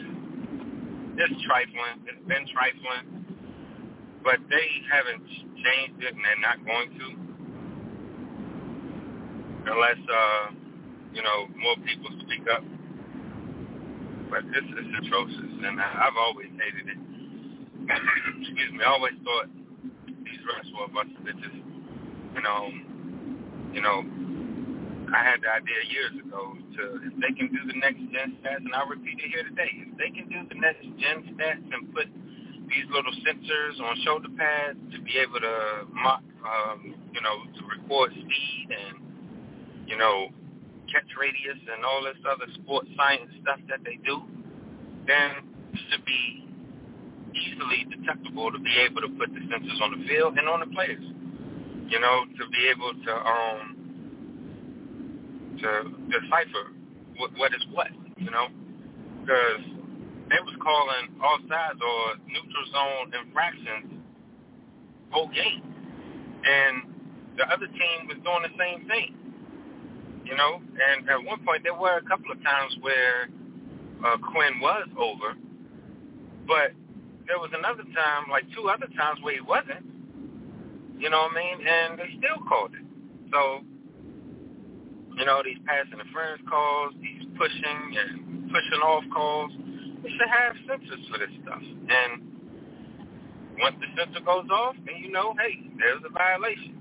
it's trifling. It's been trifling, but they haven't changed it, and they're not going to, unless uh, you know more people speak up. But this is atrocious, and I've always hated it. [coughs] Excuse me. I always thought these refs were a bunch of bitches. You know, you know, I had the idea years ago to if they can do the next gen stats, and I'll repeat it here today, if they can do the next gen stats and put these little sensors on shoulder pads to be able to mock, um, you know, to record speed and, you know, catch radius and all this other sports science stuff that they do, then it should be easily detectable to be able to put the sensors on the field and on the players. You know, to be able to um to decipher what, what is what, you know, because they was calling offsides or neutral zone infractions whole game, and the other team was doing the same thing, you know. And at one point, there were a couple of times where uh, Quinn was over, but there was another time, like two other times, where he wasn't. You know what I mean? And they still called it. So you know, these pass interference calls, these pushing and pushing off calls. We should have sensors for this stuff. And once the sensor goes off, then you know, hey, there's a violation.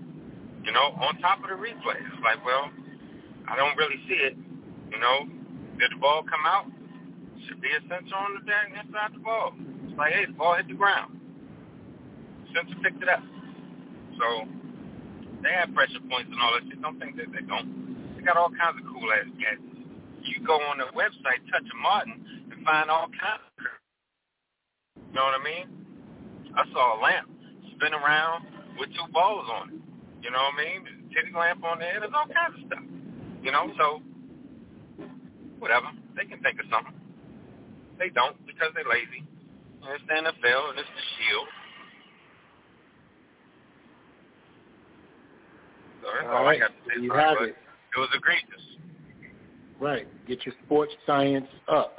You know, on top of the replay. It's like, well, I don't really see it. You know, did the ball come out? Should be a sensor on the back inside the ball. It's like, hey, the ball hit the ground. Sensor picked it up. So they have pressure points and all that shit. Don't think that they don't. They got all kinds of cool ass gadgets. You go on the website, touch a Martin, and find all kinds of You know what I mean? I saw a lamp spin around with two balls on it. You know what I mean? There's titty lamp on there. There's all kinds of stuff. You know, so whatever. They can think of something. They don't because they're lazy. And it's the NFL and it's the Shield. So that's all, all right. I got to say. You have it. it. It was egregious. Right. Get your sports science up.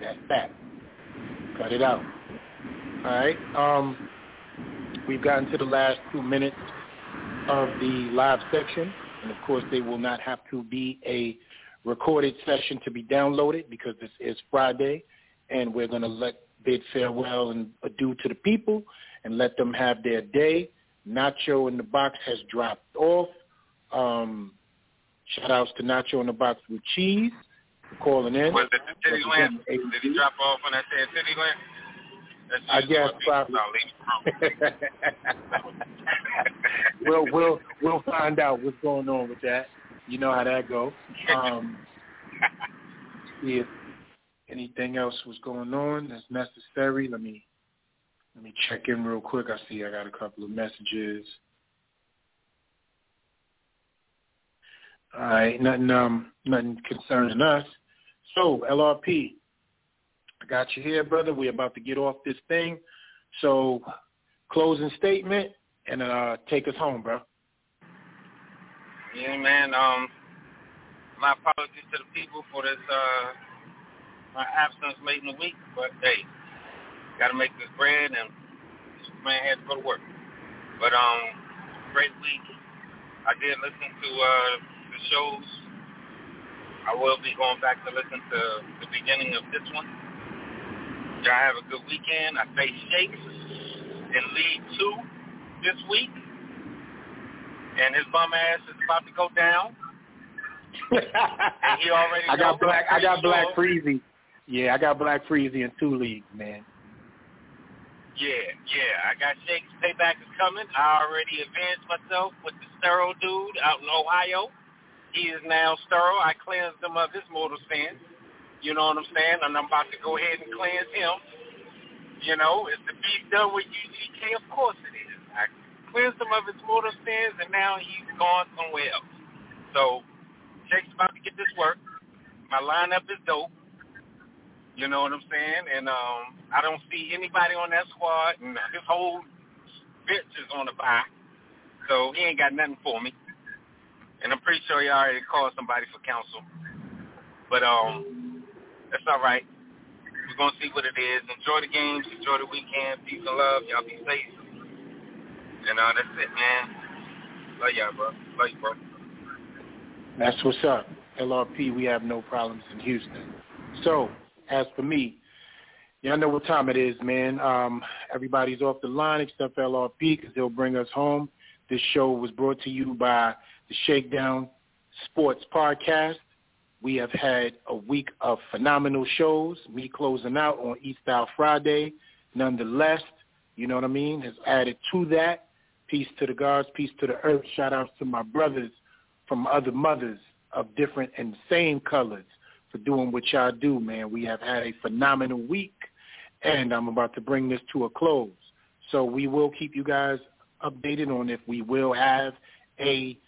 That's that. Cut it out. All right. Um, we've gotten to the last two minutes of the live section, and of course, they will not have to be a recorded session to be downloaded because this is Friday, and we're going to let bid farewell and adieu to the people and let them have their day. Nacho in the box has dropped off. Um, shout outs to Nacho in the box with cheese for calling in. Was it the titty lamp? Did he drop off when I said titty lamp? I guess probably. start leaving the room. [laughs] we'll we'll we'll find out what's going on with that. You know how that goes. Um, [laughs] see if anything else was going on that's necessary. Let me let me check in real quick. I see I got a couple of messages. All right, nothing um nothing concerning us. So LRP, I got you here, brother. We're about to get off this thing. So closing statement and uh take us home, bro. Yeah, man. Um, my apologies to the people for this uh my absence late in the week, but hey, got to make this bread, and this man had to go to work. But um, great week. I did listen to uh the shows. I will be going back to listen to the beginning of this one. Y'all have a good weekend. I face Shakes in League Two this week, and his bum ass is about to go down. and he already [laughs] I got black. I'm got Black. Freezy. Yeah, I got Black Freezy in two leagues, man. Yeah, yeah. I got Shakes payback is coming. I already advanced myself with the sterile dude out in Ohio. He is now sterile. I cleansed him of his mortal sins. You know what I'm saying? And I'm about to go ahead and cleanse him. You know, is the beef done with UGK? Of course it is. I cleansed him of his mortal sins, and now he's gone somewhere else. So, Shake's about to get this work. My lineup is dope. You know what I'm saying? And um, I don't see anybody on that squad, and his whole bench is on the bye. So he ain't got nothing for me. And I'm pretty sure he already called somebody for counsel. But um, That's all right. We're gonna see what it is. Enjoy the games. Enjoy the weekend. Peace and love. Y'all be safe. And uh, that's it, man. Love y'all, bro. Love you, bro. That's what's up. LRP, we have no problems in Houston. So, as for me, y'all know what time it is, man. Um, everybody's off the line except for LRP because he'll bring us home. This show was brought to you by the Shakedown Sports Podcast. We have had a week of phenomenal shows. Me closing out on E-Style Friday. Nonetheless, you know what I mean, has added to that. Peace to the gods, peace to the earth. Shout outs to my brothers from other mothers of different and same colors for doing what y'all do, man. We have had a phenomenal week, and I'm about to bring this to a close. So we will keep you guys updated on if we will have a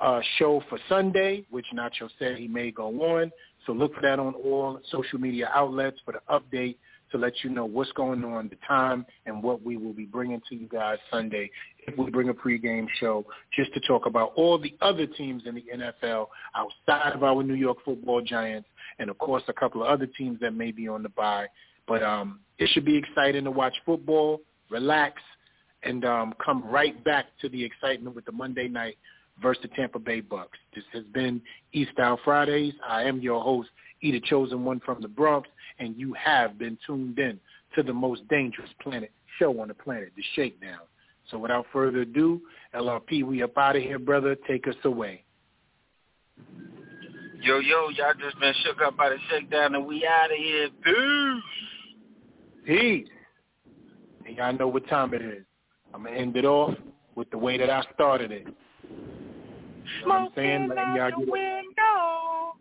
uh, show for Sunday, which Nacho said he may go on. So look for that on all social media outlets for the update to let you know what's going on, the time, and what we will be bringing to you guys Sunday we bring a pregame show just to talk about all the other teams in the NFL outside of our New York football giants and, of course, a couple of other teams that may be on the bye. But um, it should be exciting to watch football, relax, and um, come right back to the excitement with the Monday night versus the Tampa Bay Bucs. This has been E-Style Fridays. I am your host, Eda Chosen One from the Bronx, and you have been tuned in to the most dangerous planet show on the planet, The Shakedown. So without further ado, LRP, we up out of here, brother. Take us away. Yo, yo, y'all just been shook up by the shakedown, and we out of here. Peace. Peace. And y'all know what time it is. I'm going to end it off with the way that I started it. You know what I'm saying? Letting y'all get window.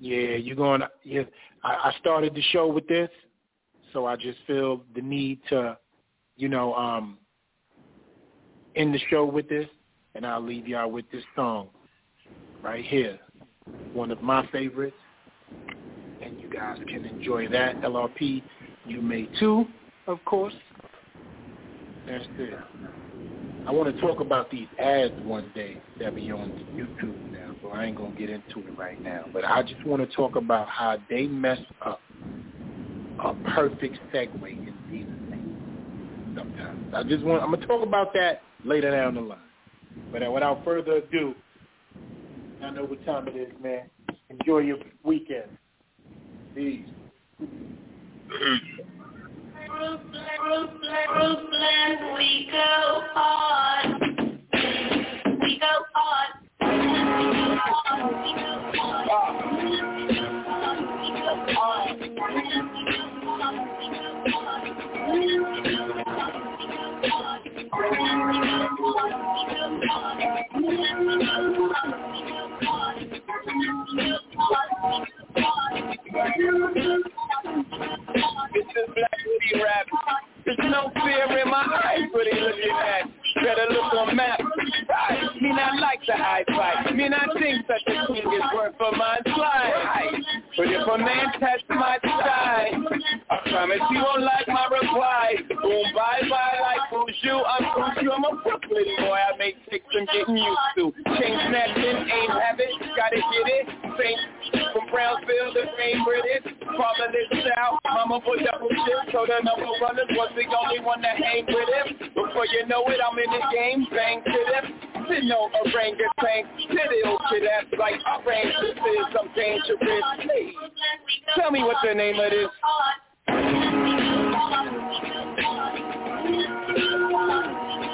Yeah, you're going to, yeah, I, I started the show with this, so I just feel the need to, you know, um, end the show with this, and I'll leave y'all with this song right here, one of my favorites, and you guys can enjoy that. LRP, you may too, of course. That's it. I want to talk about these ads one day that be on YouTube now, so I ain't to get into it right now. But I just want to talk about how they mess up a perfect segue in these things sometimes. I just want, I'm to talk about that later down the line. But uh, without further ado, I know what time it is, man. Enjoy your weekend. Peace. Brooklyn, [clears throat] Brooklyn, we go hard. We go hard. We go hard. We go hard. We go This is Black City rap. There's no fear in my eyes, what they looking at. Better look on map. Right. Me not like the eye fight. Me not think such a thing is worth for my slide. But if a man tests my side, I promise you won't like my reply. Boom, bye bye like Buju. I'm Buju. I'm a Brooklyn boy. I make six I'm getting used to. Chain snatching, ain't have it. Gotta get it. Saint from Brownsville, to favorite is Father lives out. Mama for double shift. So the number runners was the only one that hang with him. Before you know it, I'm in the game. Bang to them. Sitting on orangutan, still to that like orange. This is some dangerous. Hey, tell me what the name of this. [laughs]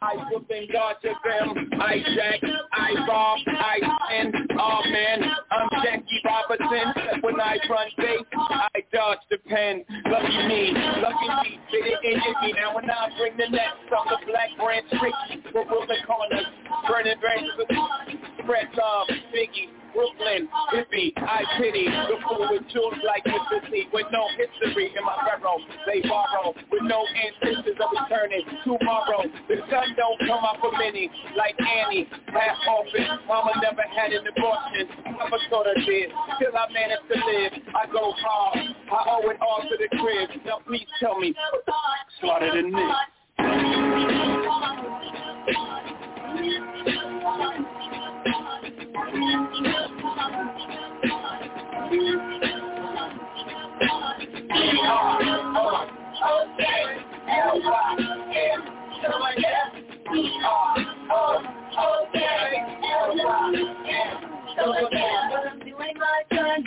I and guard to them. I jack, I rob, I sin. Oh man, I'm Jackie Robinson. When I run base, I dodge the pen. Lucky me, lucky me, did it in me. Now when I bring the next on the black Branch Rickey, we're the corners, burning branches, spread love, Biggie. Brooklyn, hippie, I pity the fool with jewels like Mississippi with no history in my barrel. They borrow with no intentions of returning tomorrow. The sun don't come up for many, like Annie, half orphan. Mama never had an abortion, thought I did. Till I managed to live, I go hard. I owe it all to the crib. Now please tell me, smarter than this. Doing my turn.